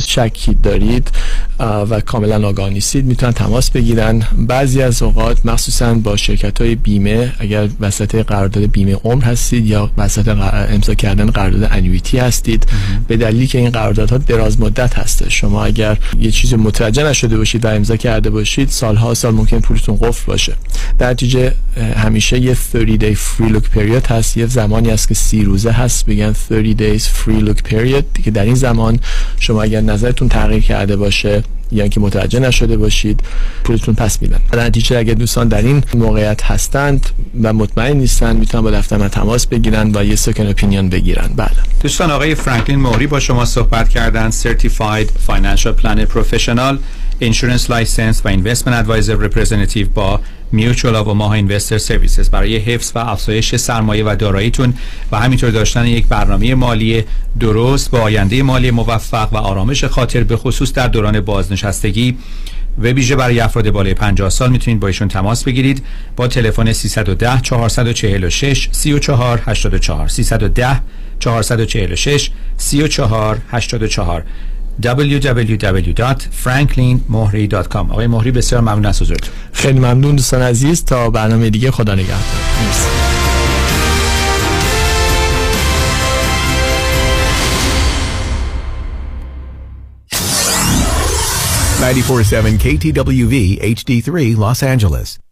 شکی دارید. و کاملا آگاه نیستید می‌تونن تماس بگیرن. بعضی از اوقات مخصوصا با شرکت های بیمه اگر وسط قرارداد بیمه عمر هستید یا وسط امضا کردن قرارداد انویتی هستید به دلیلی که این قراردادها دراز مدت هسته شما اگر یه چیز متوجه نشده باشید و امضا کرده باشید سالها سال ممکن پولتون قفل باشه. در نتیجه همیشه یه 30 day free look period هست. یه زمانی هست که سی روزه هست. بگن 30 days free look period. که در این زمان شما اگر نظرتون تغییر کرده باشه یا اینکه متوجه نشده باشید پولتون پس میدن. در نتیجه اگر دوستان در این موقعیت هستند و مطمئن نیستند می‌تونن با دفتر من تماس بگیرن و یه second opinion بگیرن. بله. دوستان آقای فرانکلین موری با شما صحبت کردن. Certified Financial Planner professional insurance license و investment advisor representative با Mutual of Omaha Investor Services برای حفظ و افزایش سرمایه و داراییتون و همینطور داشتن یک برنامه مالی درست با آینده مالی موفق و آرامش خاطر به خصوص در دوران بازنشستگی. و ویژه برای افراد بالای 50 سال می‌تونید با ایشون تماس بگیرید با تلفن 310 446 34 84 310 446 34 84 www.franklinmohri.com آقای مهری بسیار ممنون از حضورتون. خیلی ممنون دوستان عزیز. تا برنامه دیگه خدا نگهدار. 94.7 KTWV HD3 Los Angeles.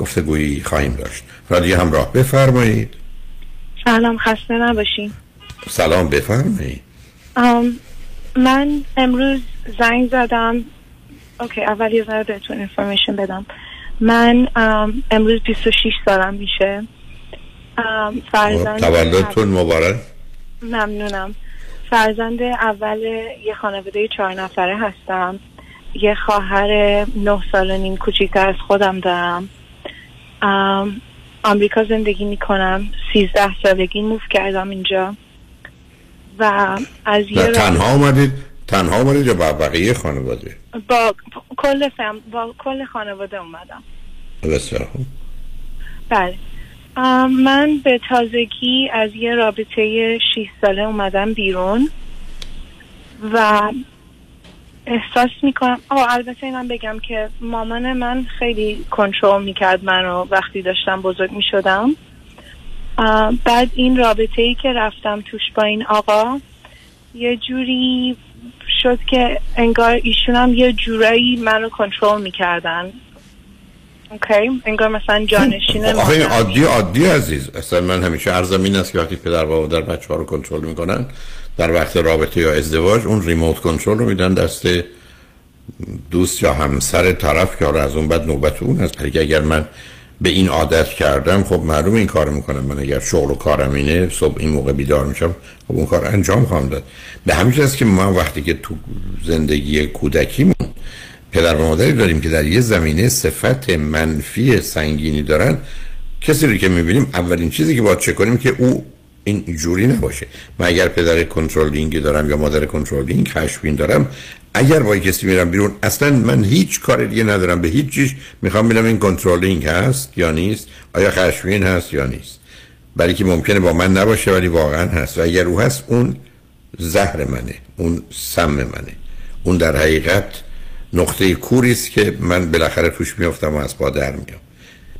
گفتگویی خواهیم داشت. رادیو همراه. بفرمایید. سلام خسته نباشین. سلام بفرمایید. من امروز زنگ زدم. اوکی اول یه ذره بهتون انفرمیشن بدم. من امروز 26 سالم میشه. فرزند تولدتون مبارک. ممنونم. فرزند اول یه خانواده چهار نفره هستم. یه خواهر نه سال نیم کوچیکتر از خودم دارم. آمریکا زندگی می‌کنم. سیزده سالگی موف کردم اینجا. و از یه تنها آمدید. تنها آمدید یا با بقیه خانواده؟ با کل فهم با کل خانواده اومدم. بسیار بله. من به تازگی از یه رابطه 6 ساله اومدم بیرون. و احساس می‌کنم. آه البته اینم بگم که مامان من خیلی کنترل می‌کرد منو وقتی داشتم بزرگ می‌شدم. بعد این رابطه ای که رفتم توش با این آقا یه جوری شد که انگار ایشون هم یه جورایی منو کنترل می‌کردن. اوکی؟ انگار مثلا جانشین آخه عادی عادی عزیز. اصلا من همیشه عرضم این است که وقتی پدر و مادر بچه ها رو کنترل می‌کنن در وقت رابطه یا ازدواج اون ریموت کنترل رو میدن دست دوست یا همسر طرف که از اون بعد نوبت اون هست. ولی اگر من به این عادت کردم خب معلوم این کار می‌کنم. من اگر شغل و کارم اینه صبح این موقع بیدار میشم خب اون کار انجام خواهم داد. به همین است که ما وقتی که تو زندگی کودکیمون پدر و مادری داریم که در یه زمینه صفت منفی سنگینی دارن کسی رو که می‌بینیم اولین چیزی که باید چه کنیم که او این جوری نباشه. من اگر پدر controlling دارم یا مادر controlling خشمگین دارم اگر با کسی میرم بیرون اصلا من هیچ کار دیگه ندارم به هیچ چیز می‌خوام ببینم این controlling هست یا نیست آیا خشمگین هست یا نیست. برای که ممکنه با من نباشه ولی واقعا هست. و اگر او هست اون زهر منه اون سم منه. اون در حقیقت نقطه کوری است که من بالاخره توش میافتم و از پا در میام.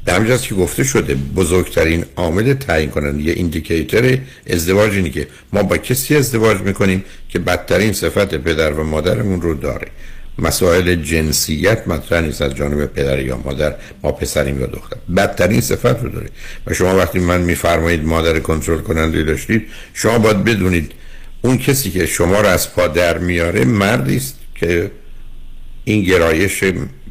به همین که گفته شده بزرگترین عامل تعیین کننده یه ایندیکیتور ازدواج اینه که ما با کسی ازدواج می‌کنیم که بدترین صفت پدر و مادرمون رو داره. مسائل جنسیت مطرح نیست از جانب پدر یا مادر ما پسریم یا دختر. بدترین صفت رو داره. و شما وقتی من میفرمایید مادر کنترل کننده داشتید شما باید بدونید اون کسی که شما رو از پا در میاره مردی است که این گرایش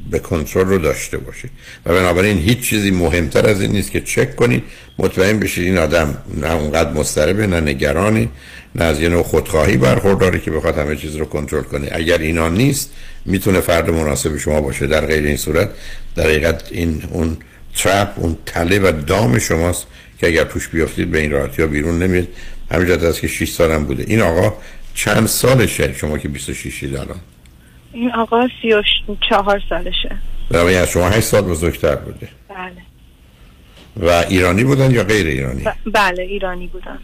به کنترل رو داشته باشه و بنابراین هیچ چیزی مهمتر از این نیست که چک کنید. مطمئن بشید این آدم نه اونقدر مضطربه نه نگرانی نه از یه نوع خودخواهی برخورداره که بخواد همه چیز رو کنترل کنه. اگر اینا نیست می‌تونه فرد مناسب شما باشه. در غیر این صورت در حقیقت این اون ترپ اون تله و دام شماست که اگر توش بیافتید به این راحتی ها بیرون نمیاد. همینجا از که 6 سالم بوده. این آقا چند سالشه شما که 26 الان این آقا سی و چهار سالشه. برای از شما هشت سال بزرگتر بوده. بله. و ایرانی بودن یا غیر ایرانی؟ بله ایرانی بودن.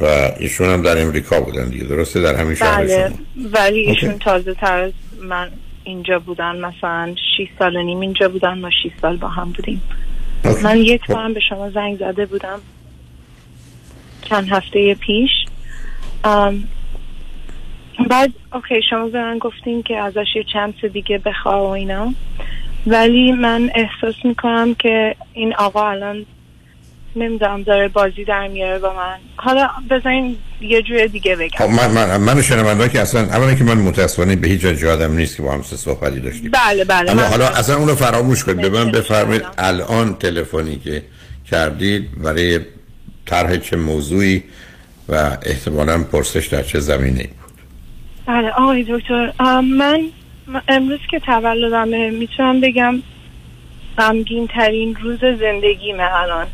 و ایشون هم در امریکا بودن دیگه درسته؟ در همین شهر بله ولی ایشون تازه تر از من اینجا بودن. مثلا 6 سال و نیم اینجا بودن ما 6 سال با هم بودیم. من یک بار هم به شما زنگ زده بودم. چند هفته پیش. بعد اوکی شما به من گفتین که ازش یه چند دیگه بخواه و اینا. ولی من احساس می‌کنم که این آقا الان نمی‌دونم داره بازی در میاره با من. حالا بذارین یه جور دیگه بگم. خب من من من شنونده که اصلا اولا که من متاسفانه به هیچ جای آدم نیست که با هم صحبتی داشتیم. بله بله اما حالا اصلا اونو فراموش کنید. به من بفرمایید الان تلفنی که کردید برای طرح چه موضوعی و احتمالا پرسش در چه زمینه بله آقای دکتر من امروز که تولدمه می‌تونم بگم غمگین ترین روز زندگیمه الان.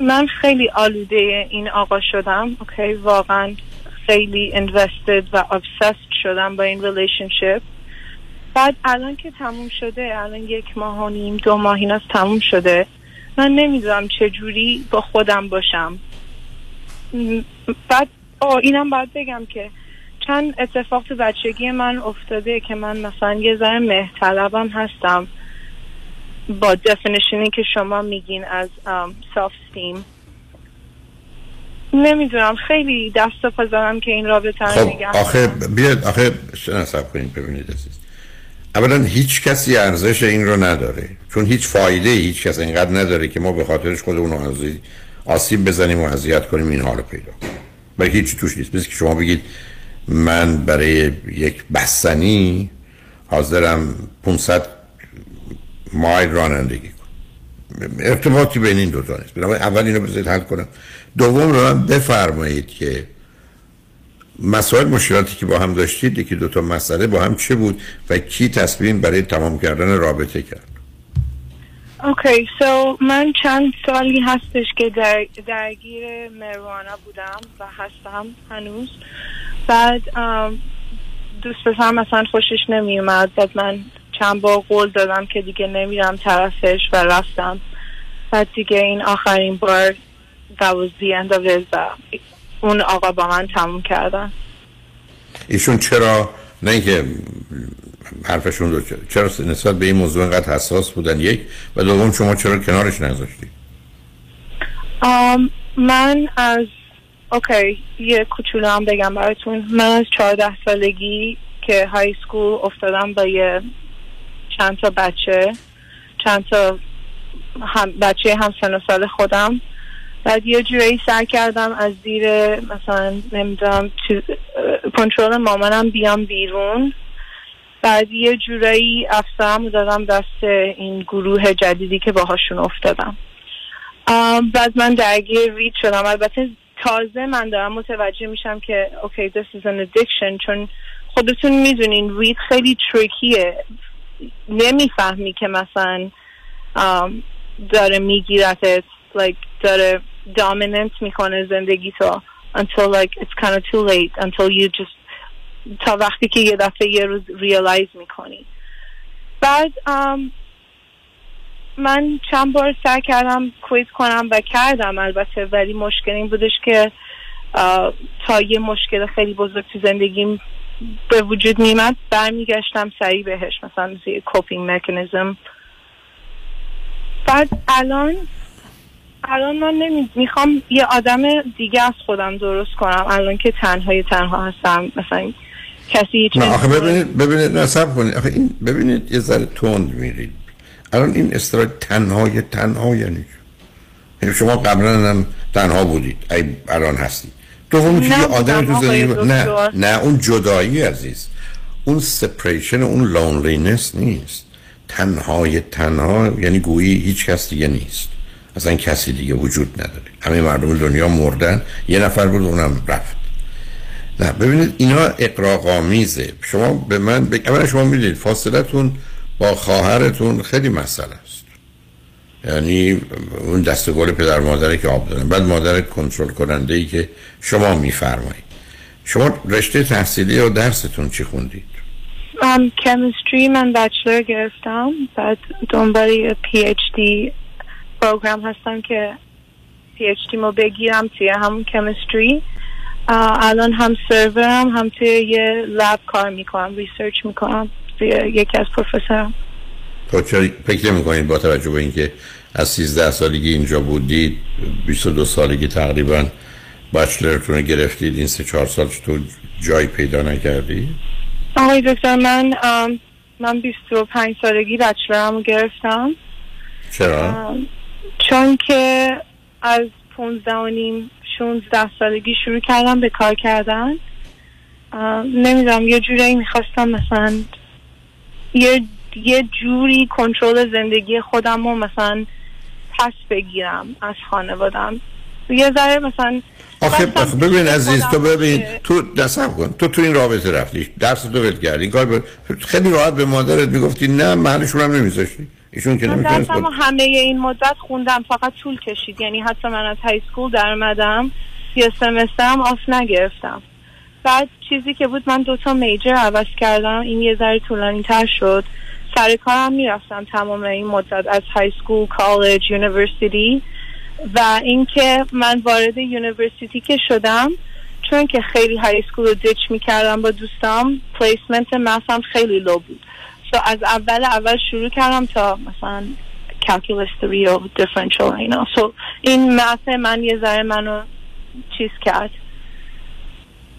من خیلی آلوده این آقا شدم اوکی؟ واقعا خیلی invested و obsessed شدم با این relationship. بعد الان که تموم شده الان یک ماه و نیم دو ماه این تموم شده من نمی‌دونم چجوری با خودم باشم. بعد آه اینم باید بگم که چند اتفاق تو بچگی من افتاده که من مثلا یه ذره مهطلبم هستم. با دفنیشنی که شما میگین از سلف استیم نمی‌دونم خیلی دست پا که این رابطه رو خب آخه بیاد آخه نصب کنید ببینید عزیز. اولا هیچ کسی ارزش این رو نداره. چون هیچ فایده هیچ کس اینقدر نداره که ما به خاطرش خودمون رو آسیب بزنیم و اذیت کنیم این حال پیدا کنیم. هیچی توش نیست. مثل که شما بگید من برای یک بستنی حاضرم 500 مایل رانندگی کنم. ارتباطی بین این دوتا نیست. بنابراین اول اینو بذارید حل کنم. دوم رو من بفرمایید که مسائل مشکلاتی که با هم داشتید یکی دوتا مسئله با هم چه بود و کی تصمیم برای تمام کردن رابطه کرد؟ اوکی okay, سو من چند سالی هستش که در درگیر مروانا بودم و هستم هنوز. بعد دوست پسر مثلا خوشش نمی اومد بعد من چند بار قول دادم که دیگه نمیرم طرفش و رفتم. بعد دیگه این آخرین بار دوازی اندازه و اون آقا با من تموم کردن. ایشون چرا؟ نه اینکه حرفشون رو چرا نسبت به این موضوع انقدر حساس بودن یک و دوم شما چرا کنارش نذاشتی من از اوکی یه کوچولو هم بگم براتون. من از چهارده سالگی که های سکول افتادم با یه چند تا بچه. چند تا هم بچه هم سن و سال خودم. بعد یه جوری سر کردم از زیر مثلا نمی‌دونم کنترل مامانم بیام بیرون. بعد یه جورایی افسرم دادم دست این گروه جدیدی که باهاشون افتادم. بعد من درگیر weed شدم. البته تازه من دارم متوجه میشم که okay this is an addiction چون خودتون می‌دونین weed خیلی tricky ه نمی‌فهمی که مثلا داره میگیرتت like داره dominant می‌کنه زندگی تو until like it's kind of too late until you just تا وقتی که یه دفعه یه روز realize می‌کنی. بعد من چند بار سعی کردم کویت کنم و کردم البته ولی مشکل این بودش که تا یه مشکل خیلی بزرگ تو زندگیم به وجود میمد برمیگشتم سریع بهش مثلا مثل یه کوپینگ مکانیزم بعد الان الان من نمی... می‌خوام یه آدم دیگه از خودم درست کنم الان که تنهای تنها هستم مثلا کسی نه آخه ببینید ببینید نصب کنید. آخه این ببینید یه ذره تند میرید. الان این اصطلاح تنهای تنها یعنی؟ یعنی شما قبلا هم تنها بودید ای الان هستید دوم چیزی آدم تو زندگی نه. نه اون جدایی عزیز. اون separation اون loneliness نیست. تنهای تنها یعنی گویی هیچ کس دیگه نیست. اصلا کسی دیگه وجود نداره. همه مردم دنیا مردن. یه نفر بود اونم رفت. نه ببینید اینا اقراقامیزه شما به من بگ... اولا شما می‌دید فاصلتون با خواهرتون خیلی مسئله است. یعنی اون دست گل پدر مادره که آب دادن بعد مادر کنترل کننده ای که شما میفرمایید. شما رشته تحصیلی و درستون چی خوندید؟ um, chemistry من بچلر گرفتم. بعد دنبال پی اچ دی پروگرام هستم که PhD مو بگیرم توی همون uh, الان هم سرورم هم توی یه lab کار می‌کنم research می‌کنم توی یکی از پروفسورم تو چرا فکر نمی کنید با توجه به اینکه از 13 سالگی اینجا بودید 22 سالگی تقریبا bachelor تون رو گرفتید این سه چهار سال تو جای پیدا نکردی؟ آقای دکتر من من 25 سالگی bachelor م رو گرفتم چرا؟ چون که از 15 و نیم 16 سالگی شروع کردم به کار کردن. نمی‌دونم یه جوری می‌خواستم مثلا یه یه جوری کنترل زندگی خودم رو مثلا پس بگیرم از خانوادم. یه ذره مثلا آخه ببین عزیز تو ببین تو دستم کن. تو تو این رابطه رفتی درس تو ول کردی کار ب... خیلی راحت به مادرت می‌گفتی نه محلشون هم نمیذاشتی. ایشون که نمی‌تونست درسم با... رو همه این مدت خوندم فقط طول کشید. یعنی حتی من از high school در اومدم یه semester م off نگرفتم. بعد چیزی که بود من دوتا major عوض کردم. این یه ذره طولانی تر شد. سر کارم می‌رفتم تمام این مدت از high school college university و اینکه من وارد university که شدم چون که خیلی های سکول رو دیچ می‌کردم با دوستام پلیسمنت مفهم خیلی لو بود. سو از اول اول شروع کردم تا مثلا calculus 3 و differential اینا سو این مثل من یه ذره منو چیز کرد.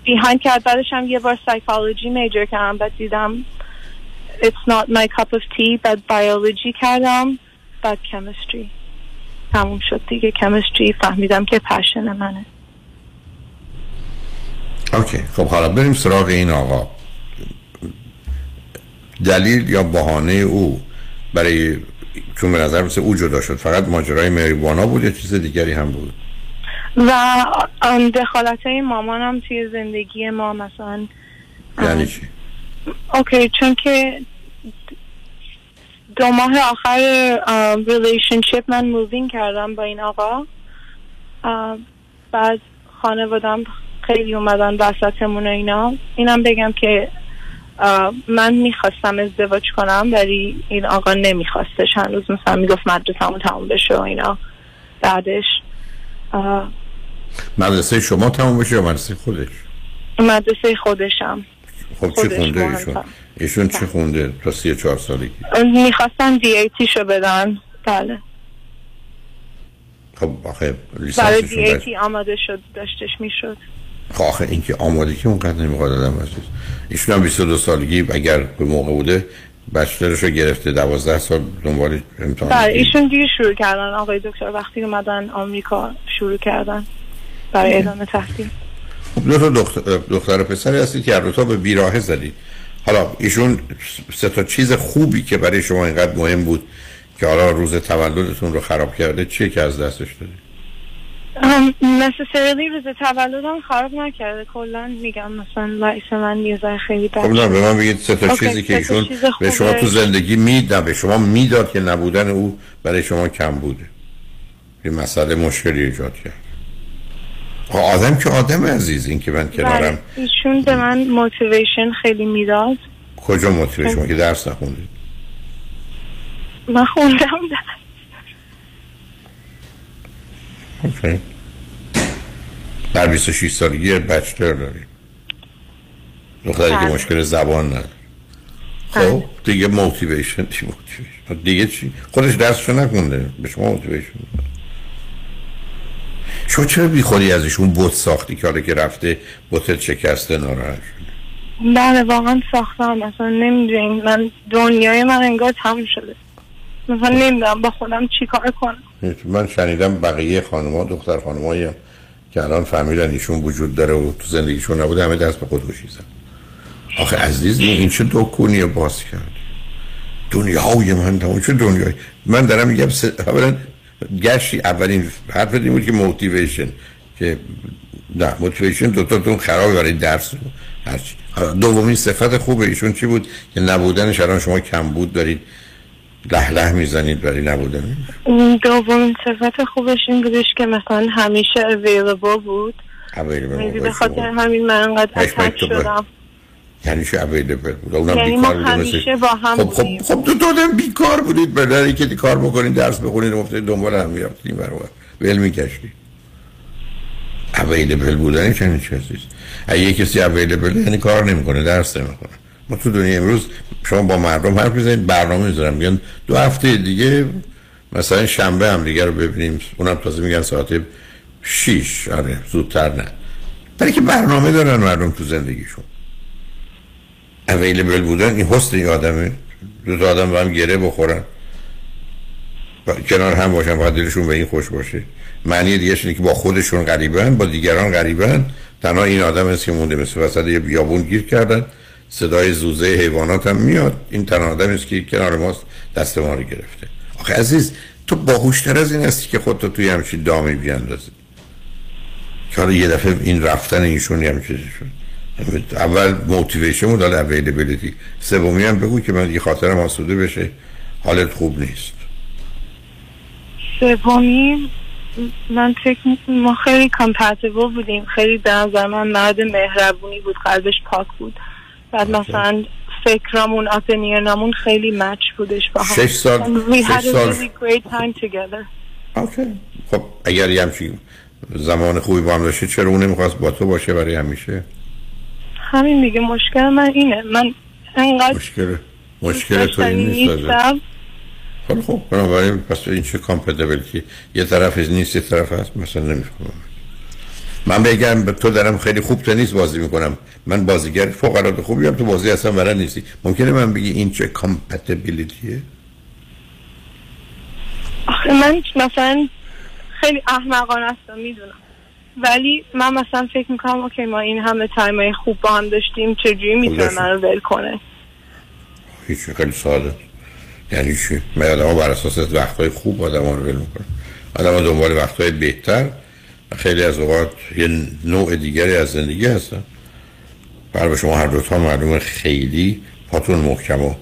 بیهاند کرد. بعدش هم یه بار سایکولوژی میجر کردم. بعد دیدم it's not my cup of tea. بعد بیولوژی کردم. بعد chemistry. تموم شد دیگه. Chemistry فهمیدم که passion منه. okay خب حالا بریم سراغ این آقا. دلیل یا بهانه او برای چون به نظر مثل او جدا شد فقط ماجرای marijuana بود یا چیز دیگری هم بود؟ و دخالت های مامانم توی زندگی ما مثلا یعنی چی؟ okay چون که دو ماه آخر relationship من مووینگ کردم با این آقا بعد خانوادم خیلی اومدن وسطمون و اینا. اینم بگم که من می‌خواستم ازدواج کنم ولی این آقا نمیخواستش. هنوز مثلا می‌گفت مدرسه‌مو تموم بشه و اینا. بعدش مدرسه شما تموم بشه یا مدرسه خودش؟ مدرسه خودشم. خب چی خونده. ایشون؟ ایشون چی خونده تا سی چهار سالگی؟ می‌خواستم دی ای تی شو بدن. بله. خب آخه برای دی ای داشت تی آماده شد داشتش می‌شد. آخه این که آمادگی اونقدر نمی‌خواد آدم عزیز ایشون هم 22 سالگی اگر به موقع بوده بچلرش رو گرفته 12 سال دنبال امتحان بله ایشون دیگه شروع کردن. آقای دکتر وقتی اومدن آمریکا شروع کردن برای ادامه تحصیل. دو تا دختر, دختر پسری هستید که هر تا به بیراهه زدید. حالا ایشون سه تا چیز خوبی که برای شما اینقدر مهم بود که حالا روز تولدتون رو خراب کرده چیه که از دستش دادی necessarily روز تولدم خراب نکرده. کلا میگم مثلا life من یه ذره خیلی بد. خب. به من بگید سه تا چیزی که ایشون به. شما تو زندگی می‌داد به شما می‌داد که نبودن او برای شما کم بوده. یه مسئله مشکلی ایجاد کرد. خب آدم که آدم عزیز این که من کنارم. بله، ایشون به من motivation خیلی می‌داد. کجا شما که درس نخوندید. من خوندم درس. OK. در 26 سالگی یه bachelor داریم. دختری که بله. مشکل زبان نداره. خب بله. دیگه motivation چی motivation دیگه چی؟ خودش درسشو نخونده. به شما motivation. شما چرا بیخودی از ایشون بوت ساختی که حالا که رفته بوتت شکسته ناراحت شده؟ بله واقعا ساختم. مثلا نمی‌دونیم من دنیای من انگار تموم شده. مثلا نمی‌دونم با خودم چی کار کنم من شنیدم بقیه خانم‌ها دختر خانمایی که الان فهمیدن ایشون وجود داره و تو زندگیشون نبوده همه دست به خودکشی زدن آخه عزیز این چه دکونی باز کرد؟ دنیای من تمام چه دنیای؟ من دارم میگم س... اولا گشتی اولین حرف این بود که موتیویشن که نه موتیویشن دوتاتون خراب برای درس هرچی. دومین صفت خوب ایشون چی بود؟ که نبودنش الان شما کم بود دارید له له می‌زنید برای نبودن؟ دومین صفت خوبش این بودش که مثلا همیشه available بود. Maybe به خاطر همین من انقدر اتک. شدم. یعنی چه اویلیبل بود؟ اونم یعنی بیکار ما همیشه با هم خب خب. خب تو دادم بیکار بودید دلیلی که کار بکنید درس بخونید مفته دنبال هم می‌رفتید برابر ول میگشتید اویلیبل بودن چنین چیزی؟ اگه کسی اویلیبل یعنی کار نمی‌کنه درس نمی‌کنه ما تو دنیا امروز شما با مردم حرف می‌زنید برنامه می‌ذارم. میگن دو هفته دیگه مثلا شنبه هم دیگه رو ببینیم. اونم تازه میگن ساعت 6 آره زودتر نه. برای که برنامه دارن مردم تو زندگیشون. اویلیبل بودن. این حسن این آدمه. دو تا آدم هم گره بخورن. کنار هم باشن باید دلشون به این خوش باشه. معنی دیگه اینه که با خودشون غریبن با دیگران غریبن. تنها این آدم است که مونده مثل وسط یه بیابون گیر کردن. صدای زوزه حیوانات هم میاد. این تنها آدم است که کنار ماست دست ما رو گرفته. آخه عزیز تو باهوشتر از این هستی که خودتو توی همچین دامی بیاندازی. که یه دفعه این رفتن ایشون هم شد. اول موتیویشن بود حالا اویلیبیلیتی سومی هم بگو که من یه خاطرم آسوده بشه. حالت خوب نیست. سومی من فکر ما خیلی کامپتیبل بودیم. خیلی به نظر من مرد مهربونی بود قلبش پاک بود. بعد مثلا فکرامون اپینیونامون خیلی مچ بودش با هم. شش سال- we had a really great time together. خب اگر یه همچین زمان خوبی با هم داشته چرا اون نمی‌خواست با تو باشه برای همیشه؟ همین دیگه مشکل من اینه. من انقدر مشکل مشکل تو این نیست خب خب بنابراین پس این چه compatibility یه طرف نیست یه طرف هست. مثلا نمی‌فهمم. من بگم به تو دارم خیلی خوب تنیس بازی می‌کنم. من بازیگر فوق العاده خوبی هم تو بازی اصلا بلد نیستی. ممکنه من بگی این چه compatibility ه آخه من مثلا خیلی احمقانه هستم می‌دونم. ولی من مثلا فکر می‌کنم OK ما این همه time ای خوب با هم داشتیم چجوری می‌تونه داشتیم. من رو ول کنه؟ هیچ خیلی ساده یعنی چی؟ من آدم بر اساس وقتهای خوب آدم رو ول می‌کنم. آدم دنبال وقتهای بهتر خیلی از اوقات یه نوع دیگری از زندگی هستن برای شما هر دوتا معلومه خیلی پاتون محکم و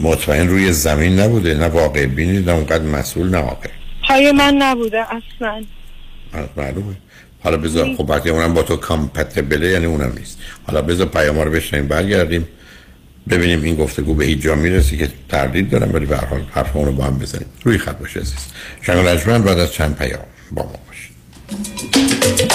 مطمئن روی زمین نبوده نه واقع بینید نه اونقدر مسئول نه واقع. پای من نبوده اصلا. معلومه. حالا بذار خب وقتی اونم با تو کامپتبله یعنی اونم نیست. حالا بذار پیام رو بشنیم برگردیم. ببینیم این گفتگو به هیچ جا می‌رسه که تردید دارم ولی به هر حال حرف رو با هم بزنیم. روی خط باشه عزیز. شنگ بعد از چند پیام با ما. Thank you.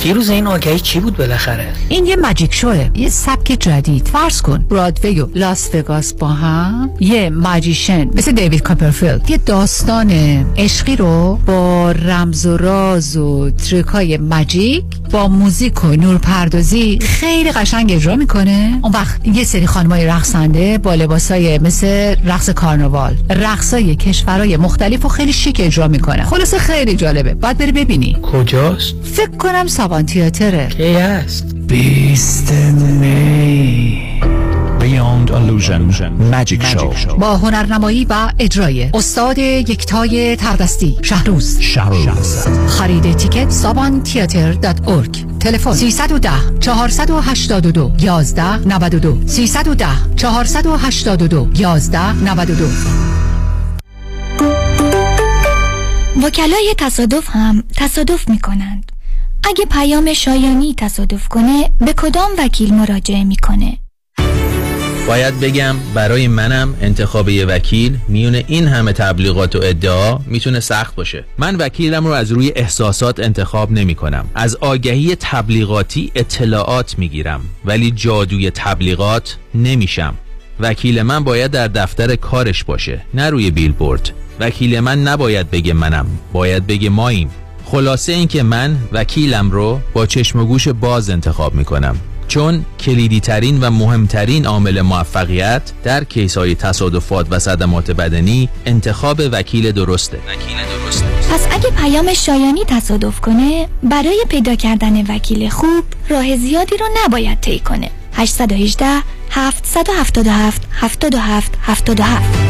فیروز این آگهی چی بود بالاخره؟ این یه magic show ه یه سبک جدید. فرض کن برادوی و لاس وگاس با هم یه magician مثل دیوید کاپرفیلد. یه داستان عشقی رو با رمز و راز و trick ای magic با موزیک و نور پردازی خیلی قشنگ اجرا می‌کنه. اون وقت یه سری خانمای رقصنده با لباسای مثل رقص کارناوال رقصای کشورهای مختلف و خیلی شیک اجرا می‌کنه خلاصه خیلی جالبه. باید بری ببینی. کجاست؟ فکر کنم سابان تیاتره. کی است؟ بیست می. Beyond Illusion. Magic Show. با هنرنمایی و اجرای استاد یکتای تردستی شهروز. شهروز. خرید تیکت سابان تیاتر دات ارگ تلفن 310 482 11 92 310 482 11 92 وکلای تصادف هم تصادف می کنند اگه پیام شایانی تصادف کنه به کدام وکیل مراجعه می‌کنه؟ باید بگم برای منم انتخاب یه وکیل میون این همه تبلیغات و ادعا می‌تونه سخت باشه. من وکیلم رو از روی احساسات انتخاب نمی کنم از آگهی تبلیغاتی اطلاعات می‌گیرم ولی جادوی تبلیغات نمیشم. وکیل من باید در دفتر کارش باشه نه روی بیلبورد. وکیل من نباید بگه منم باید بگه ماییم. خلاصه اینکه من وکیلم رو با چشم و گوش باز انتخاب می‌کنم. چون کلیدی ترین و مهمترین عامل موفقیت در کیس های تصادفات و صدمات بدنی انتخاب وکیل درسته. وکیل درسته. پس اگه پیام شایانی تصادف کنه برای پیدا کردن وکیل خوب راه زیادی رو نباید طی کنه. 818 777 77 77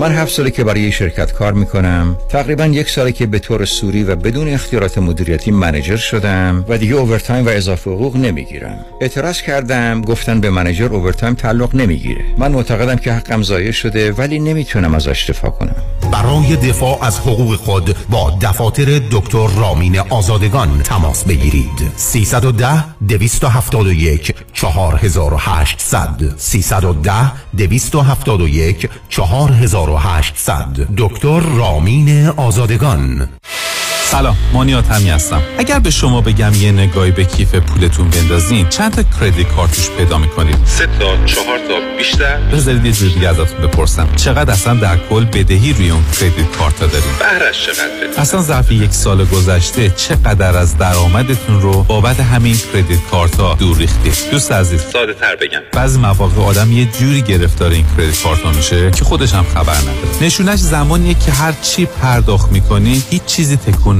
من هفت ساله که برای شرکت کار می‌کنم. تقریبا یک ساله که به طور صوری و بدون اختیارات مدیریتی manager شدم و دیگه overtime و اضافه حقوق نمی‌گیرم. اعتراض کردم گفتن به manager overtime تعلق نمی‌گیره. من معتقدم که حقم ضایع شده ولی نمی‌تونم ازش دفاع کنم. برای دفاع از حقوق خود با دفاتر دکتر رامین آزادگان تماس بگیرید. 310 271 4800 310 271 4800 دکتر رامین آزادگان. سلام مانیات همی هستم. اگر به شما بگم یه نگاهی به کیف پولتون بندازین چند تا کردیت کارتوش پیدا می‌کنید؟ سه تا چهار تا بیشتر؟ بذارید یه جور دیگه ازتون بپرسم. چقدر اصلا در کل بدهی روی اون کردیت کارت دارین؟ بهرش چقدر اصلا ظرف یک سال گذشته چقدر از درآمدتون رو بابت همین کردیت کارت ها دور ریختید؟ دوست عزیز. ساده تر بگم. بعضی مواقع آدم یه جوری گرفتار این کردیت کارت میشه که خودش هم خبر نداره. نشونش زمانیه که هر چی پرداخت می‌کنی هیچ چیزی تکون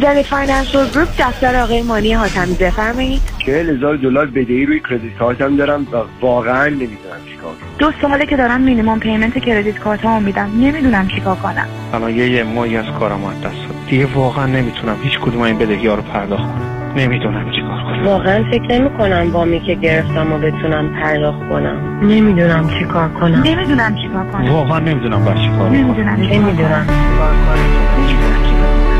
زنی Financial Group دفتر آقای مانی حاتمی بفرمایید. چهل هزار دلار بدهی روی credit card م دارم و واقعا نمی‌دونم چیکار کنم. دو ساله که دارم مینیمم پیمنت کردیت کارت ها میدم. نمی‌دونم چیکار کنم. الان یه یه ماهی از کارم از دست دیگه واقعا نمی‌تونم هیچ کدوم این بدهی ها رو پرداخت کنم. نمی‌دونم چیکار کنم. واقعا فکر نمی کنم وامی که گرفتم و بتونم پرداخت کنم. نمی‌دونم چیکار کنم. نمی‌دونم چیکار کنم. واقعا نمی‌دونم باید چیکار کنم نمی‌دونم نمی‌دونم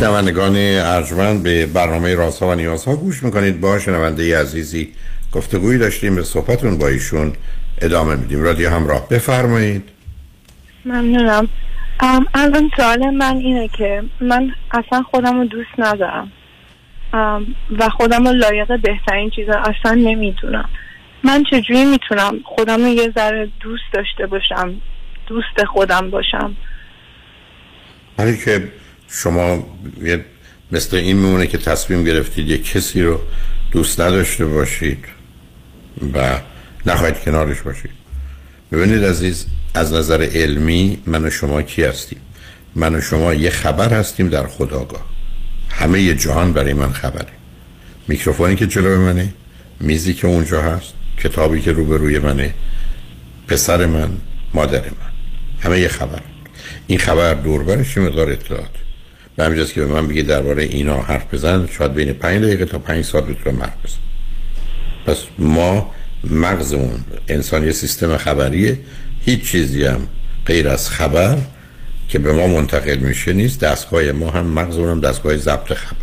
شنوندگان ارجمند به برنامه رازها و نیازها گوش می‌کنید. با شنونده عزیزی گفتگویی داشتیم به صحبتون با ایشون ادامه میدیم. رادیو همراه بفرمایید. ممنونم. ام، الان سوال من اینه که من اصلا خودم رو دوست ندارم. و خودم رو لایق بهترین چیزا اصلا نمی‌دونم. من چجوری می‌تونم خودم رو یه ذره دوست داشته باشم دوست خودم باشم؟ ولی که شما یه مثل این میمونه که تصمیم گرفتید یه کسی رو دوست نداشته باشید و نخواهید کنارش باشید. ببینید عزیز از نظر علمی من و شما کی هستیم؟ من و شما یه خبر هستیم در خداگاه. همه ی جهان برای من خبره. میکروفونی که جلوی منه میزی که اونجا هست کتابی که روبروی منه پسر من مادر من. همه یه خبر. این خبر دوربرش مقدار اطلاعات به همینجاست که به من بگی درباره اینا حرف بزن شاید بین پنج دقیقه تا پنج سال بتونم حرف بزن پس ما مغزمون انسان یه سیستم خبریه هیچ چیزی هم غیر از خبر که به ما منتقل میشه نیست. دستگاه ما هم مغزمون هم دستگاه ضبط خبر.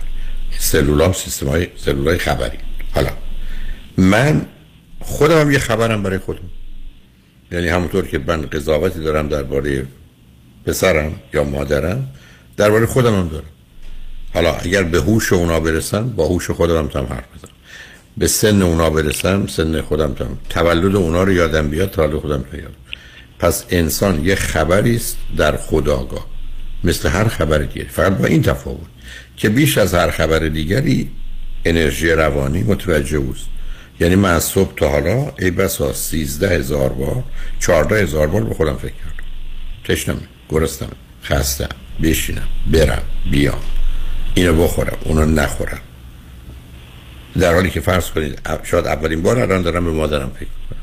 سلول سیستم های سلول خبری. حالا من خودم هم یه خبرم برای خودم. یعنی همونطور که من قضاوتی دارم درباره پسرم یا مادرم درباره خودم هم دارم. حالا اگر به هوش اونا برسن با هوش خودم هم حرف بزنم. به سن اونا برسم سن خودم تم. تولد اونا رو یادم بیاد تولد خودم رو یادم پس انسان یه خبری است در خداگاه. مثل هر خبر دیگری فقط با این تفاوت که بیش از هر خبر دیگری انرژی روانی متوجه اوست. یعنی من از صبح تا حالا ای بسا سیزده هزار بار چارده هزار بار به خودم فکر کردم. تشنم گرستم. خستم بشینم برم بیام. اینو بخورم اونو نخورم. در حالی که فرض کنید شاید اولین بار الان دارم به مادرم فکر کنم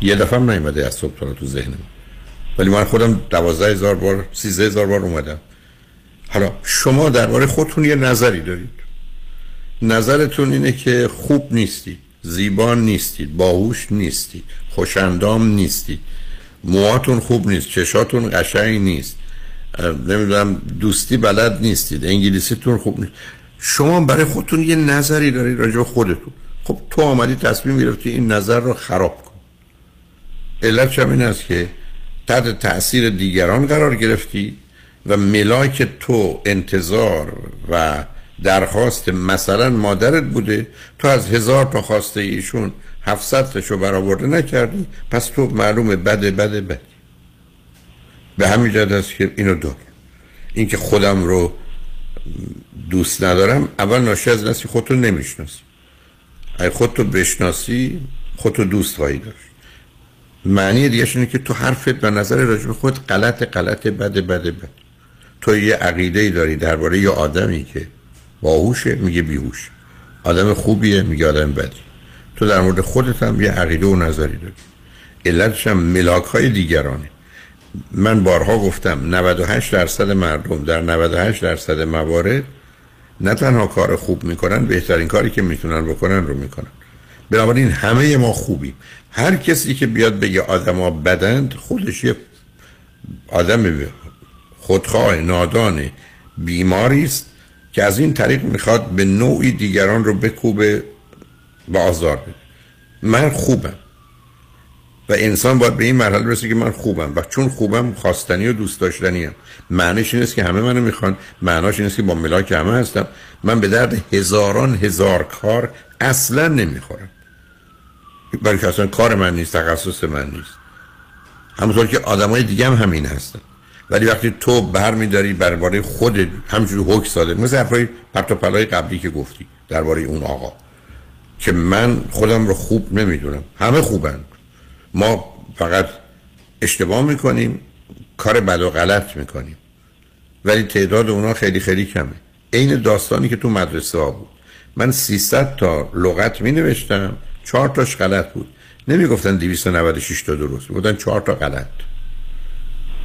یه دفعه هم نیومده از صبح تو ذهنم. ولی من خودم دوازده هزار بار سیزده بار اومدم. حالا شما درباره خودتون یه نظری دارید. نظرتون اینه که خوب نیستید زیبا نیستید باهوش نیستید خوشندام نیستید. موهاتون خوب نیست چشاتون قشنگ نیست. نمی‌دونم دوستی بلد نیستید. انگلیسیتون خوب نیست. شما برای خودتون یه نظری دارید راجع به خودتون. خب تو آمدی تصمیم گرفتی این نظر رو خراب کن. علت این است که تحت تاثیر دیگران قرار گرفتی و ملاک تو انتظار و درخواست مثلا مادرت بوده. تو از هزار تا خواسته ایشون 700 تاشو برآورده نکردی. پس تو معلومه بده بده بده. به همین جد است که اینو دار این که خودم رو دوست ندارم اول ناشی از نسی خودتو نمی‌شناسی. اگه خودتو بشناسی خودتو دوست خواهی داشت. معنی دیگه اینه که تو حرفت و نظر راجع خود غلط غلط بده بده بده. تو یه عقیده ای داری درباره یه آدمی که باهوشه میگه بیهوش آدم خوبیه میگه آدم بدی. تو در مورد خودت هم یه عقیده و نظری داری. علتش هم ملاک های دیگرانه. من بارها گفتم 98 درصد مردم در 98 درصد موارد نه تنها کار خوب می‌کنن بهترین کاری که می‌تونن بکنن رو می‌کنن. بنابراین همه ما خوبیم. هر کسی که بیاد بگه آدما بدند خودش یه آدم خودخواه نادان بیماری است که از این طریق می‌خواد به نوعی دیگران رو بکوبه و آزار بده. من خوبم. و انسان باید به این مرحله برسه که من خوبم. و چون خوبم خواستنی و دوست داشتنی هم معنیش این که همه منو می‌خوان. معناش این که با ملاک همه هستم. من به درد هزاران هزار کار اصلا نمی‌خورم. که اصلا کار من نیست تخصص من نیست. همونطور که آدمای دیگه هم همین هستن. ولی وقتی تو بر میداری درباره خود همجوری حکم ساده مثل حرفای پرت پلای قبلی که گفتی درباره اون آقا که من خودم رو خوب نمی‌دونم. همه خوبن. ما فقط اشتباه می‌کنیم کار بد و غلط می‌کنیم. ولی تعداد اونا خیلی خیلی کمه. عین داستانی که تو مدرسه ها بود. من 300 تا لغت می نوشتم چهار تاش غلط بود. نمی گفتن 296 تا درست بودن چهار تا غلط.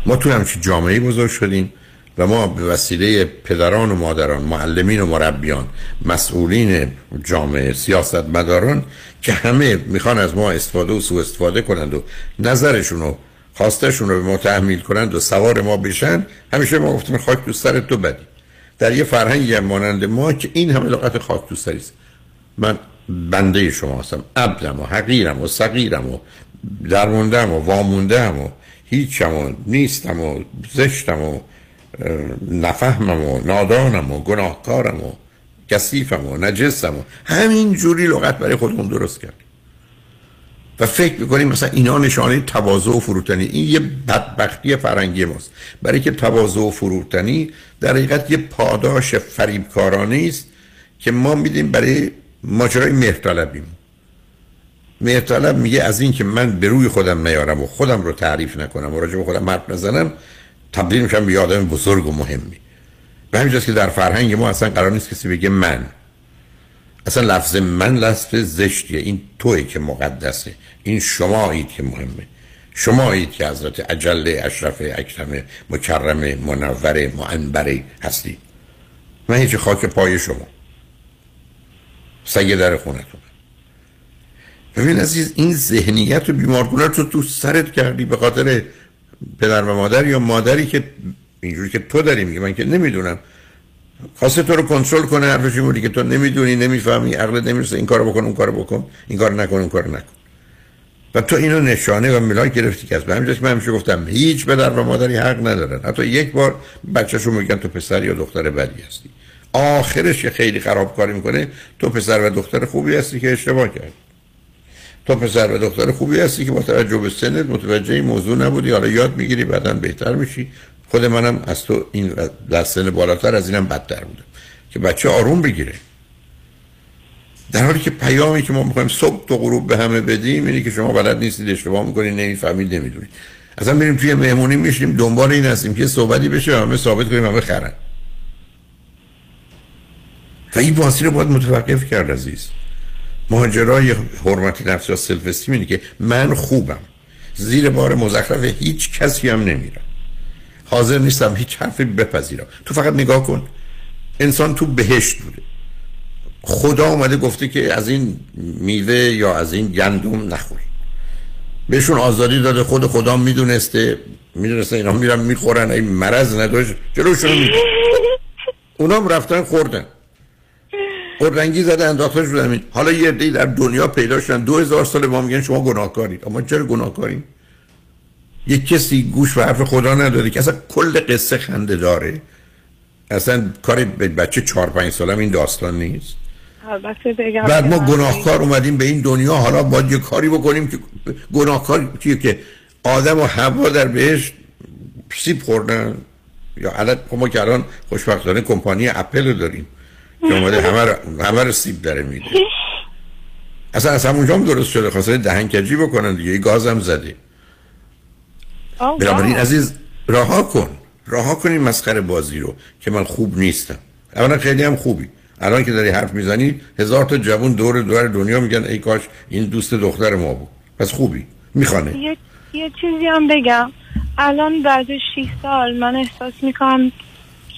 ما تو همچین جامعه بزرگ شدیم. و ما به وسیله پدران و مادران معلمین و مربیان مسئولین جامعه سیاست مداران که همه می‌خوان از ما استفاده و سوء استفاده کنند و نظرشون و خواستشون رو به ما تحمیل کنند و سوار ما بشن همیشه ما گفتیم خاک تو سر تو بدی. در یه فرهنگی هم مانند ما که این همه لغت خاک تو سری است. من بنده شما هستم عبدم و حقیرم و صغیرم و درموندم و واموندم و هیچم و نیستم و زشتم و نفهمم و نادانم و گناهکارم و کثیفم و نجسم و همین جوری لغت برای خودمون درست کرد و فکر می‌کنیم مثلا اینا نشانه تواضع و فروتنی. این یه بدبختی فرنگی ماست. برای که تواضع و فروتنی در حقیقت یه پاداش فریبکارانه است که ما میدیم برای ماجرای مهرطلبیم. مهرطلب میگه از این که من به روی خودم نیارم و خودم رو تعریف نکنم و راجع به خودم حرف نزنم تبدیل میشم به آدم بزرگ و مهمی. به همین که در فرهنگ ما اصلا قرار نیست کسی بگه من. اصلا لفظ من لفظ زشتیه. این توی که مقدسه. این شمایید که مهمه. شمایید که حضرت عجل اشرف اکرم مکرم منور معنبره هستی. من هیچ خاک پای شما. سگه در خونتون. ببین عزیز این ذهنیت و بیمارگونه رو تو سرت کردی به خاطر پدر و مادر یا مادری که اینجوری که تو داری میگه من که نمی‌دونم. خواسته تو رو کنترل کنه حرفش این که تو نمی‌دونی نمی‌فهمی عقلت نمی‌رسه این کارو بکن اون کارو بکن این کارو نکن اون کارو نکن. و تو اینو نشانه و ملاک گرفتی که از همین من همیشه گفتم هیچ پدر و مادری حق ندارن. حتی یک بار بچه‌شون میگن تو پسر یا دختر بدی هستی. آخرش که خیلی خرابکاری می‌کنه تو پسر و دختر خوبی هستی که اشتباه کردی. تو پسر و دختر خوبی هستی که با توجه به سنت متوجه این موضوع نبودی. حالا یاد می‌گیری بعدا بهتر میشی. خود منم از تو این در سن بالاتر از اینم بدتر بودم. که بچه آروم بگیره. در حالی که پیامی که ما می‌خوایم صبح تو غروب به همه بدیم اینه که شما بلد نیستید اشتباه می‌کنید نمی‌فهمید نمی‌دونید. اصلا بریم توی مهمونی میشیم دنبال این هستیم که صحبتی بشه همه ثابت کنیم همه خرن. و این بازی رو باید متوقف کرد عزیز. ماجرای حرمت نفس و سلف استیم اینه که من خوبم. زیر بار مزخرف هیچ کسی هم نمیرم. حاضر نیستم هیچ حرفی بپذیرم. تو فقط نگاه کن. انسان تو بهشت بوده. خدا اومده گفته که از این میوه یا از این گندم نخورید بهشون آزادی داده خود خدا می‌دونسته. می‌دونسته اینا میرن می‌خورن. این مرض نداشت. جلوشون می‌دونسته اونام رفتن خوردن. رنگی زده انداخته شدن حالا یه دی در دنیا پیدا شدن. دو هزار سال ما میگن شما گناهکارید. اما چرا گناهکارید یک کسی گوش و حرف خدا نداده که اصلا کل قصه خنده داره. اصلا کار بچه چهار پنج سالم این داستان نیست. بعد ما گناهکار اومدیم به این دنیا. حالا باید یه کاری بکنیم که گناهکار کیه که آدم و هوا در بهش سیب خوردن. یا علت ما که الان خوشبختانه کمپانی اپل رو داریم. که اومده همه رو, همه رو سیب داره میده. اصلا از همونجا هم درست شده خواسته دهن کجی بکنن دیگه. گاز هم زده. بنابراین عزیز رها کن. رها کن این مسخره بازی رو که من خوب نیستم. اولا خیلی هم خوبی. الان که داری حرف می‌زنی هزار تا جوون دور دور دنیا میگن ای کاش این دوست دختر ما بود. پس خوبی. می‌خوانه. یه, یه چیزی هم بگم. الان بعد 6 سال من احساس می‌کنم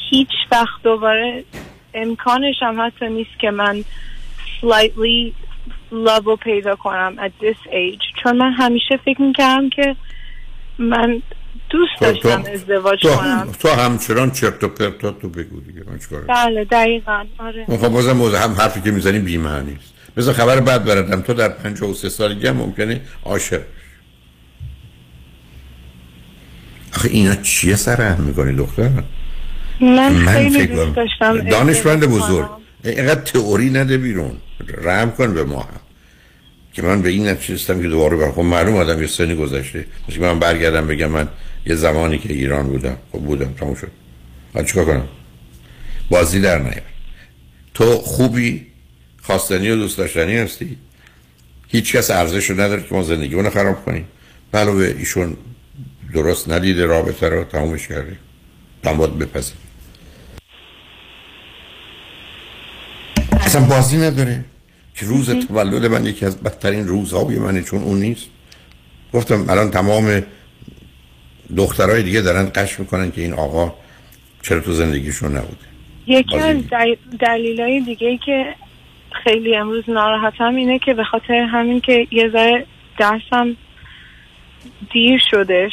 هیچ وقت دوباره امکانش هم حتی نیست که من slightly love رو پیدا کنم at this age. چون من همیشه فکر می‌کردم که من دوست داشتم ازدواج تو کنم. تو همچنان چرت و پرتا تو بگو دیگه من چیکار بله دقیقا. آره. خب بازم موضوع هم حرفی که می‌زنی بی معنی است مثلا خبر بعد بردم تو در 53 سالگی هم ممکنه عاشق آخه اینا چیه سر هم می‌کنی دختر؟ من, من خیلی دوست داشتم دانشمند بزرگ. اینقدر تئوری نده بیرون. رحم کن به ما. هم که من به این نتیجه که دوباره برخون خب معلوم آدم یه سنی گذشته. مثل من برگردم بگم من یه زمانی که ایران بودم. خب بودم. تموم شد. من چیکار کنم؟ بازی در نیار. تو خوبی؟ خواستنی و دوست داشتنی هستی؟ هیچ کس ارزش رو نداره که ما زندگی اونو خراب کنیم. علاوه ایشون درست ندیده رابطه رو. تمومش کرده. تمام بپذیر اصلا بازی نداره. که روز تولد من یکی از بدترین روزهای منه چون اون نیست. گفتم الان تمام دخترای دیگه دارن قش می‌کنن که این آقا چرا تو زندگیشون نبوده. یکی از دلیلای دیگه ای که خیلی امروز ناراحتم اینه که به خاطر همین که یه ذره درسم دیر شدش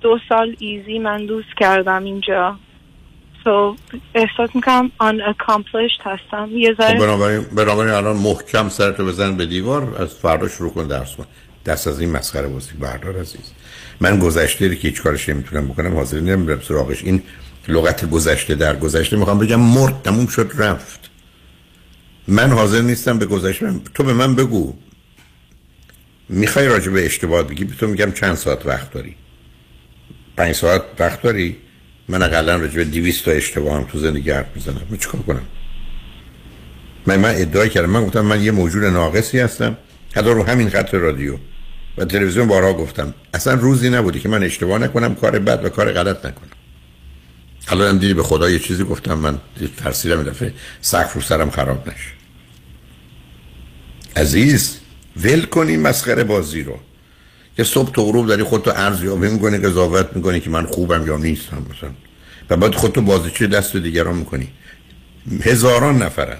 دو سال ایزی من دوست کردم اینجا. So احساس می‌کنم unaccomplished هستم. یه ذره خب بنابراین بنابراین الان محکم سرتو بزن به دیوار از فردا شروع کن درس کن دست از این مسخره بازی بردار عزیز. من گذشته که هیچ کارش نمی‌تونم بکنم حاضر نمیرم سراغش. این لغت گذشته در گذشته می‌خوام بگم مرد تموم شد رفت. من حاضر نیستم به گذشته تو به من بگو. می‌خوای راجع به اشتباه بگی؟ به تو میگم چند ساعت وقت داری؟ پنج ساعت وقت داری؟ من اقلا راجع به 200 تا اشتباه هم تو زندگی حرف می‌زنم. من چیکار کنم؟ من من ادعای کردم. من گفتم من یه موجود ناقصی هستم. حتی رو همین خط رادیو و تلویزیون بارها گفتم. اصلا روزی نبودی که من اشتباه نکنم کار بد و کار غلط نکنم. حالا هم دیدی به خدا یه چیزی گفتم. من ترسیدم دفعه سقف رو سرم خراب نشه. عزیز ول کنی مسخره بازی رو. یه صبح تو غروب داری خودتو ارزیابی می‌کنی قضاوت می‌کنی که من خوبم یا نیستم مثلا. و بعد خودتو بازیچه دست دیگران می‌کنی. هزاران نفرن.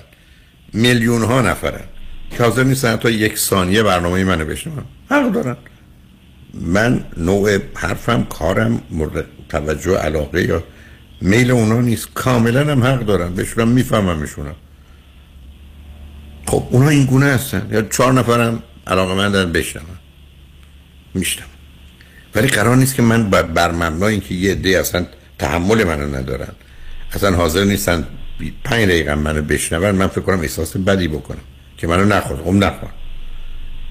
میلیون ها نفرن. که حاضر نیستن تا یک ثانیه برنامه منو بشنون. حق دارن. من نوع حرفم کارم مورد توجه علاقه یا میل اونا نیست. کاملا هم حق دارن. بهشونم میفهممشونم خب اونا این گونه هستن. یا چهار نفرم علاقه من دارن بشنم میشتم ولی قرار نیست که من بر مبنای اینکه یه عده اصلا تحمل منو ندارن اصلا حاضر نیستن پنج دقیقه منو بشنون من فکر کنم احساس بدی بکنم که منو نخور خب نخور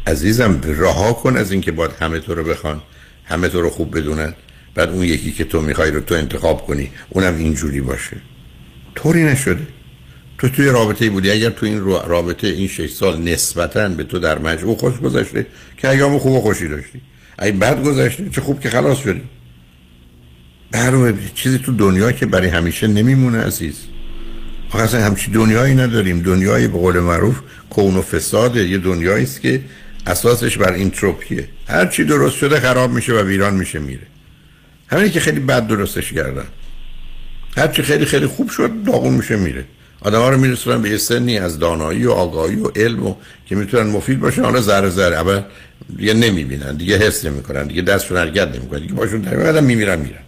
عزیزم رها کن از اینکه باید همه تو رو بخوان همه تو رو خوب بدونن. بعد اون یکی که تو می‌خوای رو تو انتخاب کنی اونم اینجوری باشه. طوری نشده. تو توی رابطه بودی. اگر تو این رابطه این شش سال نسبتا به تو در مجموع خوش گذشته که ایام خوب و خوشی داشتی. ای بد گذشته چه خوب که خلاص شدی. برای چیزی تو دنیا که برای همیشه نمیمونه عزیز. آخه اصلا همچی دنیایی نداریم. دنیای به قول معروف کون و فساده. یه دنیایی است که اساسش بر اینتروپیه هر چی درست شده خراب میشه و ویران میشه میره. همینی که خیلی بد درستش کردن. هر چی خیلی خیلی خوب شد داغون میشه میره. آدم ها رو میرسونن به یه سنی از دانایی و آگاهی و علم و که می‌تونن مفید باشن. حالا ذره ذره. اول دیگه نمی‌بینن دیگه حس نمی‌کنن دیگه دستشون حرکت نمی‌کنن دیگه باشون در میمیرن میرن.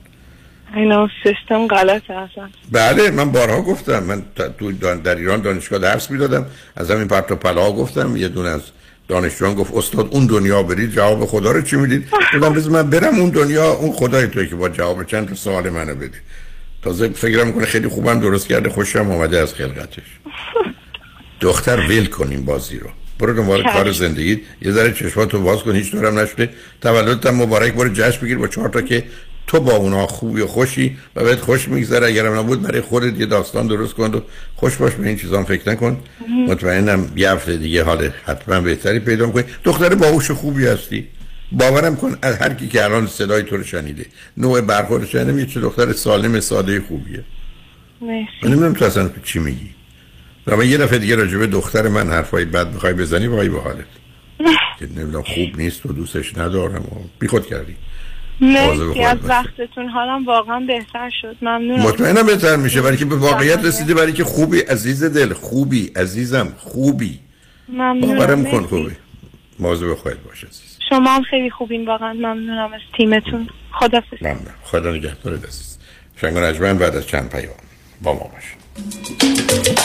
اینا سیستم غلطه اصلا. بله من بارها گفتم من تو در ایران دانشگاه درس می‌دادم از همین پرت و پلا گفتم یه دونه از دانشجویان گفت استاد اون دنیا برید جواب خدا رو چی می‌دید؟ گفتم بذار من برم اون دنیا اون خدای توی که با جواب چند تا سوال منو بده تازه فکرم کنه خیلی خوبم درست کرده خوشم اومده از خلقتش. دختر ول کنیم بازی رو. برو دنبال کار زندگی. یه ذره چشماتو باز کن هیچ دورم نشده. تولدت مبارک برو جشن بگیر با چهار تا که تو با اونا خوبی و خوشی و بهت خوش میگذره. اگرم نبود برای خودت یه داستان درست کن و خوش باش به این چیزان فکر نکن. مطمئنم یه هفته دیگه حال حتما بهتری پیدا کنی دختر باهوش خوبی هستی. باورم کن از هر کی که الان صدای تو رو شنیده. نوع برخورد شنیده یه چه دختر سالم ساده خوبیه. مرسی. نمی‌دونم تو اصلا چی میگی. من یه دفعه دیگه راجبه دختر من حرفای بد می‌خوای بزنی وای به حالت. که نمی‌دونم خوب نیست و دوستش ندارم و بیخود کردی. مرسی از وقتتون. حالم واقعا بهتر شد. ممنونم. مطمئنم بهتر میشه. برای که به واقعیت رسیده برای که خوبی عزیز دل خوبی عزیزم خوبی. ممنونم. باورم کن خوبی. موضوع خواهد باشه عزیز. شما هم خیلی خوبین. واقعا ممنونم از تیمتون. خدا ممنون خدا نگهدار عزیز. شنگ نجمن بعد از چند پیام با ما باشید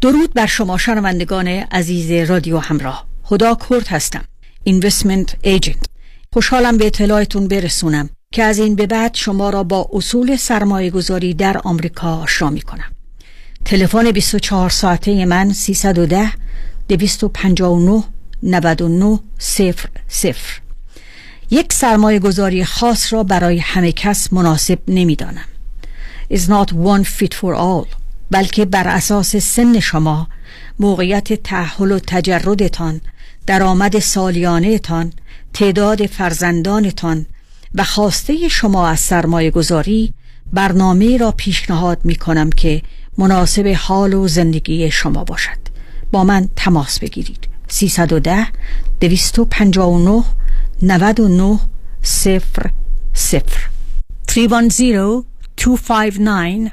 درود بر شما شنوندگان عزیز رادیو همراه. خدا کرد هستم. اینوستمنت ایجنت خوشحالم به اطلاعتون برسونم که از این به بعد شما را با اصول سرمایه گذاری در آمریکا آشنا می کنم تلفن 24 ساعته من 310 259 99 صفر صفر. یک سرمایه گذاری خاص را برای همه کس مناسب نمی دانم is not one fit for all. بلکه بر اساس سن شما موقعیت تحول و تجردتان درآمد سالیانهتان تعداد فرزندانتان و خواسته شما از سرمایه گذاری برنامه را پیشنهاد می کنم که مناسب حال و زندگی شما باشد. با من تماس بگیرید. 310 259 99 صفر صفر. 310 259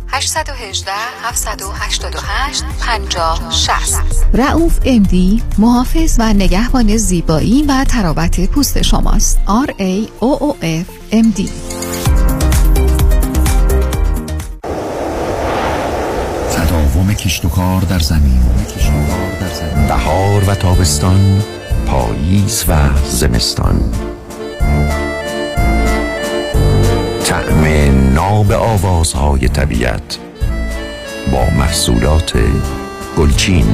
818 788 50 60 رعوف امدی محافظ و نگهبان زیبایی و تراوت پوست شماست. R A O O F M D تداوم کشت و کار در زمین. بهار و تابستان پاییز و زمستان. ناب آوازهای طبیعت با محصولات گلچین.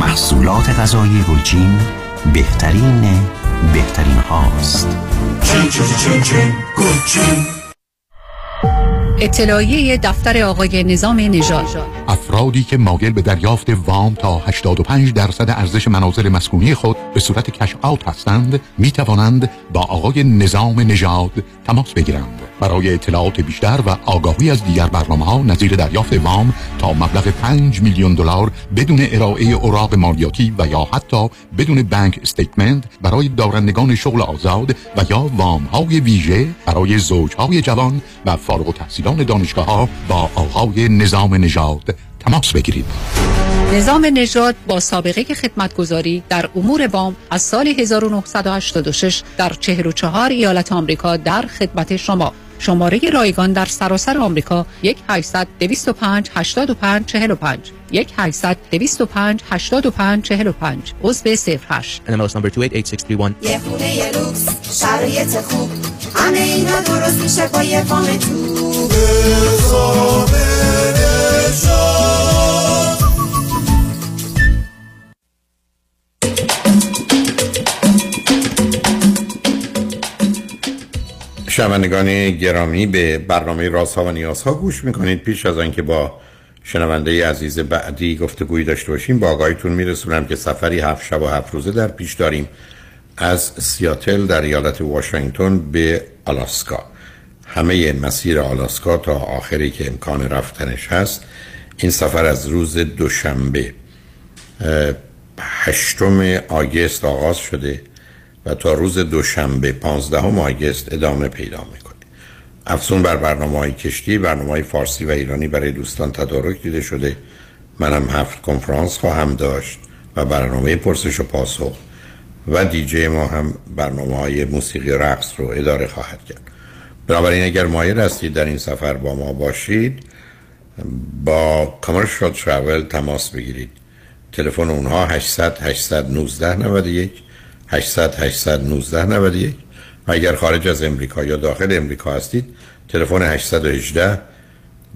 محصولات غذایی گلچین بهترین بهترین هاست. چین چین چین چین گلچین. اطلاعیه دفتر آقای نظام نژاد. افرادی که مایل به دریافت وام تا 85 درصد ارزش مناظر مسکونی خود به صورت کش آوت هستند می توانند با آقای نظام نژاد تماس بگیرند. برای اطلاعات بیشتر و آگاهی از دیگر برنامه ها نظیر دریافت وام تا مبلغ 5 میلیون دلار بدون ارائه اوراق مالیاتی و یا حتی بدون بانک استیتمنت برای دارندگان شغل آزاد و یا وام های ویژه برای زوجهای جوان و فارغ التحصیلان دانشگاه ها با آقای نظام نژاد تماس بگیرید. نظام نژاد با سابقه خدمتگذاری در امور وام از سال 1986 در 44 ایالت آمریکا در خدمت شما. شماره رایگان در سراسر آمریکا 1 800 205 85 45 1 800 205 85 45 عضو 08 NMLS number 288631 یه خونه یه لوکس شرایط خوب. همه اینا درست میشه با یه وام تو شنوندگان گرامی به برنامه رازها و نیازها گوش می‌کنید. پیش از آنکه با شنونده عزیز بعدی گفتگویی داشته باشیم با آقایتون میرسونم که سفری هفت شب و هفت روزه در پیش داریم از سیاتل در ایالت واشنگتن به آلاسکا. همه مسیر آلاسکا تا آخری که امکان رفتنش هست این سفر از روز دوشنبه هشتم آگست آغاز شده. و تا روز دوشنبه پانزدهم آگست ادامه پیدا می‌کنه. افزون بر برنامه های کشتی برنامه های فارسی و ایرانی برای دوستان تدارک دیده شده. منم هفت کنفرانس خواهم داشت و برنامه پرسش و پاسخ و دیجی ما هم برنامه های موسیقی رقص رو اداره خواهد کرد. بنابراین اگر مایل هستید در این سفر با ما باشید با کامرشال ترافل تماس بگیرید. تلفن اونها 800 819 91 800 819 91 و اگر خارج از امریکا یا داخل امریکا هستید تلفن 818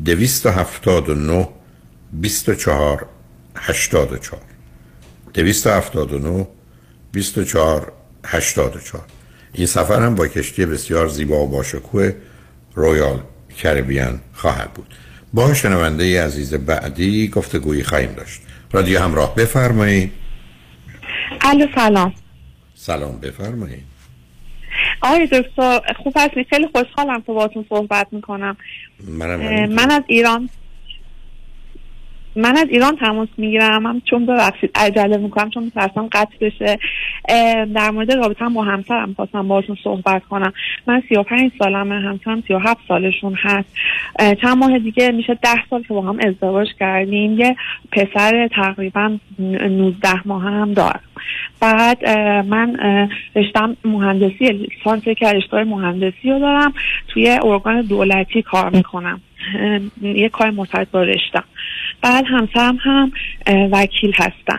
279 24 84 279 24 84 این سفر هم با کشتی بسیار زیبا و باشکوه رویال کربیان خواهد بود. با شنونده عزیز بعدی گفتگویی خواهیم داشت. رادیو همراه بفرمایید. الو سلام. سلام بفرمایید. آقای دکتر خوب هستی خیلی خوشحالم که باتون صحبت می‌کنم. منم من از ایران من از ایران تماس می‌گیرم. هم چون ببخشید عجله می‌کنم چون میترسم قطع بشه. در مورد رابطه با همسرم خواستم باشون صحبت کنم. من سی و پنج سالمه همسرم سی و هفت سالشون هست. چند ماه دیگه میشه ده سال که با هم ازدواج کردیم. یه پسر تقریبا نوزده ماه هم دارم. بعد من رشتم مهندسی لیسانس که رشته مهندسی رو دارم. توی ارگان دولتی کار می‌کنم. یه کار مرتبط با رشتم بعد همسرم هم وکیل هستن.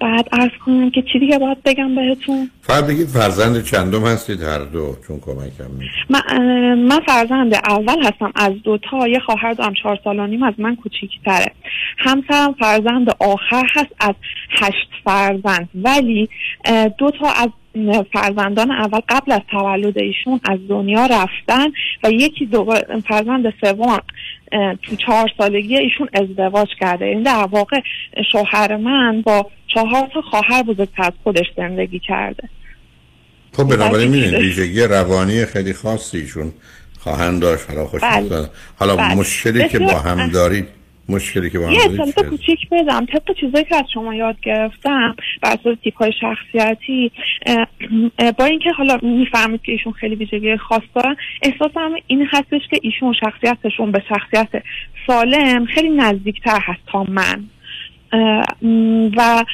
بعد ارز کنم که چی دیگه باید بگم بهتون؟ فقط بگید فرزند چندم هستید؟ هر دو چون کمکم میشه من, من فرزند اول هستم. از دو تا یه خواهر دارم. چهار سال و نیم از من کوچیکتره. همسرم فرزند آخر هست از هشت فرزند. ولی دو تا از فرزندان اول قبل از تولد ایشون از دنیا رفتن و یکی دوباره فرزند سوم تو چهار سالگی ایشون ازدواج کرده. این در واقع شوهر من با چهار تا خواهر بزرگتر از خودش زندگی کرده. خب بنابراین می‌دونید ویژگی روانی خیلی خاصی ایشون خواهند داشت. حالا خوش بله. حالا بله. مشکلی که با هم دارید مشکلی که با هم یه اطلاعات کوچیک بدم طبق چیزایی که از شما یاد گرفتم بر اساس تیپ های شخصیتی با اینکه حالا می‌فهمید که ایشون خیلی ویژگی خاص دارن احساسم این هستش که ایشون شخصیتشون به شخصیت سالم خیلی نزدیکتر هست تا من. و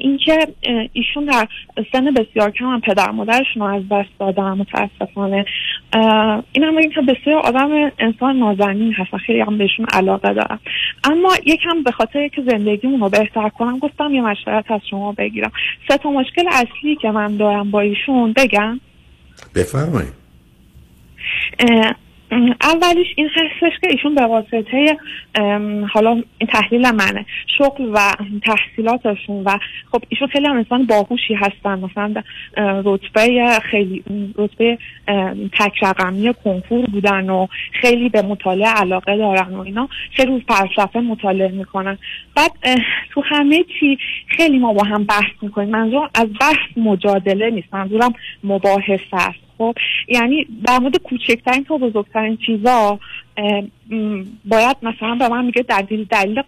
اینکه ایشون در سن بسیار کم هم پدر مادرشون رو از دست دادن متاسفانه. این هم بگیم که بسیار آدم انسان نازنین هستن خیلی هم بهشون علاقه دارم اما یکم به خاطر که زندگیمون رو بهتر کنم گفتم یه مشورت از شما بگیرم. سه تا مشکل اصلی که من دارم با ایشون بگم. بفرمایید. اولیش این هستش که ایشون به واسطه حالا این تحلیل منه شغل و تحصیلاتشون و خب ایشون خیلی هم انسان باهوشی هستن مثلا رتبه خیلی رتبه تک رقمی کنکور بودن و خیلی به مطالعه علاقه دارن و اینا خیلی روز فلسفه مطالعه می‌کنن. بعد تو همه چی خیلی ما با هم بحث می‌کنیم منظورم از بحث مجادله نیست منظورم مباحثه است. خب یعنی در مورد کوچکترین تا بزرگترین چیزا باید مثلا به من میگه دلیل دلیل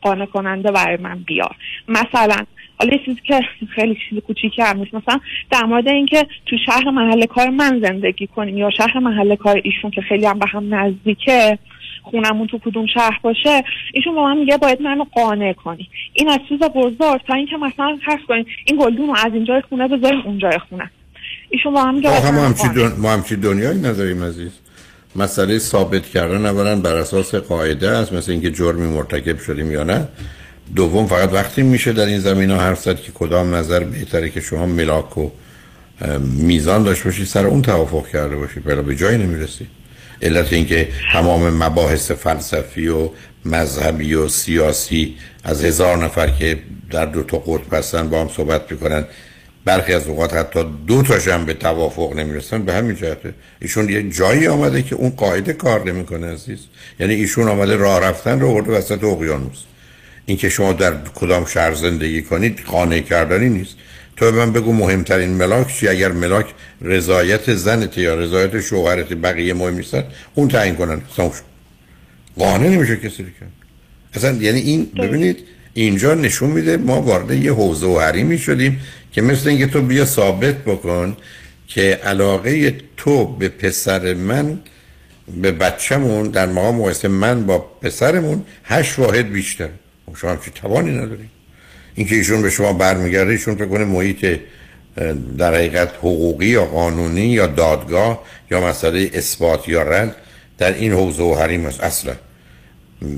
قانع کننده برای من بیار. مثلا حالا چیزی که خیلی چیز کوچیکی هم مثلا در مورد اینکه تو شهر محل کار من زندگی کنیم یا شهر محل کار ایشون که خیلی هم به هم نزدیکه خونمون تو کدوم شهر باشه ایشون به من میگه باید منو قانع کنی. این از چیز بزرگ تا اینکه مثلا فرض کنیم این گلدون رو از اینجای خونه بذاریم اونجای خونه. ایشون با هم ما همچی, دن... ما همچی دنیایی نداریم عزیز. مسئله ثابت کردن اولا بر اساس قاعده است مثل اینکه جرمی مرتکب شدیم یا نه. دوم فقط وقتی میشه در این زمین ها حرف زد که کدام نظر بهتره که شما ملاک و میزان داشت باشید سر اون توافق کرده باشید بلا به جایی نمی‌رسید علت اینکه تمام مباحث فلسفی و مذهبی و سیاسی از هزار نفر که در دو تا قطب هستن با هم صحبت می‌کنن برخی از اوقات حتی دو تاش هم به توافق نمی‌رسن به همین جهته. ایشون یه جایی آمده که اون قاعده کار نمی‌کنه عزیز. یعنی ایشون آمده راه رفتن رو برده وسط اقیانوس. اینکه شما در کدام شهر زندگی کنید قانع کردنی نیست. تو به من بگو مهمترین ملاک چی؟ اگر ملاک رضایت زنت یا رضایت شوهرت بقیه مهم نیستن اون تعیین کنن. قانع نمیشه کسی رو کرد اصلا یعنی این ببینید اینجا نشون میده ما وارد یه حوزه و حریمی شدیم که مثل اینکه تو بیا ثابت بکن که علاقه تو به پسر من به بچهمون در مقام مقایسه من با پسرمون هشت واحد بیشتر. خب شما چی توانی نداری. اینکه ایشون به شما برمیگرده ایشون فکر کنه محیط در حقیقت حقوقی یا قانونی یا دادگاه یا مسئله اثبات یا رد در این حوزه و حریم است. اصلا.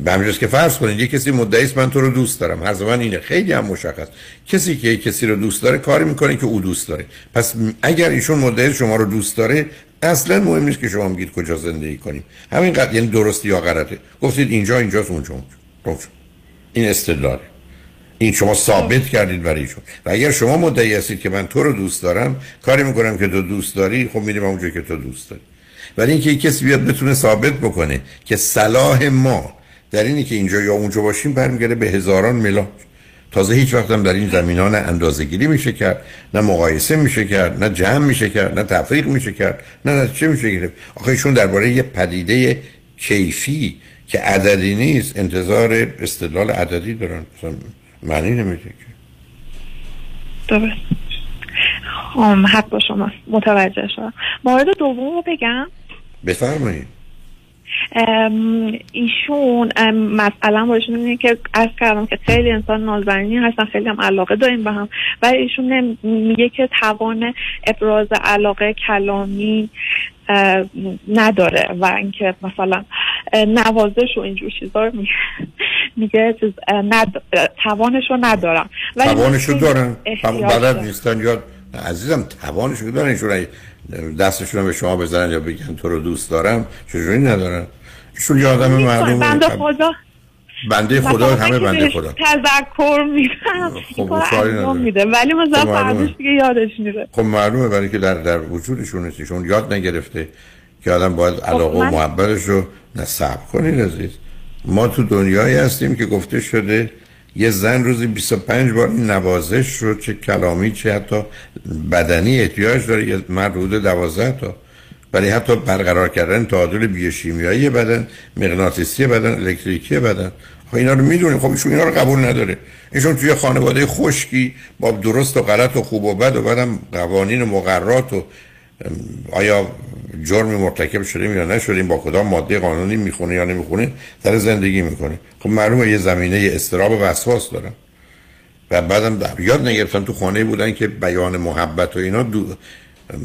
به همینجاست که فرض کنید یه کسی مدعی است من تو رو دوست دارم. هر زمان اینه. خیلی هم مشخص. کسی که کسی رو دوست داره کاری می‌کنه که او دوست داره. پس اگر ایشون مدعی شما رو دوست داره اصلا مهم نیست که شما میگید کجا زندگی کنیم. همین قد... یعنی درستی یا غلطه. گفتید اینجا اینجاست اونجا اونجا. این استدلاله این شما ثابت کردید برای ایشون. و اگر شما مدعی هستید که من تو رو دوست دارم کاری می‌کنم که تو دوست داری خب میریم اونجا که تو دوست داری. ولی اینکه کسی بیاد بتونه ثابت بکنه که صلاح ما در اینی که اینجا یا اونجا باشیم برمیگرده به هزاران ملاک تازه هیچ وقت هم در این زمینان اندازه گیری میشه کرد نه مقایسه میشه کرد نه جمع میشه کرد نه تفریق میشه کرد نه نه چه میشه گرفت. آخه ایشون درباره یه پدیده کیفی که عددی نیست انتظار استدلال عددی دارن. معنی نمیده که. درست. خب، حق با شما. متوجه شدم. مورد دوم رو بگم. بفرمایید. ایشون مثلا باشون اینه که از کردم که خیلی انسان نازنینی هستن خیلی هم علاقه داریم به هم. ولی ایشون میگه که توان ابراز علاقه کلامی نداره و اینکه مثلا نوازش و اینجور چیزا رو میگه. توانش رو ندارم. توانش رو دارن. بلد نیستن یا عزیزم توانش رو دارن ایشون دستشون به شما بزنن یا بگن تو رو دوست دارم چجوری ندارن؟ ایشون یه آدم معلوم بنده خدا. بنده خدا همه بنده خدا. تذکر میدم. خب میده. ولی مثلا خب فردش دیگه یادش میره. خب معلومه برای که در در وجودشون نیستشون یاد نگرفته که آدم باید خب علاقه و محبتش رو نصب کنید عزیز. ما تو دنیایی هستیم که گفته شده یه زن روزی 25 بار این نوازش رو چه کلامی چه حتی بدنی احتیاج داره. یه مرد حدود 12 تا. برای حتی برقرار کردن تعادل بیوشیمیایی بدن مغناطیسی بدن الکتریکی بدن. خب اینا رو می‌دونیم. خب ایشون اینا رو قبول نداره. ایشون توی خانواده خشکی با درست و غلط و خوب و بد و بعدم قوانین و مقررات و آیا جرمی مرتکب شدیم یا نشدیم؟ با کدام ماده قانونی می‌خونه یا نمی‌خونه؟ در زندگی می‌کنه خب معلومه یه زمینه استراب و وسواس دارم و بعدم یاد نگرفتم تو خانه بودن که بیان محبت و اینا دو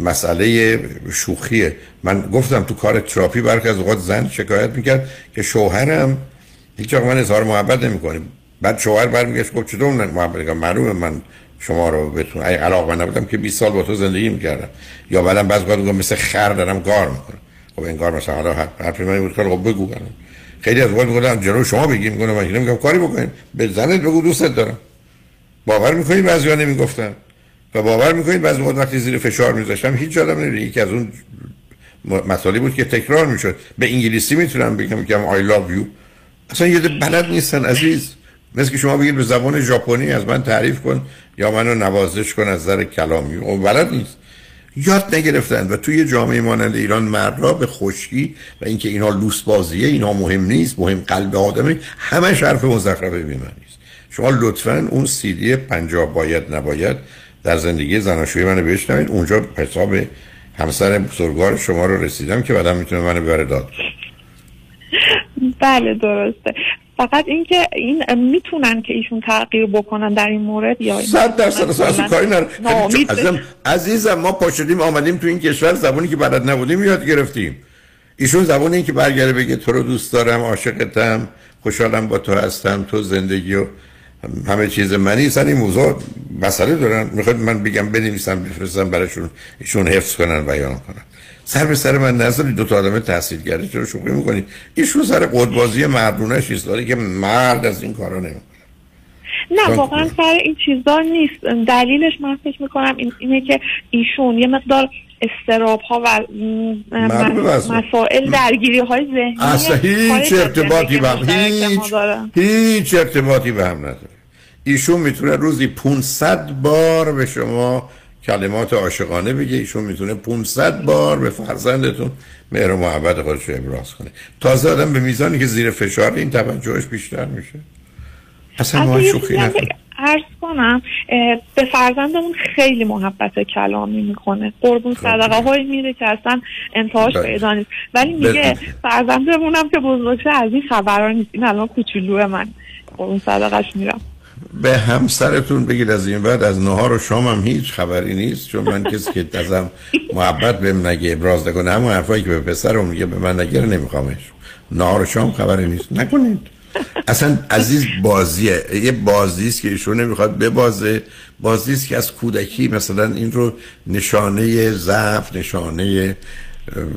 مسئله شوخیه. من گفتم تو کار تراپی برخی از اوقات زن شکایت می‌کرد که شوهرم هیچ من اظهار محبت نمی‌کنیم بعد شوهر برمیگشت گفت چطور محبت معلومه من شما رو بتون ای علاقه نبودم که 20 سال با تو زندگی می‌کردم. یا بعدم بعض وقت مثل خر دارم کار می‌کنم. خب این کار مثلا حالا حرف من بود که خب بگو کنم خیلی از وقت میگم جلو شما بگیم. میگم من نمیگم کاری بکنیم. به زنت بگو دوستت دارم. باور می‌کنید بعضیا نمی‌گفتن. و باور می‌کنید بعضی وقت وقتی زیر فشار میذاشتم هیچ آدم نمیره یکی از اون مسائلی بود که تکرار می‌شد. به انگلیسی می‌تونم بگم که I love you. اصلا یه بلد نیستن عزیز. مثل که شما بگید به زبان ژاپنی از من تعریف کن یا منو نوازش کن از نظر کلامی. او بلد نیست. یاد نگرفتن و توی جامعه مانند ایران مرد به خشکی و اینکه اینها لوس بازیه اینها مهم نیست مهم قلب آدمه همه حرف مزخرف بیمه نیست شما لطفا اون سیدی پنجاه باید نباید در زندگی زناشویی منو بشنوید. اونجا حساب همسر بزرگوار شما رو رسیدم که بعدا می‌تونه منو ببره داد. بله درسته. فقط اینکه این می‌تونن که ایشون تغییر بکنن در این مورد یا صد درصد اصلا کاری نره عزیزم عزیزم ما پاشدیم آمدیم تو این کشور زبونی که بلد نبودیم یاد گرفتیم. ایشون زبونی این که برگره بگه تو رو دوست دارم عاشقتم خوشحالم با تو هستم تو زندگی و همه چیز منی. سر این موضوع مسئله دارن. می‌خواد من بگم بنویسم بفرستم براشون ایشون حفظ کنن بیان کنن. سر به سر من نذاری دو تا آدم تحصیل کرده چرا شوخی می‌کنید. ایشون سر قدبازی مردونش ایستاده که مرد از این کارا نمی‌کنه. نه واقعا سر این چیزا نیست. دلیلش من فکر می‌کنم این اینه که ایشون یه مقدار استراب ها و. مسائل درگیری های ذهنی اصلا هیچ ارتباطی به هم هیچ. هیچ ارتباطی به هم نداره. ایشون می‌تونه روزی 500 بار به شما کلمات عاشقانه بگه ایشون می‌تونه 500 بار به فرزندتون مهر و محبت خودش رو ابراز کنه. تازه آدم به میزانی که زیر فشار این توجهش بیشتر میشه. اصلا ما شوخی عرض کنم به فرزندمون خیلی محبت کلامی می‌کنه. قربون صدقه های میره که اصلا انتهاش بله. پیدا نیست. ولی بله. میگه فرزندمونم که بزرگ شه از این خبرها نیست. این الان کوچولو من. قربون صدقش میرم. به همسرتون بگید از این بعد از نهار و شام هم هیچ خبری نیست چون من کسی که ازم محبت بهم نگه ابراز نکنه همون حرفایی که به پسرم میگه به من نگه نمیخوامش نهار و شام خبری نیست. نکنید. اصلا عزیز بازیه. یه بازی است که ایشون نمی‌خواد ببازه. بازی است که از کودکی مثلا این رو نشانه ضعف نشانه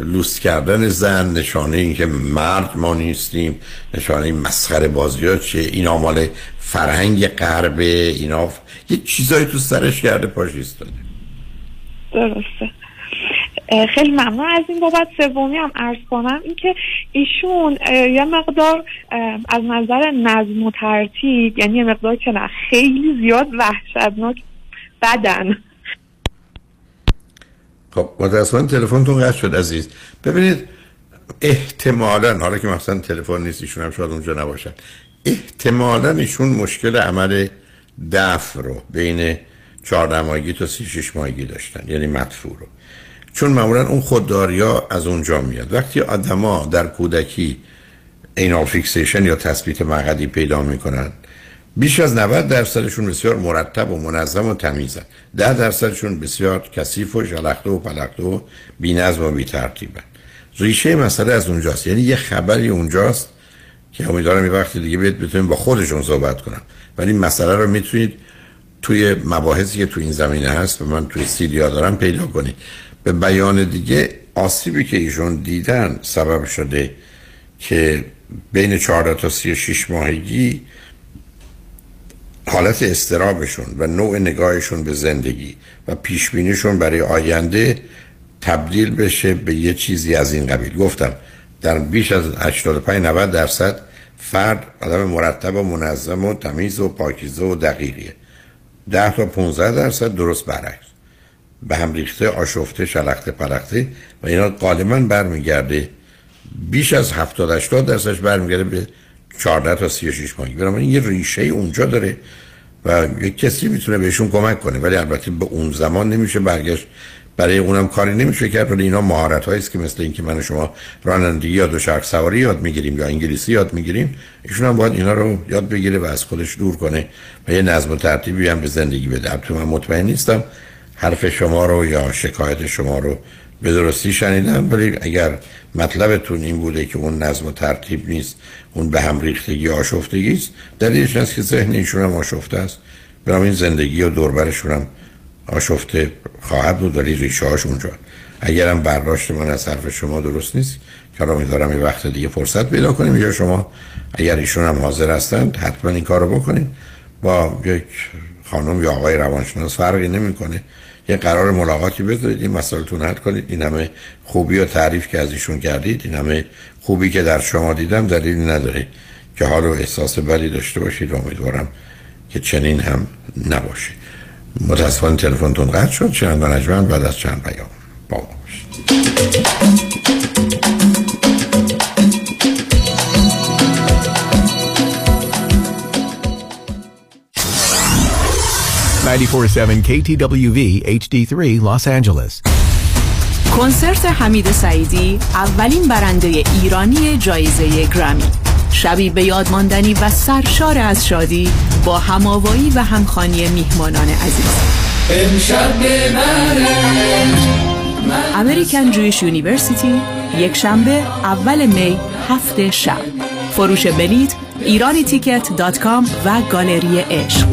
لوس کردن زن نشانه اینکه مرد ما نیستیم نشانه مسخره بازی ها چیه این مال فرهنگ غربه اینا. یه چیزایی تو سرش کرده پاش ایستاده. درسته. خیلی ممنون. از این بابت سومی هم عرض کنم اینکه ایشون یه مقدار از نظر نظم و ترتیب یعنی یه مقدار که نه خیلی زیاد وحشتناک بدن. خب متاسفانه تلفنتون قطع شد عزیز. ببینید احتمالا حالا که مثلا تلفن نیست ایشون هم شاید اونجا نباشن. احتمالا ایشون مشکل عمل دفع رو بین 14 ماهگی تا 36 ماهگی داشتن یعنی مدفوع رو. چون معمولا اون خودداریا از اونجا میاد. وقتی آدما در کودکی اینال فیکسیشن یا تثبیت مقعدی پیدا می‌کنن بیش از 90 درصدشون بسیار مرتب و منظم و تمیزن 10 درصدشون بسیار کثیف و شلخته و پلخته و بی‌نظم و بی‌ترتیبن. ریشه مسئله از اونجاست. یعنی یه خبری اونجاست که امیدوارم یه وقتی دیگه بیاد بتونیم با خودشون صحبت کنم. ولی مسئله رو می‌تونید توی مباحثی که تو این زمینه هست و من توی سیدیا دارم پیدا کنید. به بیان دیگه آسیبی که ایشون دیدن سبب شده که بین 14 تا 36 ماهگی حالت استرابشون و نوع نگاهشون به زندگی و پیشبینیشون برای آینده تبدیل بشه به یه چیزی از این قبیل. گفتم در بیش از 85 90 درصد فرد آدم مرتب و منظم و تمیز و پاکیزه و دقیقیه. 10 تا 15 درصد درست برعکس. به هم ریخته آشفته شلخته پلخته و اینا غالبا برمیگرده. بیش از 70 80 درصدش برمیگرده به 14 تا 36 ماهگی. بنابراین یه ریشه اونجا داره و یه کسی می‌تونه بهشون کمک کنه. ولی البته به اون زمان نمیشه برگشت. برای اونم کاری نمیشه کرد ولی اینا مهارت است که مثل اینکه من و شما رانندگی یا دوچرخ سواری یاد می‌گیریم یا انگلیسی یاد می‌گیریم ایشون هم باید اینا رو یاد بگیره و از خودش دور کنه و یه نظم و ترتیبی هم به زندگی بده. البته من مطمئن نیستم حرف شما رو یا شکایت شما رو به درستی شنیدم ولی اگر مطلبتون این بوده که اون نظم و ترتیب نیست اون به هم ریختگی آشفتگی است دلیلش هست که ذهن ایشون هم آشفته است. برام این زندگی و دوربرشون هم آشفته خواهد بود ولی ریشه هاش اونجا. اگرم برداشت من از حرف شما درست نیست که حالا میدارم یه وقت دیگه فرصت پیدا کنیم یا شما اگر ایشون هم حاضر هستند حتما این کار رو بکنید با یک خانم یا آقای روانشناس فرقی نمی‌کنه. یه قرار ملاقاتی بذارید این مسائلتون حل کنید. این همه خوبی و تعریف که از ایشون کردید این همه خوبی که در شما دیدم دلیلی نداره که حال و احساس بدی داشته باشید و امیدوارم که چنین هم نباشه. متاسفانه تلفنتون قطع شد چند نجمن بعد از چند پیام با ما باشید. 947 KTWV HD3 Los Angeles. کنسرت حمید سعیدی اولین برنده ایرانی جایزه گرمی شبی به یاد ماندنی و سرشار از شادی با هماوایی و همخوانی میهمانان عزیز. American Jewish University یک شنبه اول می هفت شب. فروش بلیت ایرانی ticket dot com و گالری عشق.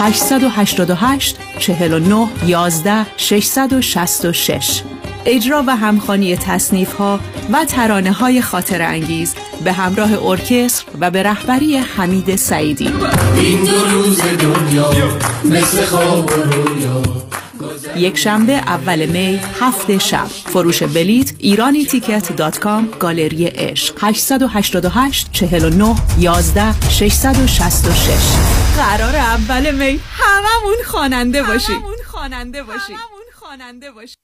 888 49 11 666 اجرا و همخوانی تصنیف ها و ترانه های خاطر انگیز به همراه ارکستر و به رهبری حمید سعیدی. این دو روز دنیا مثل خواب و رویا. یک شنبه اول می هفت شب. فروش بلیت ایرانی ticket dot com گالری عشق. 888 49 11 666 قرار اول می هممون خواننده باشیم هممون خواننده باشیم خواننده باشیم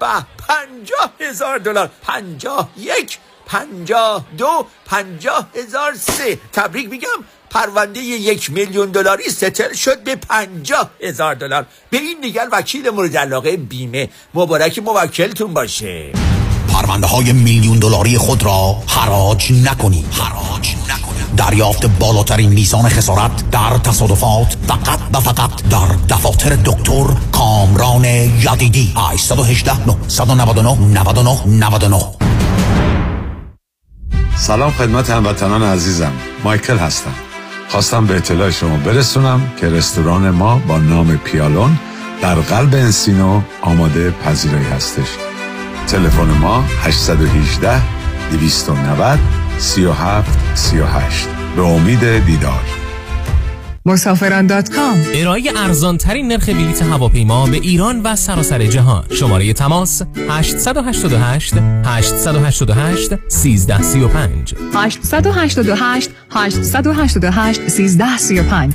به پنجاه هزار دلار. پنجاه یک پنجاه دو پنجاه هزار سه. تبریک میگم پرونده یک میلیون دلاری ستل شد به پنجاه هزار دلار. به این دیگر وکیل مورد علاقه بیمه. مبارک موکلتون باشه. پرونده های میلیون دلاری خود را حراج نکنید. حراج نکنید. دریافت بالاترین میزان خسارت در تصادفات فقط و فقط در دفاتر دکتر کامران یدیدی. 818 999 99 99 سلام خدمت هموطنان عزیزم. مایکل هستم. خواستم به اطلاع شما برسونم که رستوران ما با نام پیالون در قلب انسینو آماده پذیرایی هستش. تلفن ما 818 290 37 38 به امید دیدار مسافران دات کام. ارائه ارزان ترین نرخ بلیط هواپیما به ایران و سراسر جهان. شماره تماس 888 888 1335 888 888 1335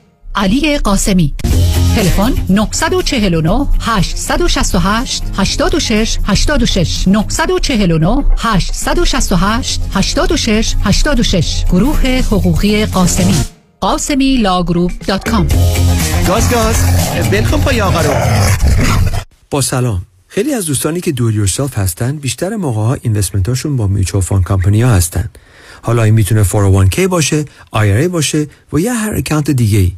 علی قاسمی. تلفن 949 868 86 86 949 868 86 86 گروه حقوقی قاسمی. قاسمی Law Group dot com. گاز گاز. ولکن پای آقا رو. با سلام. خیلی از دوستانی که do it yourself هستن بیشتر موقع ها investment هاشون با mutual fund company ها هستن. حالا این می‌تونه 401k باشه IRA باشه و یا هر account دیگه ای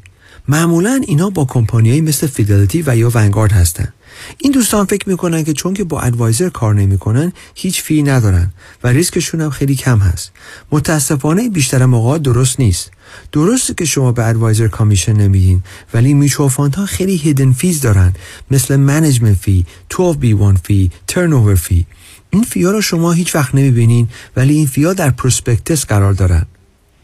معمولا اینا با کمپانیایی مثل Fidelity و یا Vanguard هستن. این دوستان فکر می‌کنن که چون که با advisor کار نمی‌کنن هیچ fee ندارن و ریسکشون هم خیلی کم هست. متاسفانه بیشتر موقع درست نیست. درسته که شما به advisor commission نمیدین ولی mutual ها خیلی hidden fees دارن. مثل management fee 12B1 fee turn fee این fee ا رو شما هیچ وقت نمی‌بینین ولی این fee ا در prospectus قرار دارن.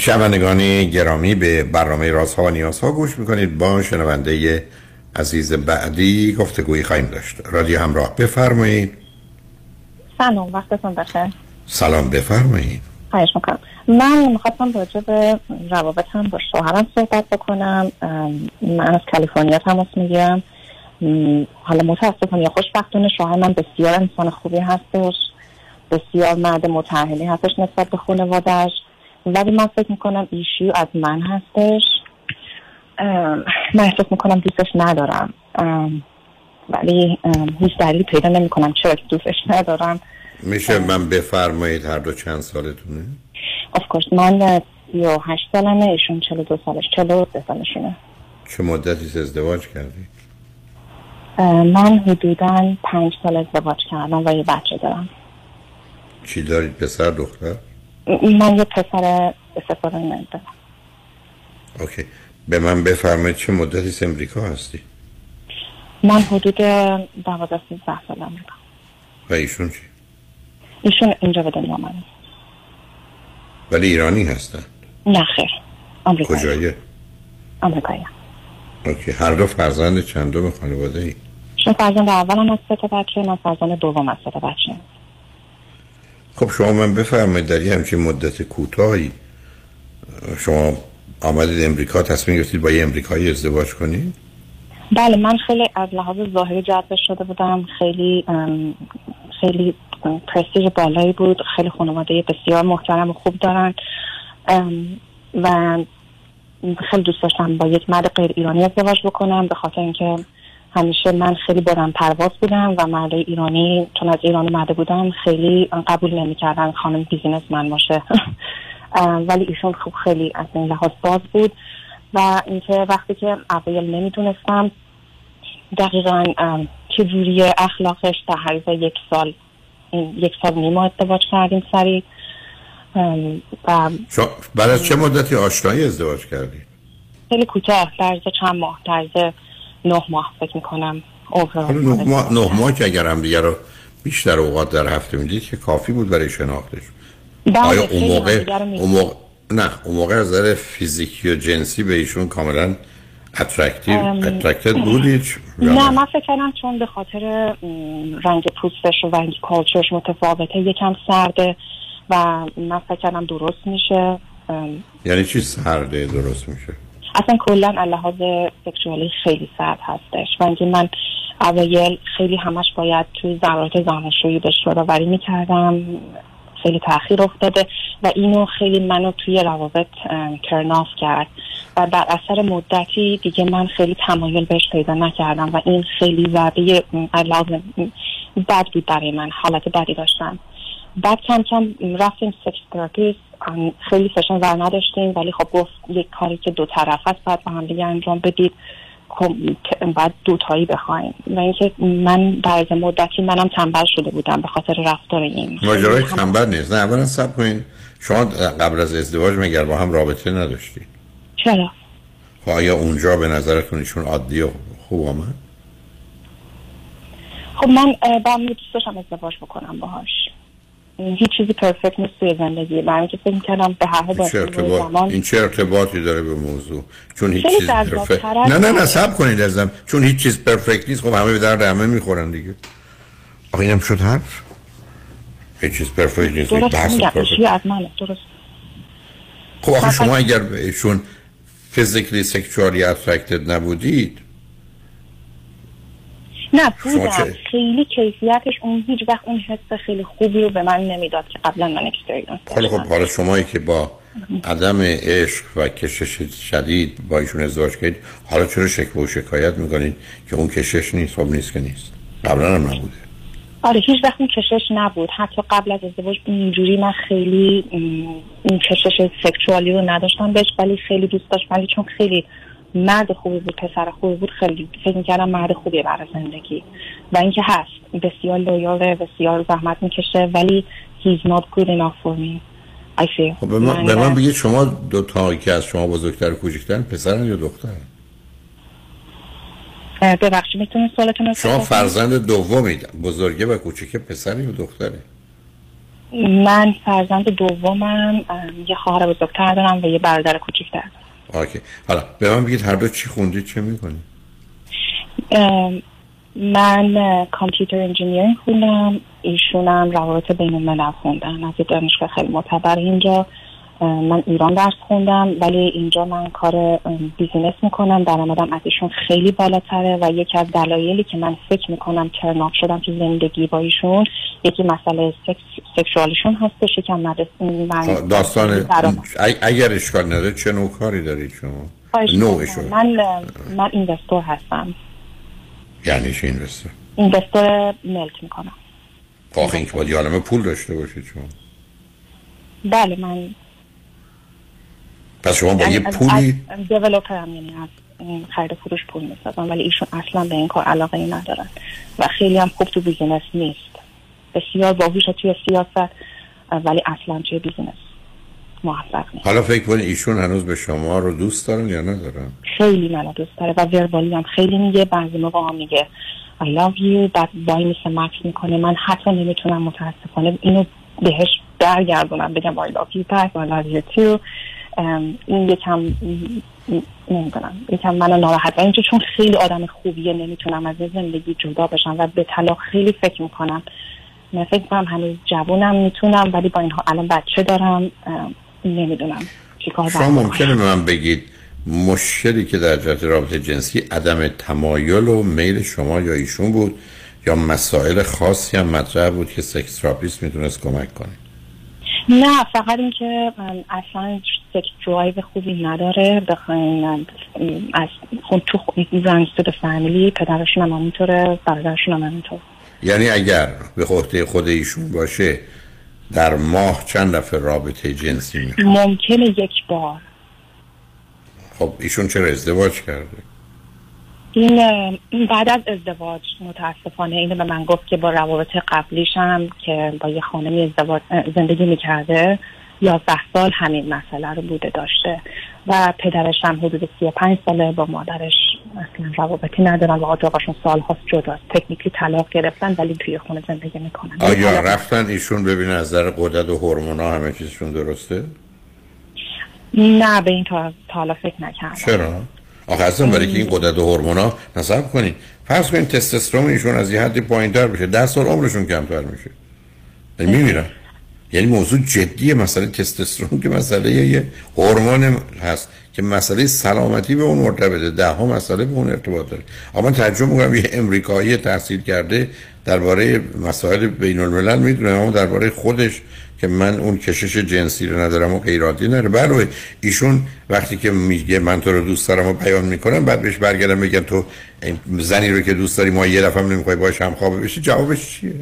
شنوندگان گرامی به برنامه رازها و نیازها گوش می‌کنید. با شنونده عزیز بعدی گفتگویی خواهیم داشت. رادیو همراه بفرمایید. سلام وقتتون بخیر. سلام بفرمایید. خواهش می‌کنم. من می‌خواستم راجع به روابطم با شوهرم صحبت بکنم. من از کالیفرنیا تماس می‌گیرم. حالا متاسفانه یا خوشبختانه شوهر من بسیار انسان خوبی هستش. بسیار مرد متعهلی هستش نسبت به خانوادهش ولی من فکر می‌کنم ایشیو از من هستش. من احساس می‌کنم دوستش ندارم. ولی هیچ دلیلی پیدا نمی‌کنم چرا که دوستش ندارم. میشه من بفرمایید هر دو چند سالتونه؟ Of course من سی و هشت سالمه ایشون چلو دو سالش چلو سه سالشونه. چه مدتی ازدواج کردی؟ من حدودا پنج سال ازدواج کردم و یه بچه دارم. چی دارید پسر دختر؟ من یه پسر استفاده ندارم. اوکی. به من بفرمایید چه مدتی امریکا هستی؟ من حدود دوازده سیزده سالم بودم و ایشون چی؟ ایشون اینجا به دنیا آمدن ولی ایرانی هستن؟ نه خیر. آمریکایی. کجایه آمریکایی. اوکی. هر دو فرزند چندم خانواده ای شما فرزند اولم از سه تا بچه من فرزند دوم از سه تا بچه. خب شما من بفرمایید در یه همچین مدت کوتاهی شما آمدید امریکا تصمیم گرفتید با یه امریکایی ازدواج کنید؟ بله من خیلی از لحاظ ظاهری جذب شده بودم خیلی خیلی پرستیژ بالایی بود خیلی خانواده بسیار محترم و خوب دارن و خیلی دوست داشتم با یک مرد غیر ایرانی ازدواج بکنم به خاطر اینکه همیشه من خیلی بلند پرواز بودم و مرد ایرانی چون از ایران اومده بودم خیلی قبول نمی‌کردن خانم بیزینس من باشه. ولی ایشون خوب خیلی از این لحاظ باز بود و اینکه وقتی که اوایل نمی‌دونستم دقیقا ام، چجوری اخلاقش در حریف یک سال یک سال نیما ازدواج کردیم سری. و بعد از چه مدتی آشنایی ازدواج کردید خیلی کوتاه در چند ماه در نه ماه فکر می‌کنم نه ماه, نه ماه که اگر هم دیگه رو بیشتر اوقات در هفته می‌دید که کافی بود برای شناختش. آیا اون موقع اون موقع نه اون موقع از نظر فیزیکی و جنسی به ایشون کاملا attractive attracted بودید نه من فکر کردم چون به خاطر رنگ پوستش و رنگ culture ش متفاوته یکم سرده و من فکر کردم درست میشه. یعنی چی سرده درست میشه؟ اصلا کلا لحاظ sexually خیلی سرد هستش. و اینکه من اوایل خیلی همش باید توی ضرورت زناشویی بهش یادآوری می‌کردم. خیلی تاخیر افتاده و اینو خیلی منو توی روابط turn off کرد. و در اثر مدتی دیگه من خیلی تمایل بهش پیدا نکردم و این خیلی ضربه بد بود برای من حالت بدی داشتم. بعد کم کم رفتیم sex therapist. خیلی session ور نداشتیم ولی خب گفت یک کاری که دو طرف است باید با هم دیگه انجام بدید. خب بعد دوتایی بخوایم. و اینکه من از مدتی منم تنبل شده بودم به خاطر رفتار این. ماجرای تنبل نیست. نه اولا سب کنید شما قبل از ازدواج مگر با هم رابطه نداشتید چرا؟ خب آیا اونجا به نظرتون ایشون عادی و خوب آمد؟ خب من با هم دوست داشتم ازدواج بکنم باهاش. هیچ چیزی پرفکت نیست توی زندگی. برای اینکه فکر کردم به هر حال زمان این چه ارتباطی داره به موضوع؟ چون هیچ چیز پرفکت نه نه نه سب کنید ازم چون هیچ چیز پرفکت نیست. خب همه به درد همه می‌خورن دیگه. آخه اینم شد حرف؟ هیچ چیز perfect نیست. درست بحث perfect. از درست. خب آخه شما اگر بهشون physically sexually attracted نبودید نه بودم خیلی کیفیتش اون هیچ وقت اون حس خیلی خوبی رو به من نمی‌داد که قبلا من experience خیلی خب حالا شمایی که با عدم عشق و کشش شدید با ایشون ازدواج کردید حالا چرا شکوه و شکایت می‌کنید که اون کشش نیست؟ خب نیست که نیست. قبلا هم نبوده. آره هیچ وقت اون کشش نبود. حتی قبل از ازدواج اینجوری من خیلی این کشش سکشوالی رو نداشتم بهش ولی خیلی دوست داشت ولی چون خیلی مرد خوبی بود پسر خوبی بود خیلی فکر می‌کردم مرد خوبیه برای زندگی. و اینکه هست بسیار لویاله بسیار زحمت می‌کشه ولی he's not good enough for me. I see. خب به من, من- به من بگید شما دو تا که از شما بزرگتر و کوچکترن پسرن یا دخترن؟ ببخشید می‌تونید سوالتون رو شما فرزند دومید بزرگه و کوچکه پسری یا دختره؟ من فرزند دومم یه خواهر بزرگتر دارم و یه برادر کوچیکتر okay. حالا به من بگید هر دو چی خوندید چه می‌کنید؟ من computer engineering خوندم. ایشونم روابط بین الملل خوندن. از دانشگاه خیلی معتبر اینجا. من ایران درس خوندم ولی اینجا من کار business می‌کنم. درآمدم از ایشون خیلی بالاتره و یکی از دلایلی که من فکر می‌کنم turn off شدم تو زندگی با ایشون یکی مسئله سکس sexual شون هستش یکم مدرسه من داستان اگر اشکال نداره چه نوع کاری دارید شما نوعشون. من من investor هستم. یعنی چی investor investor ملک می‌کنم. آخه اینکه باید یه عالمه پول داشته باشید شما بله من پس شما با یه پولی developer هم یعنی از خرید فروش پول می‌سازم ولی ایشون اصلا به این کار علاقه ای ندارن. و خیلی هم خوب تو business نیست. بسیار باهوش توی سیاست ولی اصلا توی business موفق نیست. حالا فکر کنید ایشون هنوز به شما رو دوست دارن یا ندارن؟ خیلی منو دوست داره و verbally هم خیلی میگه بعضی موقع میگه I love you بعد وایمیسه مکث می‌کنه. من حتی نمی‌تونم متاسفانه اینو بهش برگردونم بگم I love you back I love you too. این یکم نمی‌دونم یکم منو ناراحت و اینجا چون خیلی آدم خوبیه نمی‌تونم از این زندگی جدا بشم و به طلاق خیلی فکر می‌کنم. من فکر می‌کنم هنوز جوونم می‌تونم ولی با اینها الان بچه دارم. نمی‌دونم چیکار شما. ممکنه به من بگید مشکلی که در جهت رابطه جنسی عدم تمایل و میل شما یا ایشون بود یا مسائل خاصی هم مطرح بود که sex therapist می‌تونست کمک کنه؟ نه فقط اینکه اصلا sex drive خوبی نداره. بخواین از خون تو رنگ تو فامیلی پدرشون هم همینطوره برادرشون هم همینطور یعنی اگر به خودی خود ایشون باشه در ماه چند دفعه رابطه جنسی می ممکنه یک بار. خب ایشون چرا ازدواج کرده؟ این بعد از ازدواج متاسفانه اینو به من گفت که با روابط قبلیش هم که با یه خانمی ازدواج زندگی می‌کرده یازده سال همین مسئله رو بوده داشته. و پدرش هم حدود 35 ساله با مادرش اصلا روابطی ندارن و آقاشون سال هاست جداست تکنیکلی طلاق گرفتن ولی توی خونه زندگی می‌کنن. آیا رفتن ایشون ببینه از نظر قدرت و هورمونا همه چیزشون درسته؟ نه به این تا حالا فکر نکردم. چرا؟ آخه اصلا برای که این قدرت و هورمونا نصب کنید فرض کنید تستوسترون ایشون از یه حدی پایینتر بشه. ده سال عمرشون کمتر میشه. یعنی میمیرن. یعنی موضوع جدیه مسئله تستوسترون که مسئله یه هورمون هست که مسئله سلامتی به اون مرتبطه ده ها مسئله به اون ارتباط داره. اما تعجب می‌کنم یه امریکایی تحصیل کرده درباره مسائل بین الملل می‌دونه اما درباره خودش که من اون کشش جنسی رو ندارم و غیراتی نره بله ایشون وقتی که میگه من تو رو دوست دارم و بیان می‌کنم بعد بهش برگردم بگم تو زنی رو که دوست داری ما یه دفعه نمی‌خوای باش هم خوابه بشی جوابش چیه؟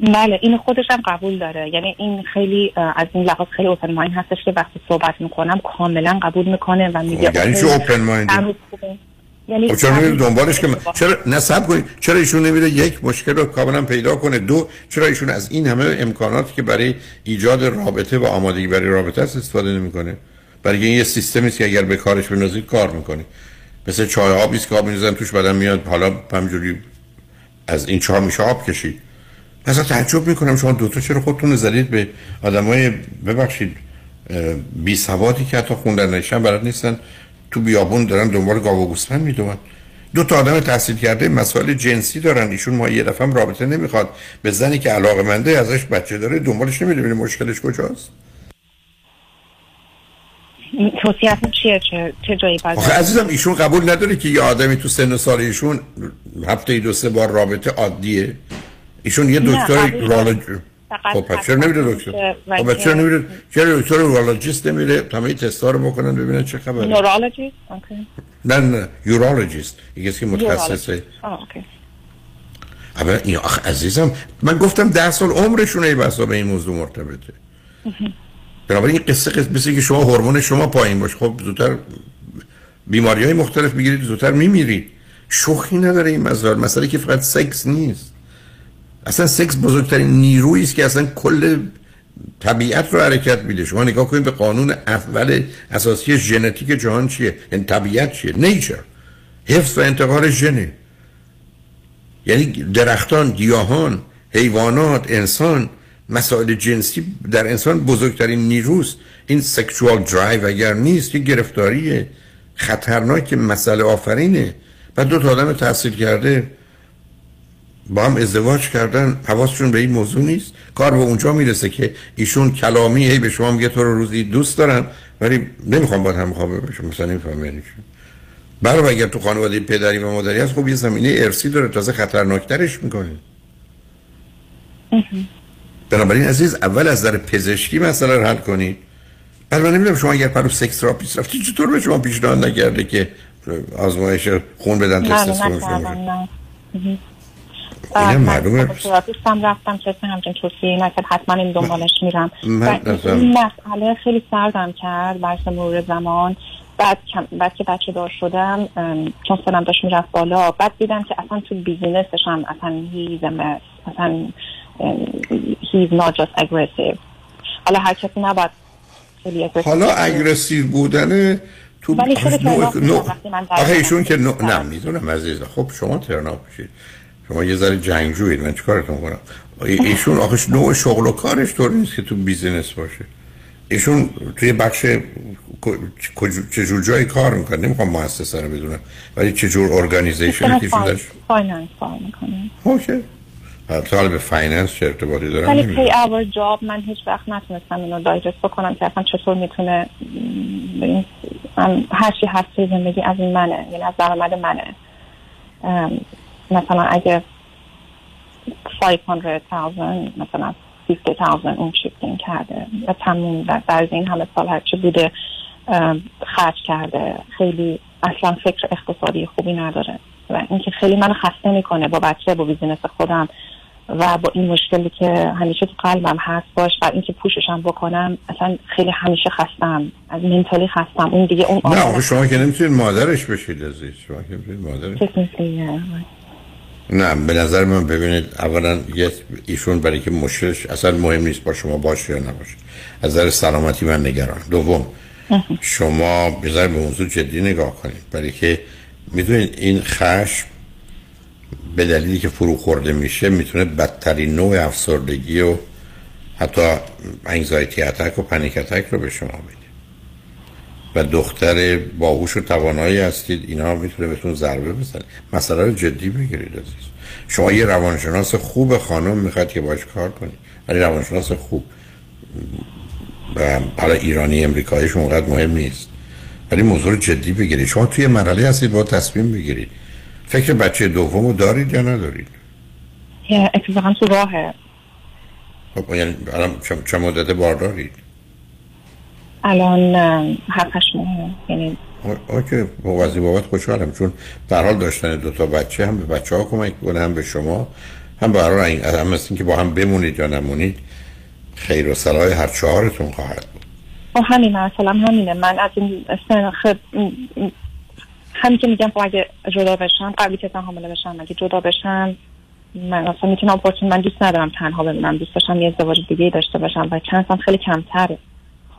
بله این خودش هم قبول داره. یعنی این خیلی از این لحاظ خیلی اوپن مایند هستش که وقتی صحبت می‌کنم کاملا قبول می‌کنه و میگه یعنی چه روز خوبه. یعنی خب چرا نمیره دنبالش که من-. چرا نصب کنید. چرا ایشون نمیره یک مشکل رو کاملا پیدا کنه؟ دو چرا ایشون از این همه امکاناتی که برای ایجاد رابطه و آمادگی برای رابطه است استفاده نمی‌کنه؟ برای این یه سیستمی که اگر به کارش بنازید کار می‌کنه. مثل چای آبی که آب می‌ریزن توش بعدم میاد حالا همجوری از این چهار میشه آب کشید. مثلا تعجب می‌کنم شما دوتا چرا خودتون زدید به آدمای ببخشید بی سوادی که حتی خوندن نشن بلد نیستن. تو بیابون دارن دنبال گاو و گوسفند میدون دو تا آدم تحصیل کرده مسائل جنسی دارن. ایشون ما یه دفعه رابطه نمی‌خواد. به زنی که علاقه منده ازش بچه داره دنبالش نمیده ببینه مشکلش کجاست. توصیهتون چیه؟ چه, چه جایی آخه عزیزم ایشون قبول نداره که یه آدمی تو سن و سال ایشون هفته دو سه بار رابطه عادیه. ایشون یه دکتر فقط خب پس چرا نمیره دکتر خب چرا نمیره؟ چرا دکتر urologist نمیره؟ همه تستا رو بکنن ببینن چه خبره. نورولوژیست okay نه نه urologist که متخصصه. okay اما این آخه عزیزم من گفتم ده سال عمرشونه بسا به این موضوع مرتبطه. بنابراین این قصه قصه مثل که شما هورمون شما پایین باشه. خب زودتر بیماری های مختلف بگیرید زودتر میمیرید. شوخی نداره این مسئله مسئله که فقط سکس نیست. اصلا سکس بزرگترین نیرویی است که اصلا کل طبیعت رو حرکت میده. شما نگاه کنید به قانون اول اساسی ژنتیک جهان چیه؟ این طبیعت چیه؟ نیچر حفظ و انتقال ژنه یعنی درختان گیاهان حیوانات انسان مسائل جنسی در انسان بزرگترین نیروست این سکشوال درایو اگر نیست یه گرفتاریه. خطرناک مسئله آفرینه. و دو تا آدم تحصیل کرده. با هم ازدواج کردن حواسشون به این موضوع نیست؟ کار به اونجا می‌رسه که ایشون کلامی هی به شما میگه تو رو روزی دوست دارم ولی نمی‌خوام با هم خوابه بشم مثلا نمیفهم یعنی برای اگر تو خانواده پدری و مادری هست خب یه زمینه ارثی داره تازه خطرناکترش می‌کنه. بنابراین عزیز اول از در پزشکی مسئله رو حل کنید. بعد من نمی‌دونم شما اگر پرو sex therapist رفتی چطور به شما پیشنهاد نکرده که آزمایش خون بدن تستوسترون شما اینم معلومه. therapist م رفتم کسی همچین توصیه نکرد حتما این دنبالش میرم. این مسئله خیلی سردم کرد برس مرور زمان. بعد, بعد که بچه دار شدم چون سنم داشت می‌رفت بالا بعد دیدم که اصلا تو بیزینسش هم اصلا هیز اصلا he's not just aggressive. حالا هر کسی نباید حالا اگرسیو بودن تو ولی خیلی نو... آخه ایشون که نو... نه می‌دونم عزیز خب شما ترنا بشید شما یه ذره جنگجویید من چیکارتون کنم؟ ایشون آخه نوع شغل و کارش طور نیست که تو بیزینس باشه. ایشون توی بخش چجور جایی کار می‌کنه؟ نمی‌خوام مؤسسه رو بدونم ولی چجور ارگانیزیشن که شده فایننس کار می‌کنه اوکی. حالا به فایننس چه ارتباطی دارم؟ ولی پی اور جاب من هیچ وقت نتونستم اینو دایجست بکنم که اصلا چطور می‌تونه هر چی هست زندگی از این منه یعنی از درآمد منه. مثلا اگه 500,000 مثلا 50,000 اون شیفتینگ کرده. و تموم در این همه سال هرچی بوده خرج کرده. خیلی اصلا فکر اقتصادی خوبی نداره. و اینکه خیلی منو خسته می‌کنه با بچه با بیزینس خودم و با این مشکلی که همیشه تو قلبم هست باش و اینکه پوششم بکنم اصلا خیلی همیشه خستم از منتالی خستم اون دیگه اون نه شما که نمی‌تونید مادرش بشید عزیز. شما که نمی‌تونید مادرش نه به نظر من ببینید اولا ایشون برای که مشکلش اصلا مهم نیست با شما باشه یا نباشه از نظر سلامتی من نگران. دوم شما بذار به موضوع جدی نگاه کنید. برای که می‌دونید این خشم به دلیلی که فرو خورده میشه می‌تونه بدترین نوع افسردگی و حتی انگزایتی اتک و پنیک اتک رو به شما بده. و دختر باهوش و توانایی هستید اینا می‌تونه بهتون ضربه بزنه. مسئله رو جدی بگیرید عزیز. شما یه روانشناس خوب خانم می‌خواد که باش کار کنید. ولی روانشناس خوب حالا ایرانی امریکاییش اونقدر مهم نیست. ولی موضوع جدی بگیرید. شما توی مرحله هستید با تصمیم بگیرید. فکر بچه دوم رو دارید یا ندارید؟ اتفاقا تو راهه. خب یعنی چه مدت باردارید؟ الان هفتش ماه یعنی اوکی با وضعی بابت خوشحالم چون در حال داشتن دو تا بچه هم به بچه ها کمک کنه هم به شما هم به حال هم مثل که با هم بمونید یا نمونید خیر و صلاح هر چهارتون خواهد بود. خب همین مثلا همینه. من از این سن خب همین که میگم خب اگه جدا بشم قبلی که حامله بشم اگه جدا بشم من اصلا می‌تونم من دوست ندارم تنها بمونم دوست داشتم یه ازدواج دیگه داشته باشم و چند خیلی کمتر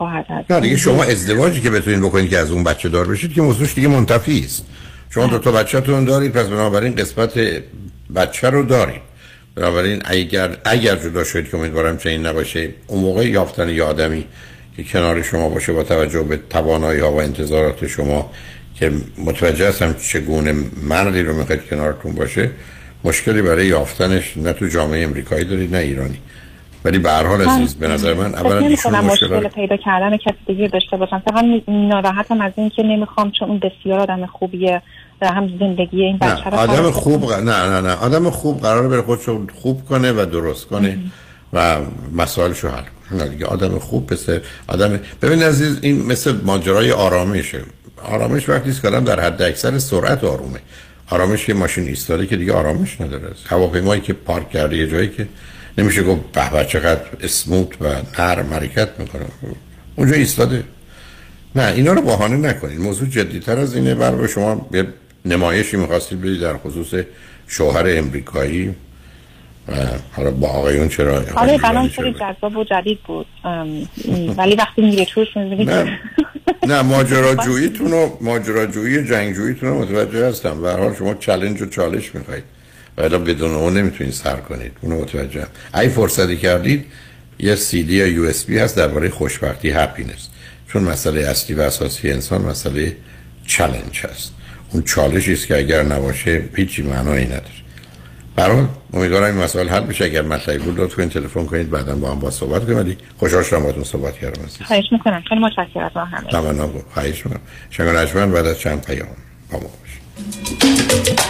خواهد هست نه دیگه شما ازدواجی که بتونین بکنید که از اون بچه دار بشید که موضوعش دیگه منتفی است. شما دو تا بچه‌تون دارید پس بنابراین قسمت بچه رو دارید بنابراین اگر اگر جدا شدید که امیدوارم چنین نباشه اون موقع یافتن یه آدمی که کنار شما باشه با توجه به توانایی ها و انتظارات شما که متوجه هستم چگونه مردی رو می‌خواید کنارتون باشه مشکلی برای یافتنش نه تو جامعه امریکایی دارید نه ایرانی. ولی به هر حال عزیز به نظر من اولا ایشون مشکل پیدا کردن کسی دیگه داشته باشم. فقط ناراحتم از این که نمی‌خوام چون اون بسیار آدم خوبیه و هم زندگی این بچه آدم خوب نه نه نه. آدم خوب قراره بره خودشو خوب کنه و درست کنه و مسائلشو حل کنه. دیگه آدم خوب پسه آدم ببین عزیز این مثل ماجرای آرامشه. آرامش وقتی است که در حد اکثر سرعت آرومه. آرامش یه ماشین ایستاده که دیگه آرامش نداره. هواپیمایی که پارک کرده یه جایی که نمیشه گفت به چقدر اسموت و نرم حرکت می‌کنه. اونجا ایستاده. نه اینا رو بهانه نکنید. موضوع جدیتر از اینه. بر شما یه نمایشی می‌خواستید بدید در خصوص شوهر امریکایی. و حالا با آقایون چرا آره برام خیلی جذاب و جدید بود. ولی وقتی میره توش می‌بینی نه. ماجراجوییتون و ماجراجویی جنگجوییتون رو متوجه هستم. هر حال شما چلنج و چالش می‌خواید. و الا بدون اون نمی‌تونید سر کنید. اونو متوجه ای فرصتی کردید یه سی دی یا یو اس بی هست درباره خوشبختی happiness چون مسئله اصلی و اساسی انسان مسئله challenge هست. اون چالشی است که اگر نباشه هیچی معنایی نداره. برای امیدوارم این مسائل حل بشه. اگر مطلبی بود لطفا تلفن کنید. بعدا با هم با صحبت کنیم. ولی خوشحال شدم باهاتون صحبت کردم خواهش می‌کنم. خیلی متشکرم از همه. بود خواهش می‌کنم. شنگ نجمن بعد از چند پیام با ما باشید.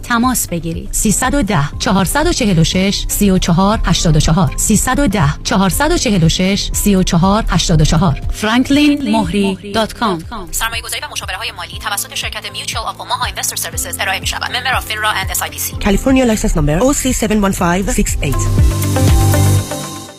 تماس بگیرید. 310 446 34 84 310 446 34 84 franklinmohri.com سرمایه گذاری و مشاوره های مالی توسط شرکت Mutual of Omaha Investor Services ارائه می شود member of FINRA and S California license number OC71568.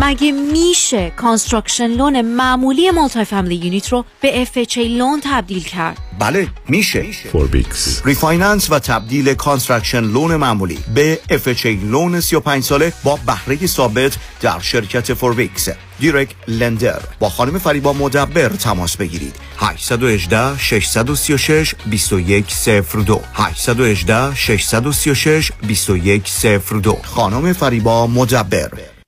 مگه میشه construction loan معمولی multi-family unit رو به FHA loan تبدیل کرد؟ بله میشه. فوربیکس refinance و تبدیل construction loan معمولی به FHA loan 35 ساله با بهره ثابت در شرکت فوربیکس direct lender با خانم فریبا مدبر تماس بگیرید. 818 636 2102 818 636 2102 خانم فریبا مدبر.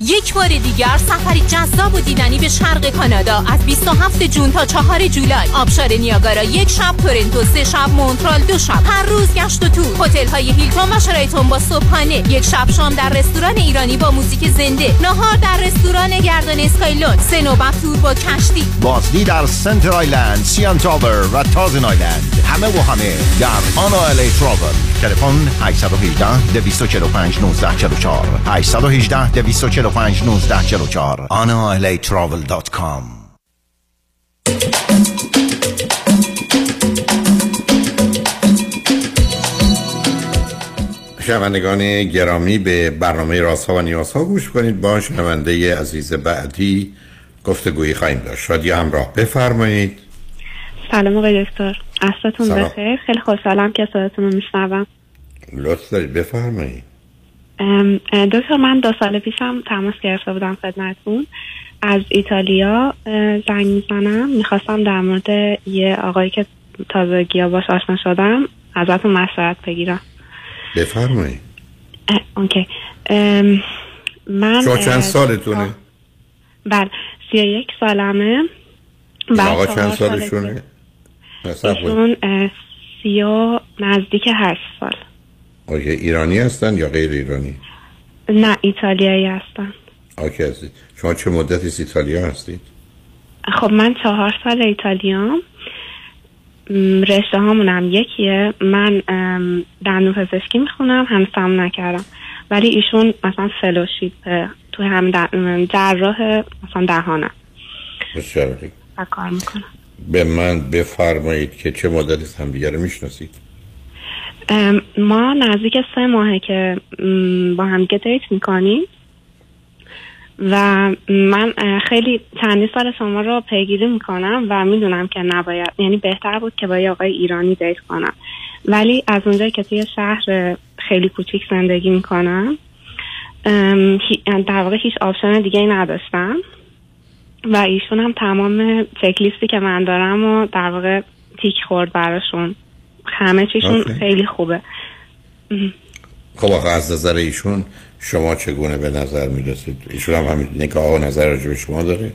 یک بار دیگر سفری جذاب و دیدنی به شرق کانادا از 27 جون تا 4 جولای. آبشار نیاگارا یک شب تورنتو سه شب مونترال دو شب. هر روز گشت و تور هتل های هیلتون و شرایطون با صبحانه. یک شب شام در رستوران ایرانی با موزیک زنده. نهار در رستوران گردان اسکایلون. سه نوبت تور با کشتی. بازدید در سنتر آیلند سیان تاور و تازن آیلند. همه و همه در آنا الی تراول تلفن 818 245 1944 818 245 1944 analatravel.com شنوندگان گرامی به برنامه رازها و نیازها گوش کنید. با شنونده عزیز بعدی گفتگویی خواهیم داشت. شادی همراه بفرمایید. سلام آقای دکتر. عصرتون سلام. بخیر. خیلی خوشحالم که صداتون رو میشنوم. لطف دارید. بفرمایید. دکتر من دو سال پیشم تماس گرفته بودم خدمتتون. از ایتالیا زنگ می‌زنم. می‌خواستم در مورد یه آقایی که تازگی باش آشنا شدم ازتون مشورت بگیرم. بفرمایید. اوکی. ام، من شما چند سالتونه؟ بله سی و یک سالمه. آقا چند سال سالشونه؟ ایشون سی و نزدیک هشت سال. آیا ایرانی هستن یا غیر ایرانی؟ نه ایتالیایی هستم آکی هستید شما چه مدتی از ایتالیا هستید؟ خب من چهار سال ایتالیام رشته هامونم یکیه. من دندون پزشکی می‌خونم تموم نکردم. ولی ایشون مثلا فلوشیپ تو هم جراح مثلا دهانم بسیار و کار می‌کنم. به من بفرمایید که چه مدتی از همدیگه رو می‌شناسید؟ ما نزدیک سه ماهه که با هم دیت می‌کنیم. و من خیلی چندین سال شما رو پیگیری می‌کنم و می‌دونم که نباید یعنی بهتر بود که با یه آقای ایرانی دیت کنم. ولی از اونجایی که توی شهر خیلی کوچیک زندگی می‌کنم در واقع هیچ option دیگه ای نداشتم. و ایشون هم تمام checklistی که من دارم و در واقع تیک خورد براشون. همه چیشون okay. خیلی خوبه. خب آخه از نظر ایشون شما چگونه به نظر می‌رسید؟ ایشون هم همین نگاه و نظر راجع به شما داره؟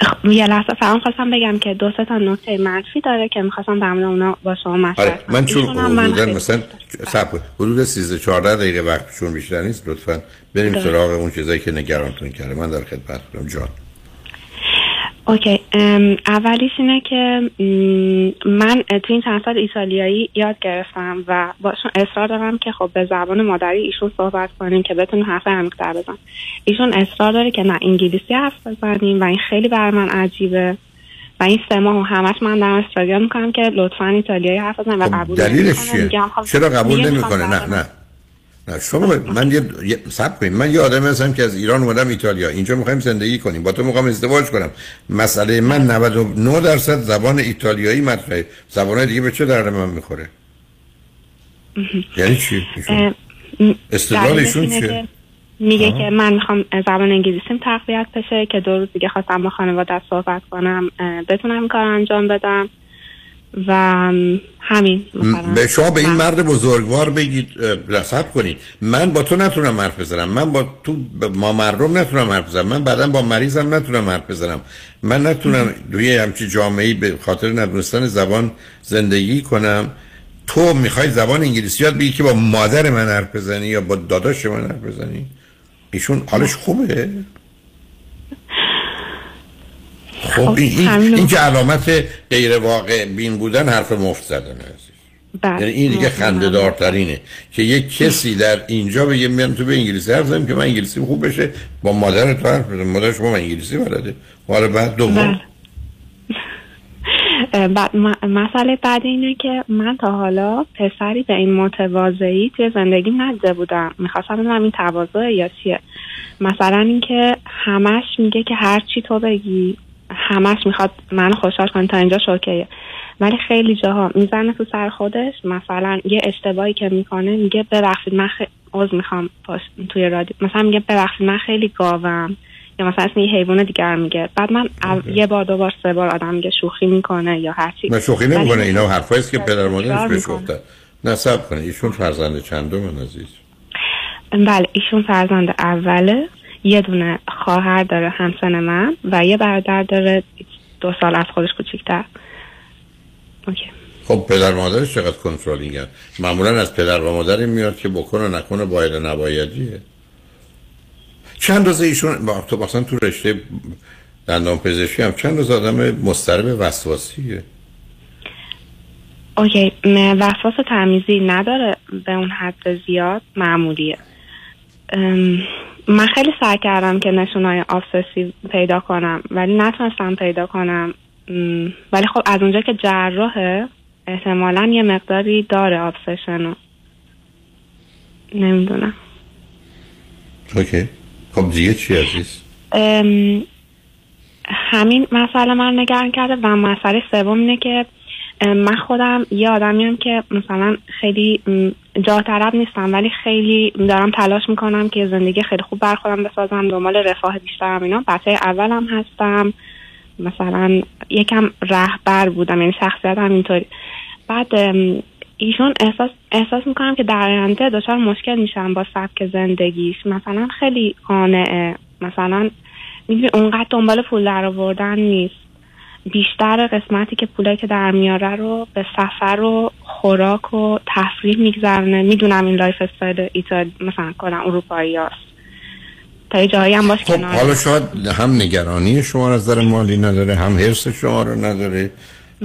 خب، یه لحظه فقط خواستم بگم که دو سه تا نکته منفی داره که می‌خواستم در مورد اونا با شما مشورت آره من چون حدودا مثلا صبر. حدود 13 14 دقیقه وقتشون بیشتر نیست لطفا بریم. سراغ اون چیزایی که نگرانتون کرده. من در خدمتتونم جان. اوکی اولیش اینه که من تو این چند سال ایتالیایی یاد گرفتم و باشون اصرار دارم که خب به زبان مادری ایشون صحبت کنیم که بتونیم حرف عمیق‌تر بزن ایشون اصرار داره که نه انگلیسی حرف بزنیم و این خیلی بر من عجیبه و این سه ماه و همش من دارم استرادیان می‌کنم که لطفا ایتالیایی حرف بزنیم و قبول خب، دلیلش نمی‌کنه. چیه؟ خب چرا قبول نمی‌کنه؟ می‌خوام نه نه. نه شما من یه, صبر کنید. من یه آدم هستم که از ایران اومدم ایتالیا. اینجا می‌خوایم زندگی کنیم. با تو می‌خوام ازدواج کنم. مسئله من 99 درصد زبان ایتالیایی مطرحه. زبان دیگه به چه درد من می‌خوره؟ یعنی چی؟ اه، م- استدلال دلیلش ایشون اینه چیه؟ میگه آها. که من می‌خوام زبان انگلیسیم تقویت بشه که دو روز دیگه خواستم با خانواده صحبت کنم بتونم این کار انجام بدم. و همین به شما به این مرد بزرگوار بگید رسد کنید. من با تو نتونم حرف بزنم. من با تو ما مردم نتونم حرف بزنم. من بعدا با مریضم نتونم حرف بزنم. من نتونم روی همچی جامعه به خاطر ندونستن زبان زندگی کنم. تو می‌خوای زبان انگلیسی یاد بگی که با مادر من حرف بزنی یا با داداش من حرف بزنی؟ ایشون حالش خوبه؟ خب این, این, این که علامت غیر واقع بین بودن حرف مفت زدن است بله. یعنی این دیگه. خنده دارترینه که یک کسی در اینجا بگه میام تو به انگلیسی حرف بزنیم که من انگلیسی خوب بشه با مادر تو حرف بزنم مادر شما من انگلیسی بلده حالا بعد دوم بله. مسئله بعد اینه که من تا حالا پسری به این متواضعی توی زندگی ندیده بودم می‌خواستم بدونم این تواضع یا چیه مثلا اینکه همش میگه که هر چی تو بگی همش می‌خواد من خوشحال کنه تا اینجا شوکیه. ولی خیلی جاها می‌زنه تو سر خودش مثلا یه اشتباهی که می‌کنه میگه ببخشید من خ... عذر می‌خوام پاش- توی رادیو. مثلا میگه ببخشید من خیلی گاوم. یا مثلا اسم یه حیوان دیگر میگه. بعد من او- یه بار دو بار سه بار آدم میگه شوخی می‌کنه یا هر چی. من شوخی نمی‌کنه. اینا حرفایی است که پدر مادرش بهش. گفتن نصب کنه ایشون فرزند چندم عزیز؟ بله ایشون فرزند اوله. یه دونه خواهر داره همسن من و یه برادر داره دو سال از خودش کوچیکتر. اوکی. خب پدر مادرش چقدر کنترلینگن معمولا از پدر و مادر میاد که بکنه نکنه باید نبایدیه. چند روزه ایشون با تو مثلا تو رشته دندان پزشکی هم چند روز آدم مضطرب وسواسیه؟ Okay وسواس تمیزی نداره به اون حد زیاد معمولیه. من خیلی سعی کردم که نشونای obsessی پیدا کنم ولی نتونستم پیدا کنم. ولی خب از اونجا که جراحه احتمالا یه مقداری داره obsessionو نمی‌دونم. Okay. خب دیگه چی عزیز؟ همین مسئله من نگران کرده و مسئله سوم اینه که من خودم یه آدمیم که مثلا خیلی جاه طلب نیستم ولی خیلی دارم تلاش می‌کنم که زندگی خیلی خوب بر خودم بسازم دنبال رفاه بیشترم اینا. بچه اولم هستم مثلا یکم رهبر بودم یعنی شخصیت هم اینطوری. بعد ایشون احساس احساس می‌کنم که در آینده دچار مشکل میشم با سبک زندگیش. مثلا خیلی قانعه. مثلا می‌دونی اونقدر دنبال پول در آوردن نیست. بیشتر قسمتی که پولایی که در میاره رو به سفر و خوراک و تفریح میگذرونه. می‌دونم این lifestyle ایتالی مثلا کنم اروپایی هست تا جایی هم باش خب کنار. حالا شاید هم نگرانی شما از نظر مالی نداره هم حرص شما رو نداره.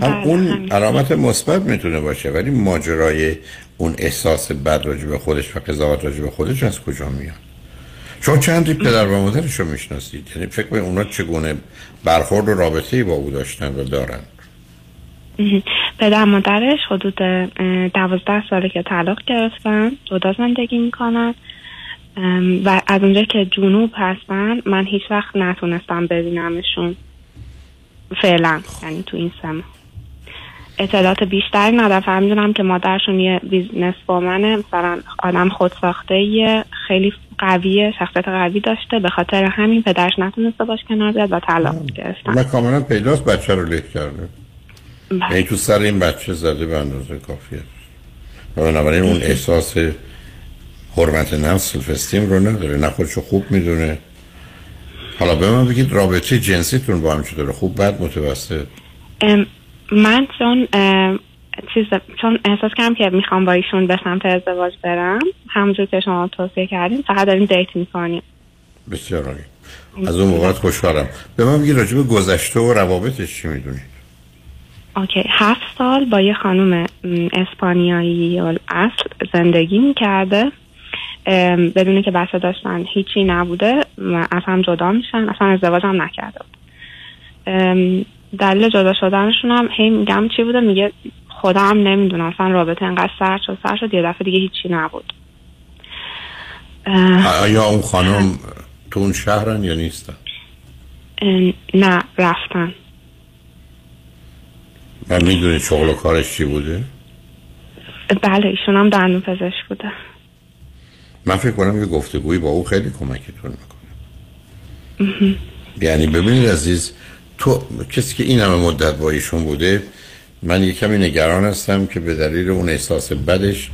هم بله، اون. علامت مثبت می‌تونه باشه ولی ماجرای اون احساس بد راجع به خودش و قضاوت راجع به خودش از کجا میاد؟ شما چقدر پدر و مادرش رو می‌شناسید؟ یعنی فکر کنید اونا چگونه برخورد و رابطه با او داشتن و دارن. پدر مادرش حدود دوازده ساله که طلاق گرفتن جدا زندگی می‌کنن. و از اونجا که جنوب هستن من هیچ وقت نتونستم ببینمشون. فعلا یعنی تو این سم اطلاعات بیشتری ندارم. فقط می‌دونم که مادرشون یه business womanه مثلا آدم خودساخته خیلی قویه شخصیت قوی داشته. به خاطر همین پدرش نتونسته باش کنار بیاد و طلاق گرفتن. من کاملا پیداست بچه رو له کرده. بله. یعنی تو سر این بچه زده به اندازه کافیه. و بنابراین اون احساس حرمت نفس سلف استیم رو نداره. نه خودشو خوب می‌دونه. حالا به من بگید رابطه جنسیتون با هم چطوره؟ خوب بد متوسط؟ من چون چیز چون احساس کردم که می‌خوام با ایشون به سمت ازدواج برم همونجور که شما توصیه کردیم فقط داریم دیت می‌کنیم. بسیار عالی. از اون موقعات خوشحالم. به من بگید راجب گذشته و روابطش چی می‌دونید؟ اوکی. هفت سال با یه خانم اسپانیایی اصل زندگی می‌کرده. بدونه که بچه داشتن هیچی نبوده و از هم جدا میشن. اصلا ازدواج هم نکرده بود. دلیل جدا شدنشون هم هی میگم چی بوده؟ میگه خدا هم نمی‌دونم اصلا رابطه انقدر سر شد. سر شد. یه دفعه دیگه هیچی نبود. آیا اون خانم تو اون شهرن یا نیستن؟ نه رفتن. و می‌دونید شغل و کارش چی بوده؟ بله ایشون هم دندون پزشک بوده. من فکر کنم یه گفتگویی با او خیلی کمکتون می‌کنه. یعنی ببینید عزیز تو کسی که این همه مدت با ایشون بوده من یه کمی نگران هستم که به دلیل اون احساس بدش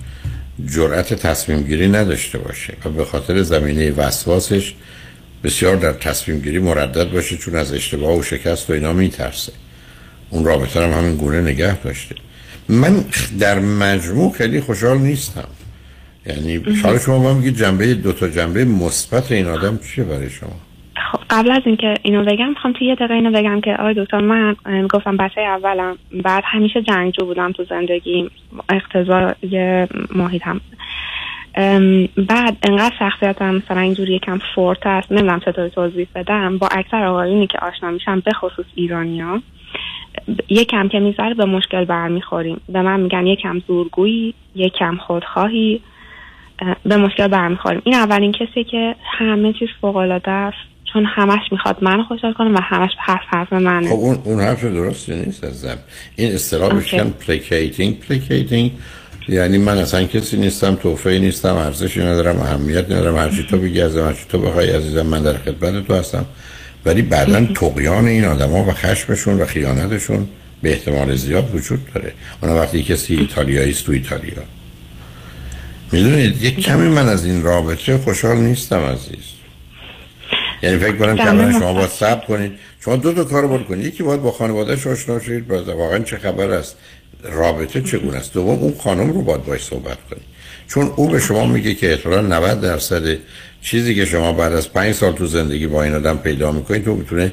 جرأت تصمیم گیری نداشته باشه و به خاطر زمینه وسواسش بسیار در تصمیم گیری مردد باشه چون از اشتباه و شکست و اینا میترسه. اون رابطه هم همین گونه نگه داشته. من در مجموع خیلی خوشحال نیستم. یعنی حالا شما میگید جنبه دو تا جنبه مثبت این آدم چیه برای شما؟ قبل از اینکه اینو بگم می‌خوام توی یه دقیقه اینو بگم که آقای دکتر من گفتم بچه اولم بعد همیشه جنگجو بودم تو زندگی اقتضای محیط هم ام، بعد انقدر شخصیتم مثلا اینجوری یکم فورت است نمی‌دونم چطور توضیح بدم با اکثر آقایونی که آشنا میشم به خصوص ایرانیا یکم که می‌ذاره به مشکل برمیخوریم. به من میگن یکم زورگویی یکم خودخواهی اه، به مشکل برمیخوریم. این اولین کسی که همه چیز فوق العاده است. چون همش می‌خواد منو خوشحال کنه و همش حرف حرف منه. خب اون اون حرف درستی نیست عزیزم این اصطلاح OK. میگن placating placating یعنی من اصلا کسی نیستم تحفه‌ای نیستم ارزشی ندارم اهمیت ندارم. هرچی تو بگی عزیزم هرچی تو بخوای عزیزم من در خدمت تو هستم. ولی بعدا طغیان این آدما و خشمشون و خیانتشون به احتمال زیاد وجود داره. اون وقتی کسی ایتالیایی است تو ایتالیا. می‌دونید یک کمی من از این رابطه خوشحال نیستم عزیز. یعنی فکر کنم که بله، شما متوجه. باید صبر کنید. شما دو تا کار باید کنید. یکی باید با خانوادهش آشنا شید باید واقعا چه خبر است رابطه چگونه است. دوم اون خانم رو باید باش صحبت کنید. چون او به شما میگه که احتمالاً 90 درصد چیزی که شما بعد از پنج سال تو زندگی با این آدم پیدا می‌کنید تو می‌تونه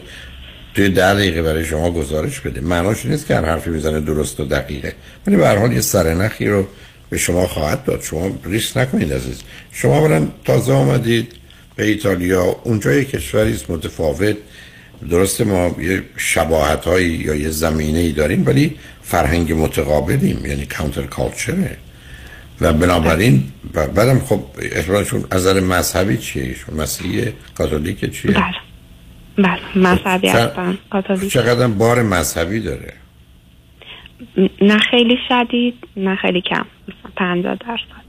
توی ده دقیقه برای شما گزارش بده. معناش نیست که هر حرفی می‌زنه درست و دقیقه. ولی به هر حال یه سرنخی رو به شما خواهد داد. شما ریسک نکنید عزیز. شما اولا تازه آمدید. به ایتالیا اونجا یه کشوری متفاوت. درسته ما یه شباهت هایی یا یه زمینه ای داریم ولی فرهنگ متقابلیم یعنی کانتر کالچره و بنابراین بعدم خب احتمالشون از نظر مذهبی چیه؟ ایشون مسیحی کاتولیک چیه؟ بله. بله مذهبی هستن کاتولیک. چقدر بار مذهبی داره؟ نه خیلی شدید نه خیلی کم مثلا 50 درصد.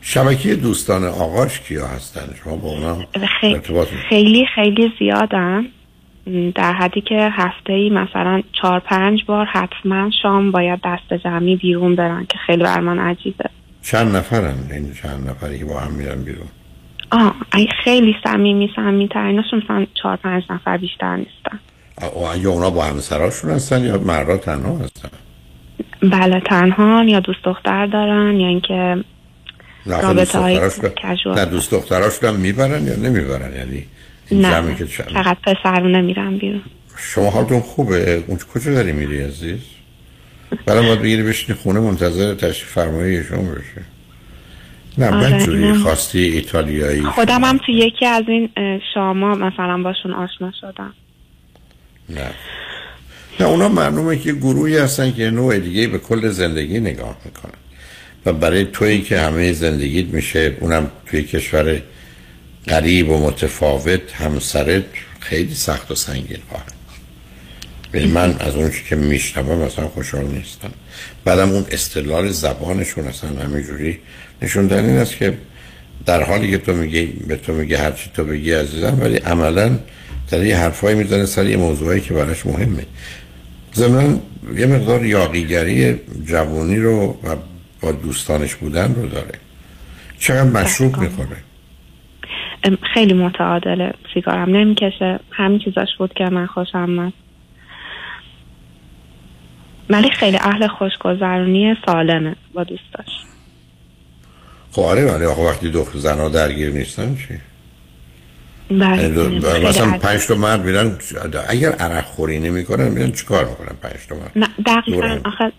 شبکه دوستان آقاش کیا هستن؟ شما با اونا خیلی خیلی خیلی زیادن. در حدی که هفته ای مثلا چهار پنج بار حتما شام باید دست جمعی بیرون برن که خیلی بر من عجیبه. چند نفرن این چند نفری که با هم میرن بیرون؟ آه اگه خیلی صمیمی صمیمی تریناشون مثلا چهار پنج نفر بیشتر نیستن. یا اونا با همسراشون هستن یا مردا تنها هستن؟ بله تنها یا دوست دختر دارن یا اینکه رابطه های. نه. دوست دختراشون هم می‌برن یا نمی‌برن؟ یعنی این نه که چند فقط پسرونه میرن بیرون. شما حالتون خوبه؟ اون کجا داری میری عزیز؟ بعدم باید بگیری بشینی خونه منتظر تشریف فرمایی ایشون بشه. نه آره، بدجوری اینم- خواستی ایتالیایی خودم هم تو یکی از این اه، شاما مثلا باشون آشنا شدم. نه. نه اونا معلومه که گروهی هستن که نوع دیگه به کل زندگی نگاه می‌کنن. و برای تویی که همه زندگیت میشه اونم توی کشور غریب و متفاوت همسرت خیلی سخت و سنگین خواهد. یعنی من از اون که میشنوم مثلا خوشحال نیستم. بعدم اون استدلال زبانشون اصلا همینجوری نشوندن این است که در حالی که تو میگی به تو میگه هر چی تو بگی عزیزم ولی عملا در یه حرفایی می‌زنه سر یه موضوعی که براش مهمه. ضمن یه مقدار یاقیگری جوانی رو و با دوستانش بودن رو داره. چقدر مشروب می‌خوره؟ خیلی متعادله سیگارم. نمی‌کشه. همین چیزاش بود که من خوشم اومد. ولی خیلی اهل خوشگذرونی سالمه با دوستاش. خب آره ولی آقا وقتی دو زنها درگیر نیستن چی؟ بله یعنی مثلا. پنج تا مرد میرن اگر عرق خوری نمی‌کنن میرن چیکار می‌کنن؟ پنج تا مرد. نه دقیقا. آخه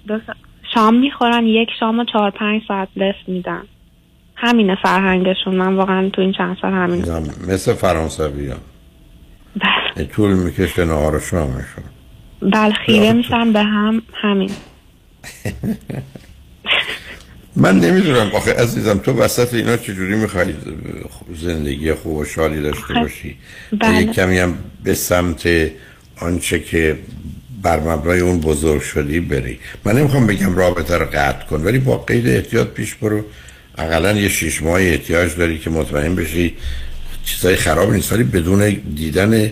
شام می‌خورن یک شام و چهار پنج ساعت لفت میدن. همینه فرهنگشون. من واقعا تو این چند سال همین مثل فرانسوی ها طول می‌کشه نهار و شامشون بله خیره میشن به هم. همین. من نمی‌دونم آخه عزیزم تو وسط اینا چجوری می‌خوای زندگی خوب و شادی داشته آخه، باشی؟ بله. یک کمی هم به سمت آنچه که بر مبنای اون بزرگ شدی بری. من نمی‌خوام بگم رابطه رو قطع کن ولی با قید احتیاط پیش برو. اقلا یه شیش ماه احتیاج داری که مطمئن بشی چیزای خراب نیست ولی بدون دیدن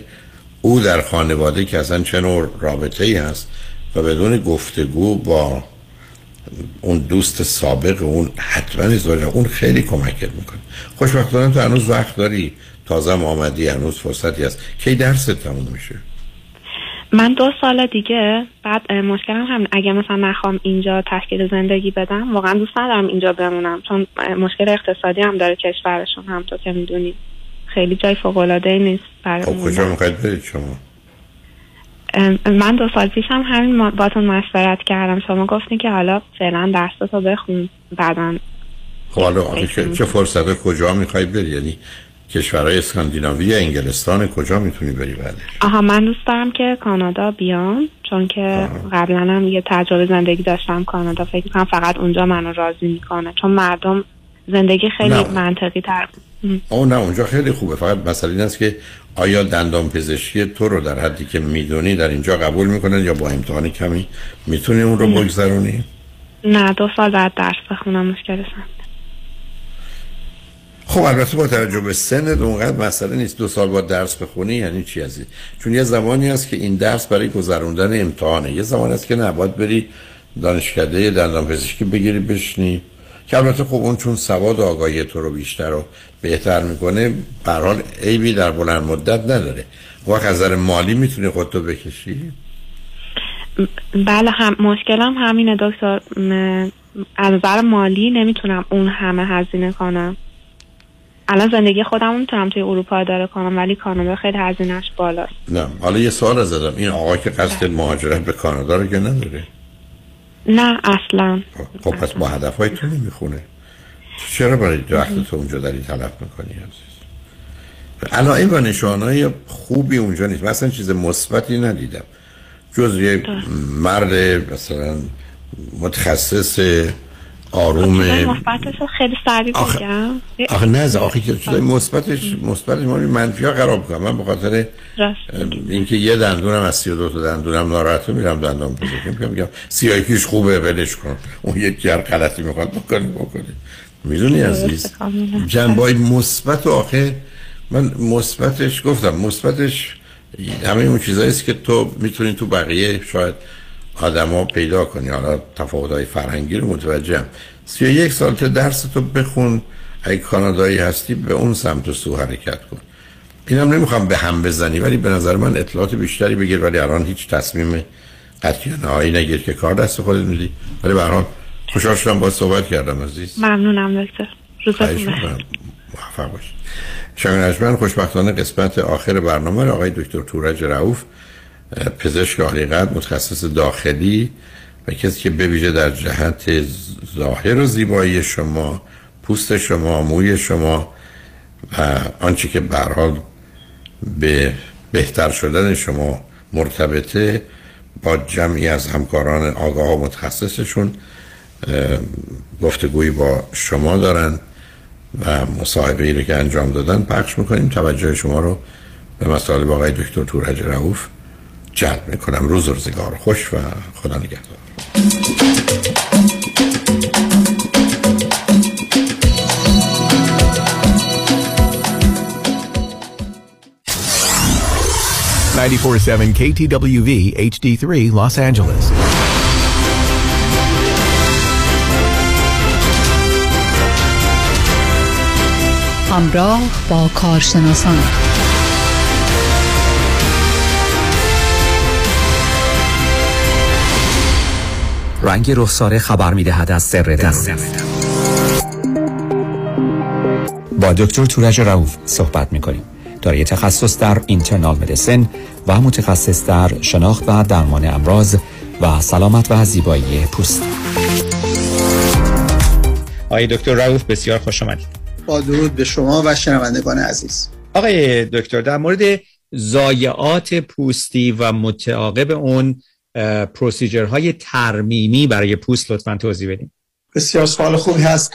او در خانواده که اصلا چه نوع رابطه ای هست و بدون گفتگو با اون دوست سابق اون حتما ازدواج اون خیلی کمکت می‌کنه. خوشبختانه تو هنوز وقت داری. تازه آمدی هنوز فرصتی هست. کی درست تموم میشه؟ من دو سال دیگه بعد اه، مشکلم هم اگه مثلا نخوام اینجا تشکیل زندگی بدم واقعا دوست ندارم اینجا بمونم چون مشکل اقتصادی هم داره کشورشون همطور که می‌دونی. خیلی جای فوق العاده نیست برای خب. کجا می‌خواید برید شما؟ من دو سال پیشم همین ما- باتون مشورت کردم. شما گفتین که حالا فعلا درستو بخون بعدا خب حالا چه, فرصت کجا می‌خوای بری یعنی کشورهای اسکاندیناوی یا انگلستان کجا می‌تونی بری؟ بعدش آها من دوست دارم که کانادا بیام چون که قبلا هم یه تجربه زندگی داشتم کانادا. فکر می‌کنم فقط اونجا منو راضی می‌کنه چون مردم زندگی خیلی نه. منطقی تر او نه اونجا خیلی خوبه. فقط مسئله این است که آیا دندان پزشکی تو رو در حدی که می‌دونی در اینجا قبول می‌کنن یا با امتحان کمی می‌تونی اون رو. بگذرونی؟ نه دو سال بعد درس بخونم مشکل سن خب البته با توجه به سنت اونقدر مسئله نیست. دو سال با درس بخونی یعنی چی از این چون یه زمانی هست که این درس برای گذروندن امتحانه. یه زمان هست که نباید بری دانشکده دندان پزشکی بگیری بشنی. که البته خب اون چون سواد آگاهی تو رو بیشتر و بهتر می‌کنه به حال عیبی در بلند مدت نداره. وقت از نظر مالی می‌تونی خودتو بکشی؟ بله هم مشکلم همینه دکتر. از نظر مالی نمی‌تونم اون همه هزینه کنم. الان زندگی خودم می‌تونم توی اروپا اداره کنم ولی کانادا خیلی هزینهش بالاست. نه حالا یه سوال از زدم این آقا که قصد مهاجرت به کانادا رو که نداره؟ نه اصلا. خب پس با هدف های تو نمی‌خونه. چرا برای وقت تو اونجا داری تلف می‌کنی عزیز؟ علائم و نشانهای خوبی اونجا نیست. مثلا چیز مثبتی ندیدم. جز یه مرد مثلا متخصص آروم. چیزای مثبتش خیلی سریع بگم آخه نه آخه که چیزای مثبتش مثبتش ما منفی ها خراب کنم من به خاطر اینکه یه دندونم از 32 تا دندونم ناراحته میرم دندون بزرگم میگم میگم سیاهیش خوبه ولش کن. اون یک جر غلطی می‌خواد بکنی بکنی می‌دونی عزیز؟ جنبای مثبت و آخه من مثبتش گفتم مثبتش همه اون چیزایی است که تو می‌تونی تو بقیه شاید آدما پیدا کنی. حالا تفاوت‌های فرهنگی رو متوجهم. سی و یک سال تا درس تو بخون. اگه کانادایی هستی به اون سمت و سو حرکت کن. اینم نمی‌خوام به هم بزنی ولی به نظر من اطلاعات بیشتری بگیر. ولی الان هیچ تصمیم قطعی نهایی نگیر که کار دست خودت میدی. ولی به هر حال خوشحال شدم با صحبت کردم عزیز. ممنونم دکتر. روزتون خواهش بخیر. موفق باشید خوشبختانه قسمت آخر برنامه آقای دکتر تورج رعوف پزشک عالیقدر متخصص داخلی و کسی که بویژه در جهت ظاهر و زیبایی شما پوست شما موی شما و آنچه که به هر حال به بهتر شدن شما مرتبطه با جمعی از همکاران آگاه و متخصصشون گفتگویی با شما دارن و مصاحبه ای رو که انجام دادن پخش می‌کنیم. توجه شما رو به مطالب آقای دکتر تورج رعوف جلب می‌کنم. روز و روزگار خوش و خدا نگهدار. Ninety-four seven KTWV HD3 Los Angeles. همراه با کارشناسان. رنگ رخساره خبر می‌دهد از سر دست. با دکتر تورج رؤوف صحبت می‌کنیم. دارای تخصص در اینترنال مدیسن و متخصص در شناخت و درمان امراض و سلامت و زیبایی پوست. آقای دکتر رؤوف بسیار خوش آمدید. با درود به شما و شنوندگان عزیز. آقای دکتر در مورد ضایعات پوستی و متعاقب اون پروسیجرهای ترمیمی برای پوست لطفا توضیح بدیم بسیار سوال خوبی هست.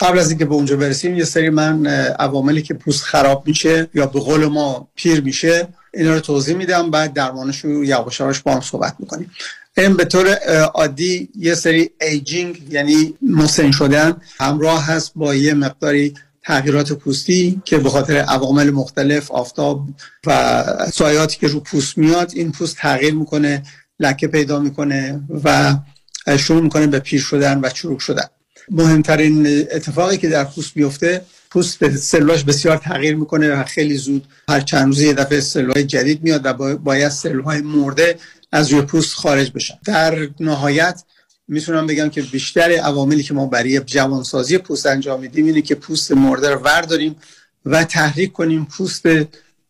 قبل از اینکه به اونجا برسیم یه سری من عواملی که پوست خراب میشه یا به قول ما پیر میشه اینا رو توضیح میدم. بعد درمانش رو یواش با هم صحبت می‌کنیم. این به طور عادی یه سری ایجینگ یعنی مسن شدن همراه هست با یه مقداری تغییرات پوستی که به خاطر عوامل مختلف آفتاب و سایاتی که رو پوست میاد این پوست تغییر می‌کنه. لکه پیدا می‌کنه و شروع می‌کنه به پیر شدن و چروک شدن. مهمترین اتفاقی که در پوست بیفته پوست سلولاش بسیار تغییر می‌کنه و خیلی زود هر چند روزی یه دفعه سلولای جدید میاد و با- باید سلولهای مرده از روی پوست خارج بشن. در نهایت می‌تونم بگم که بیشتر عواملی که ما برای جوانسازی پوست انجام میدیم اینه که پوست مرده رو ورداریم و تحریک کنیم پوست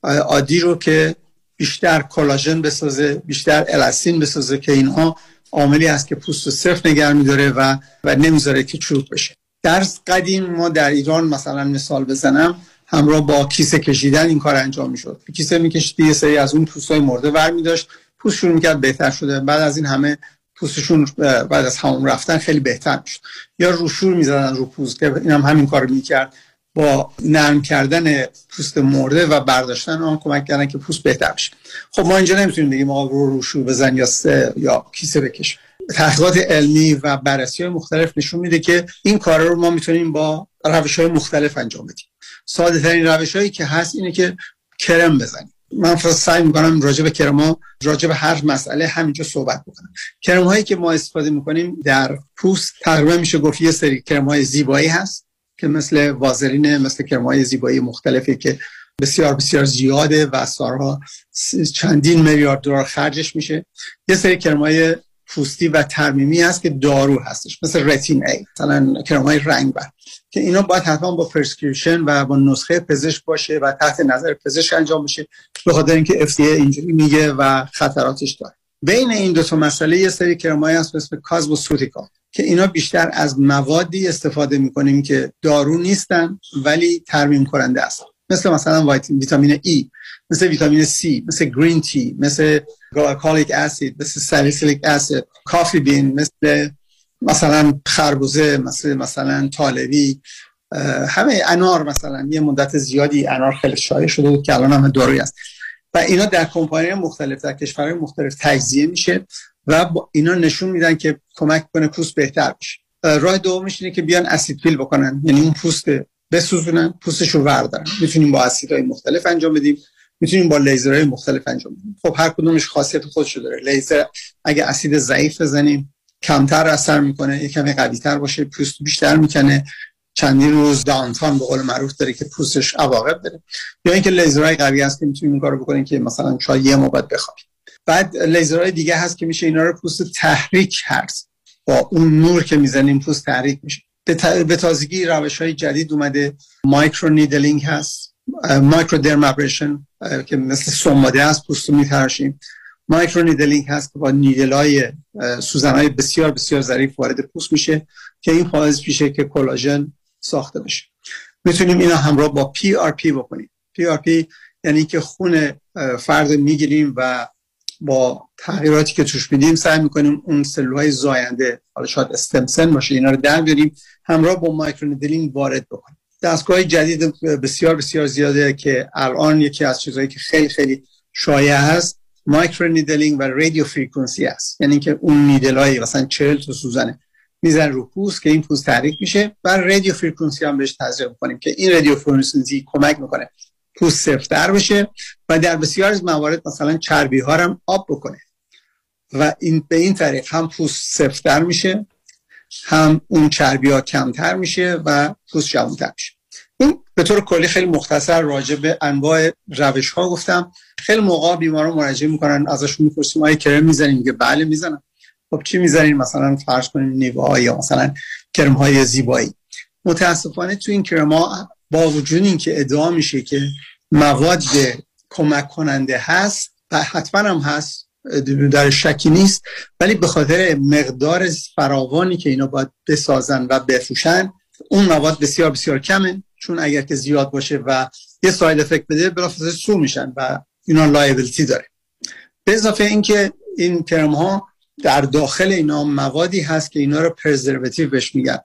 عادی رو که بیشتر کلاژن بسازه بیشتر الاستین بسازه که اینها عاملی است که پوست رو صرف نگه میداره و و نمی‌ذاره که چروک بشه. در قدیم ما در ایران مثلا مثال بزنم همراه با کیسه کشیدن این کار انجام می‌شد. کیسه می‌کشید یه سری از اون پوستای مرده ور میداشت. پوست شروع می‌کرد بهتر شده. بعد از این همه پوستشون بعد از همون رفتن خیلی بهتر می‌شد. یا روشور می‌زدن رو پوست که این هم همین کار می‌کرد. با نرم کردن پوست مرده و برداشتن آن کمک کردن که پوست بهتر بشه. خب ما اینجا نمی‌تونیم بگیم آقا رو روشور بزن یا سه یا کیسه بکش تحقیقات علمی و بررسی های مختلف نشون میده که این کار رو ما می‌تونیم با روش های مختلف انجام بدیم. ساده ترین روش هایی که هست اینه که کرم بزنیم. من فقط سعی می‌کنم راجع به کرما راجع به هر مسئله همینجا صحبت بکنم. کرم هایی که ما استفاده می‌کنیم در پوست تقریبا میشه گفت یه سری کرم های زیبایی هست. که مثل وازلین مثل کرم های زیبایی مختلفی که بسیار بسیار زیاده و سالها چندین میلیارد دلار خرجش میشه. یه سری کرمای پوستی و ترمیمی هست که دارو هستش مثل رتین ای مثلا کرمای رنگ بر. که اینا باید حتما با prescription و با نسخه پزشک باشه و تحت نظر پزشک انجام میشه به خاطر اینکه FDA اینجوری میگه و خطراتش داره. بین این دو تا مسئله یه سری کرمای هست مثل cosmeceutical ها که اینا بیشتر از موادی استفاده می‌کنیم که دارو نیستن ولی ترمیم کننده هستن مثل مثلا ویتامین ای مثل ویتامین سی مثل green tea مثل glycolic acid مثل salicylic acid coffee bean مثل مثلا خربوزه مثل مثلا طالبی همه انار مثلا یه مدت زیادی انار خیلی شایع شده بود که الان هم دارویی است و اینا در کمپانی مختلف در کشورهای مختلف تجزیه میشه و اینا نشون میدن که کمک کنه پوست بهتر بشه. راه دومش اینه که بیان اسید فیل بکنن. یعنی اون پوست بسوزونن پوستش رو وردارن. می‌تونیم با اسیدهای مختلف انجام بدیم. می‌تونیم با لیزرهای مختلف انجام بدیم. خب هر کدومش خاصیت خودشو داره. لیزر اگه اسید ضعیف بزنیم کمتر اثر می‌کنه یه کمی قوی تر باشه پوست بیشتر می‌کنه. چندین روز downtime به قول معروف داره که پوستش عواقب داره. یا اینکه لیزرهای قوی هست که می‌تونیم این کارو بکنیم که مثلا شاید یه مدت بخوابیم بعد لیزرهای دیگه هست که میشه اینا رو پوست تحریک کرد. با اون نور که می‌زنیم پوست تحریک میشه. به تازگی روش های جدید اومده. microneedling هست. microdermabrasion که مثل سمباده از پوست رو میتراشیم. microneedling هست که با needle های سوزن های بسیار بسیار ظریف وارد پوست میشه که این باعث میشه که کلاژن ساخته بشه می‌تونیم اینا همراه با پی بکنیم. پی یعنی که خون فرد می‌گیریم و با تغییراتی که توش میدیم سعی می‌کنیم اون سلولهای زاینده حالا شاید stem cell باشه اینا رو در بیاریم همراه با microneedling وارد بکنیم. دستگاه جدید بسیار بسیار زیاده که الان یکی از چیزهایی که خیلی خیلی شایع هست microneedling و radio frequency است یعنی که اون needle ای مثلا 40 تا سوزنه میزن رو پوست که این پوست تحریک میشه و radio frequency هم بهش تزریق می‌کنیم که این radio frequency کمک می‌کنه پوست سفت‌تر بشه و در بسیار از موارد مثلا چربی ها هم آب بکنه. و این به این طریق هم پوست سفت‌تر میشه هم اون چربی ها کمتر میشه و پوست جوانتر میشه. این به طور کلی خیلی مختصر راجع به انواع روش ها گفتم. خیلی موقع بیماران مراجعه می‌کنن ازشون می‌پرسیم آیا کرم می‌زنیم؟ میگه بله می‌زنم خب چی می‌زنین مثلا فرض کنیم نیوا یا مثلا کرم های زیبایی. متاسفانه تو این کرم ها با وجود اینکه ادعا میشه که مواد کمک کننده هست و حتما هم هست در شکی نیست ولی به خاطر مقدار فراوانی که اینا باید بسازن و بفروشن اون مواد بسیار بسیار کمه. چون اگر که زیاد باشه و یه side effect بده بلافاصله sue میشن و اینا liability داره. به اضافه اینکه این کرم ها در داخل اینا موادی هست که اینا رو preservative بهش میگن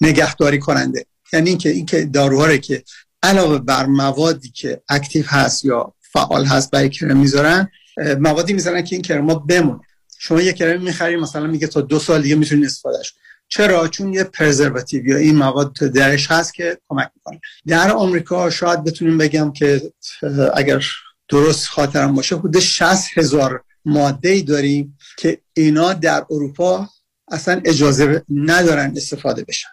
نگهداری کننده. یعنی اینکه اینکه داروها که علاوه بر موادی که active هست یا فعال هست برای کرم می‌ذارن موادی می‌ذارن که این کرما بمونه. شما یه کرم می‌خری مثلا میگه تا دو سال دیگه می‌تونید استفادهش چرا؟ چون یه پرزرواتیو یا این مواد درش هست که کمک می‌کنه. در آمریکا شاید بتونیم بگم که اگر درست خاطرم باشه حدود 60 هزار ماده ای داریم که اینا در اروپا اصلا اجازه ندارن استفاده بشن.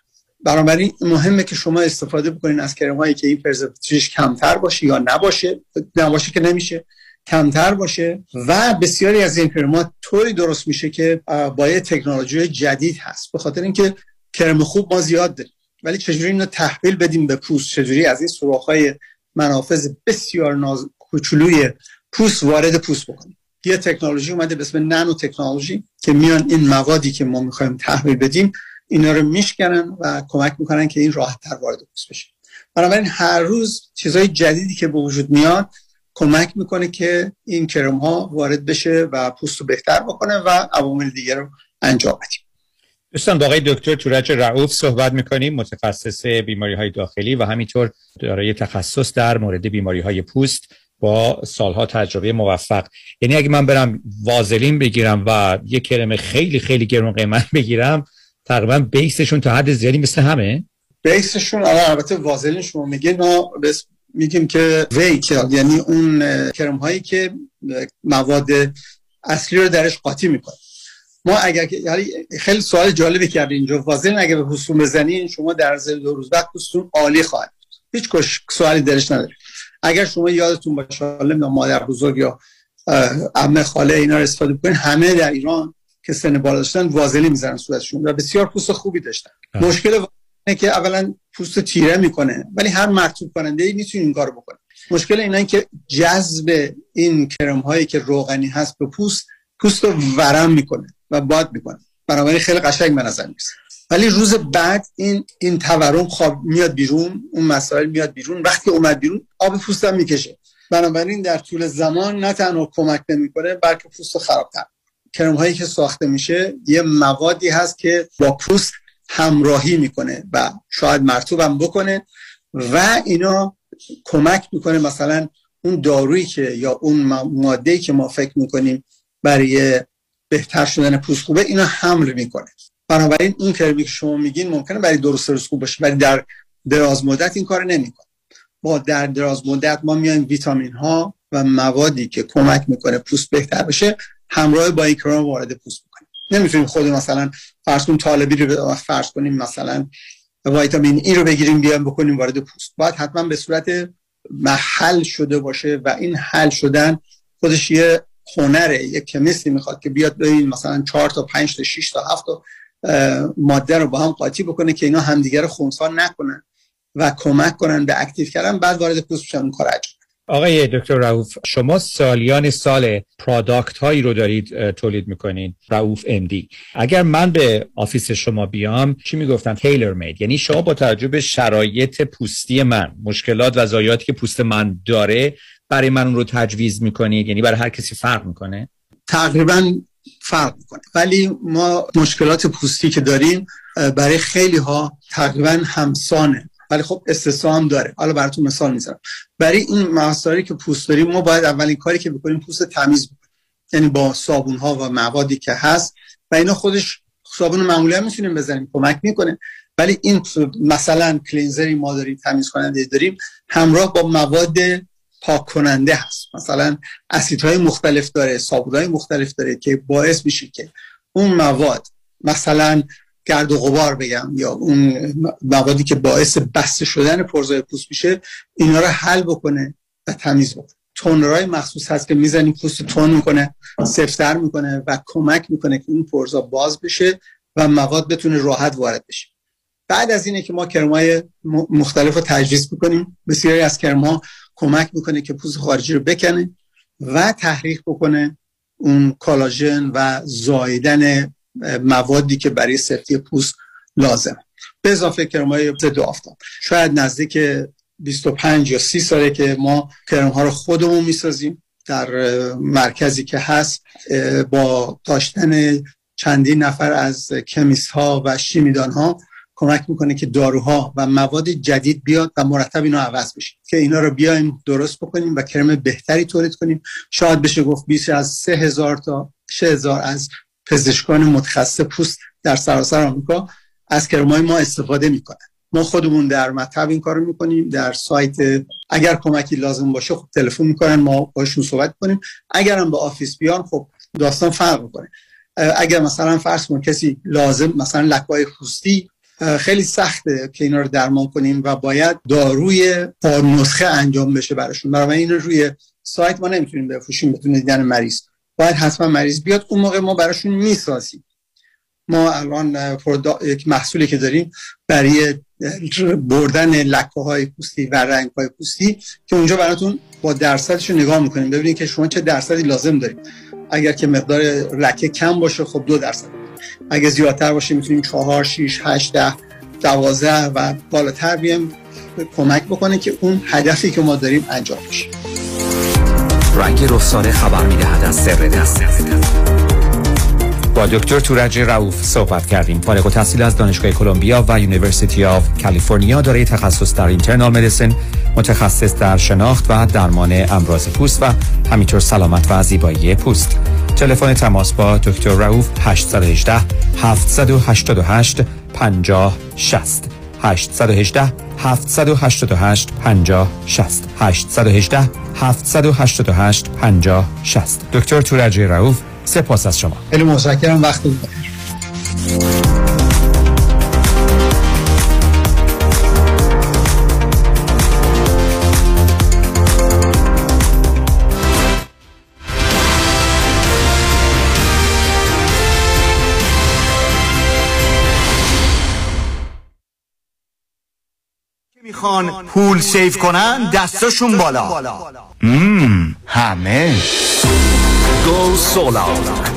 بنابراین مهمه که شما استفاده بکنین از کرم هایی که این پرزرواتیوش کمتر باشه یا نباشه. نباشه که نمیشه کمتر باشه و بسیاری از این کرمات طوری درست میشه که با تکنولوژی جدید هست. به خاطر اینکه کرم خوب ما زیاد داریم. ولی چجوری اینو تحویل بدیم به پوست؟ چجوری از این های منافذ بسیار ناز کوچولوی پوست وارد پوست بکنیم؟ یه تکنولوژی اومده به اسم نانو تکنولوژی که میان این موادی که ما می‌خوایم تحویل بدیم اینا رو میشکنن و کمک می‌کنن که این راحت تر وارد پوست بشه بنابراین هر روز چیزهای جدیدی که به وجود میاد کمک می‌کنه که این کرم ها وارد بشه و پوست رو بهتر بکنه و عوامل دیگر رو انجام بدیم. دوستان با آقای دکتر تورج رعوف صحبت می‌کنیم متخصص بیماری های داخلی و همینطور دارای تخصص در مورد بیماری های پوست. با سالها تجربه موفق. یعنی اگه من برم وازلین بگیرم و یه کرم خیلی خیلی گرون قیمت بگیرم تقریبا بیسشون تا حد زیادی مثل همه؟ بیسشون البته وازلین شما میگه میگیم که ویکل یعنی اون کرم هایی که مواد اصلی رو درش قاطی می‌کنه. ما اگر یعنی خیلی سوال جالبی کرد اینجا. وازلین اگه به پوستون بزنین شما در دو روز بعد پوستون عالی خواهد هیچ سوالی درش نداره اگر شما یادتون باشه حالا مادر بزرگ یا عمه خاله اینا رو استفاده بکنین همه در ایران که سن بالا داشتن وازلی می‌زنن صورتشون و بسیار پوست خوبی داشتن. مشکل اینه که اولا پوست تیره می‌کنه ولی هر مرطوب کننده ای می‌تونه این کارو بکنه. مشکل اینا این که جذب این کرم هایی که روغنی هست به پوست پوست رو ورم می‌کنه و باد می‌کنه. بنابراین خیلی قشنگ به نظر میسه ولی روز بعد این این تورم خواب میاد بیرون اون مسائل میاد بیرون. وقتی اومد بیرون آب پوستم می‌کشه. بنابراین در طول زمان نه تنها کمک نمی‌کنه بلکه پوست خرابتر. کرم هایی که ساخته میشه یه موادی هست که با پوست همراهی می‌کنه و شاید مرتوبم بکنه و اینا کمک می‌کنه مثلا اون دارویی که یا اون ماده که ما فکر می‌کنیم برای بهتر شدن پوست خوبه اینا حمل می‌کنه. بنابراین این کرمی که شما میگین ممکنه برای درست روز خوب باشه ولی در دراز مدت این کار نمی‌کنه. با در دراز مدت ما میایم ویتامین ها و موادی که کمک می‌کنه پوست بهتر بشه همراه با این کرم وارد پوست بکنیم نمی‌تونیم خود مثلا فرض کنیم طالبی رو فرض کنیم مثلا ویتامین ای رو بگیریم بیام بکنیم وارد پوست. باید حتما به صورت محل شده باشه و این حل شدن خودش یه هنره یک کمیستی می‌خواد که بیاد ببین مثلا 4 تا 5 تا 6 تا 7 تا ماده رو با هم قاطی بکنه که اینا همدیگه رو خونسا نکنن و کمک کنن به اکتیو کردن بعد وارد پوست بشن اون کار آقای دکتر رعوف شما سالیان سال پرادکت هایی رو دارید تولید می‌کنین رعوف دی اگر من به office شما بیام چی می‌گفتن؟ tailor made یعنی شما با توجه به شرایط پوستی من مشکلات و ضایعاتی که پوست من داره برای من اون رو تجویز می‌کنید؟ یعنی برای هر کسی فرق می‌کنه؟ تقریبا فرق می‌کنه. ولی ما مشکلات پوستی که داریم برای خیلی ها تقریبا همسانه. ولی خب استثنا هم داره. حالا براتون مثال می‌زنم. برای این مسائلی که پوست داریم ما باید اولین کاری که بکنیم پوست تمیز بکنیم. یعنی با صابون ها و موادی که هست. و اینا خودش صابون معمولی هم می‌تونیم بزنیم. کمک می‌کنه. ولی این مثلا کلینزری ما داریم تمیز کننده داریم همراه با مواد پاک کننده هست. مثلا اسیدهای مختلف داره صابونهای مختلف داره که باعث میشه که اون مواد مثلا گرد و غبار بگم یا اون موادی که باعث بسته شدن پرزای پوست میشه اینا رو حل بکنه و تمیز بکنه. تونرهای مخصوص هست که می‌زنیم پوست تون می‌کنه سفتر می‌کنه و کمک می‌کنه که این پرزا باز بشه و مواد بتونه راحت وارد بشه. بعد از اینه که ما کرمای مختلف رو تجویز می‌کنیم. بسیاری از کرما کمک می‌کنه که پوست خارجی رو بکنه و تحریک بکنه اون کالاژن و زایدن موادی که برای سفتی پوست لازم به اضافه کرمای ضد آفتاب. شاید نزدیک 25 یا 30 ساله که ما کرم ها رو خودمون می‌سازیم در مرکزی که هست با داشتن چندین نفر از کمیست ها و شیمیدان ها کمک می‌کنه که داروها و مواد جدید بیاد و مرتب اینا عوض بشه. که اینا رو بیایم درست بکنیم و کرم بهتری تولید کنیم. شاید بشه گفت بیش از 3000 تا 6000 از پزشکان متخصص پوست در سراسر آمریکا از کرمای ما استفاده می‌کنن. ما خودمون در مطب این کارو می‌کنیم در سایت اگر کمکی لازم باشه خب تلفن می‌کنن ما باشون صحبت کنیم اگر هم به office بیان خب داستان فرق می‌کنه. اگر مثلا فرض کن کسی لازم مثلا لکای پوستی خیلی سخته که اینا رو درمان کنیم و باید داروی نسخه انجام بشه براشون. برای این روی سایت ما نمی‌تونیم بفروشیم بدون دیدن مریض. باید حتما مریض بیاد. اون موقع ما براشون می‌سازیم. ما الان یک محصولی که داریم برای بردن لکه های پوستی و رنگ های پوستی که اونجا براتون با درصدش رو نگاه می‌کنیم. ببینید که شما چه درصدی لازم دارید. اگر که مقدار لکه کم باشه خب دو درصد. اگه زیادتر باشه می‌تونیم چهار شیش هشت ده دوازده و بالاتر بیم کمک بکنه که اون هدفی که ما داریم انجام بشه. رنگ رخساره خبر می‌دهد از سر دست. با دکتر تورج رؤوف صحبت کردیم. فارغ التحصیل از دانشگاه کلمبیا و University of California دارای تخصص در internal medicine متخصص در شناخت و درمان امراض پوست و همینطور سلامت و زیبایی پوست. تلفن تماس با دکتر رؤوف 818 788 50 60 818 788 50 60 818 788 50 60 دکتر تورج رؤوف سپاس از شما. خیلی متشکرم وقت می‌خوان پول سیف کنن دستشون بالا. مم. همه. go solar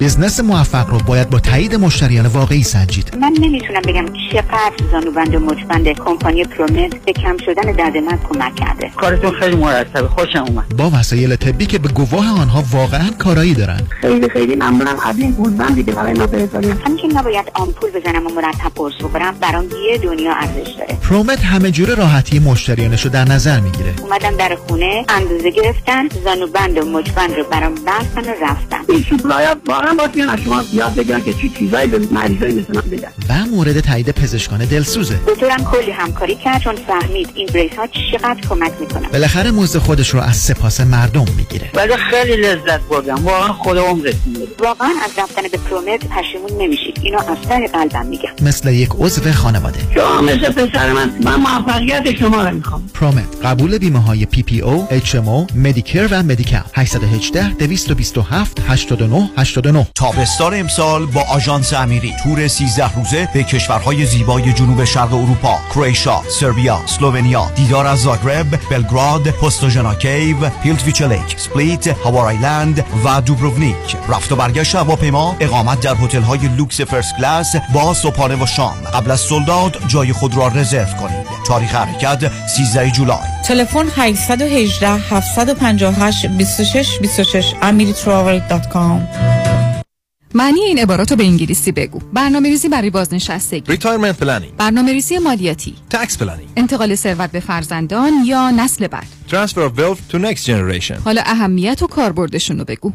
بزنس موفق رو باید با تایید مشتریان واقعی سنجید. من نمی‌تونم بگم چقدر زانوبند و مچبند کمپانی پرومت به کم شدن درد من کمک کرده. کارتون خیلی مرتبه. خوشم اومد. با وسایل طبی که به گواه آنها واقعا کارایی دارن خیلی خیلی ممنونم. قبل این بودم دیگه برای ما بذاریم همین که نباید آمپول بزنم و مرتب قرص بخورم برام یه دنیا ارزش داره. پرومت همه جور راحتی مشتریانش رو در نظر می‌گیره. اومدم در خونه اندازه گرفتن زانوبند و مچبند رو برام بستن و رفتن. این واقعا باید بیان شما یاد بگیرن که چی چیزایی به مریضای مثل من بگن. و مورد تایید پزشکان دلسوزه. دکترم کلی همکاری کرد چون فهمید این بریس ها چقدر کمک می‌کنه. بالاخره موزه خودش رو از سپاس مردم می‌گیره. ولی خیلی لذت بردم. واقعا خود عمرت واقعا از رفتن به پرومت پشیمون نمیشید. اینو از ته قلبم میگم. مثل یک عضو خانواده. شما مثل پسر من. من موفقیت شما رو می‌خوام. پرومت قبول بیمه های پی پی او اچ ام او مدیکر و مدیکال 818 227 89 89 تابستان امسال با آژانس امیری. تور 13 روزه به کشورهای زیبای جنوب شرق اروپا کرواتیا سربیا اسلوونیا دیدار از زاگرب بلگراد Postojna Cave Plitvice Lake سپلیت Hvar Island و دوبروونیک. رفت و برگشت هواپیما اقامت در هتل های لوکس first class با صبحانه و شام. قبل از sold out جای خود را رزرو کنید. تاریخ حرکت 13 جولای. تلفن 818 758 26 26 amiritravel.com معنی این عبارات رو به انگلیسی بگو. برنامه ریزی برای بازنشستگی. Retirement planning. برنامه ریزی مالیاتی. Tax planning. انتقال ثروت به فرزندان یا نسل بعد. Transfer of wealth to next generation. حالا اهمیت و کاربردشون رو بگو.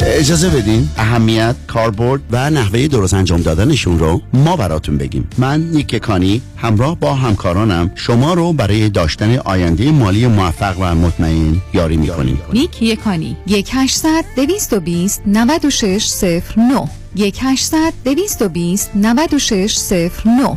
اجازه بدین. اهمیت کاربرد و نحوه درست انجام دادنشون رو ما براتون بگیم. من نیک کانی همراه با همکارانم شما رو برای داشتن آینده مالی موفق و مطمئن یاری می‌کنیم. نیک یکانی 1 800 220 96 09 1 800 220 96 09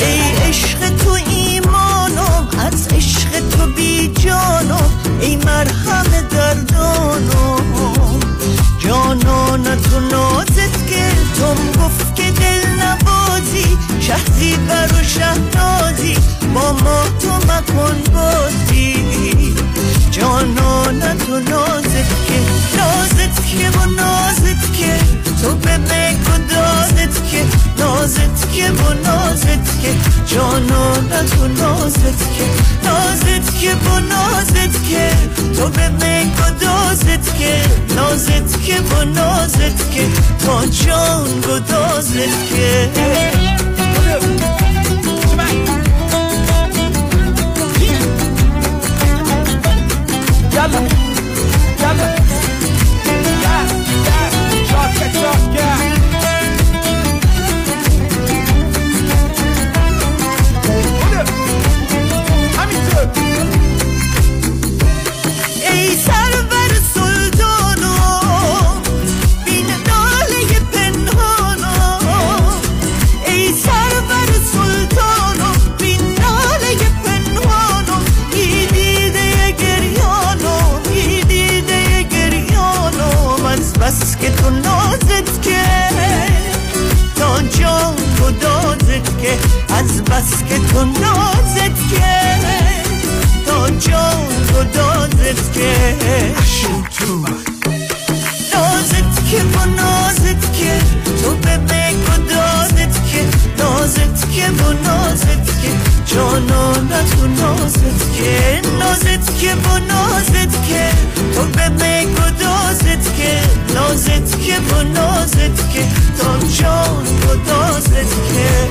ای عشق تو ایمانم از عشق تو بی ای مرهم دردانم. جانان تو نازت گرتم گفت که دل نبازی شهری بر و شهنازی با ما تو مکن بازی. جانان تو نازت که. نازت که و نازت که. تو به بگو دازت که. نازت که و نازت که. جانان تو نازت که. نازت که و نازت که. تو به بگو دازت که. نازت که و نازت که. تا جان گدازت که. love. تو دازت که از بس که تو نازت که تا جان تو دازت که نازت که با نازت که تو به بگو دازت که نازت که با نازت که جانانه تو نازت که نازت که با نازت که تو به بگو دازت که نازت که با نازت که تا جان تو دازت که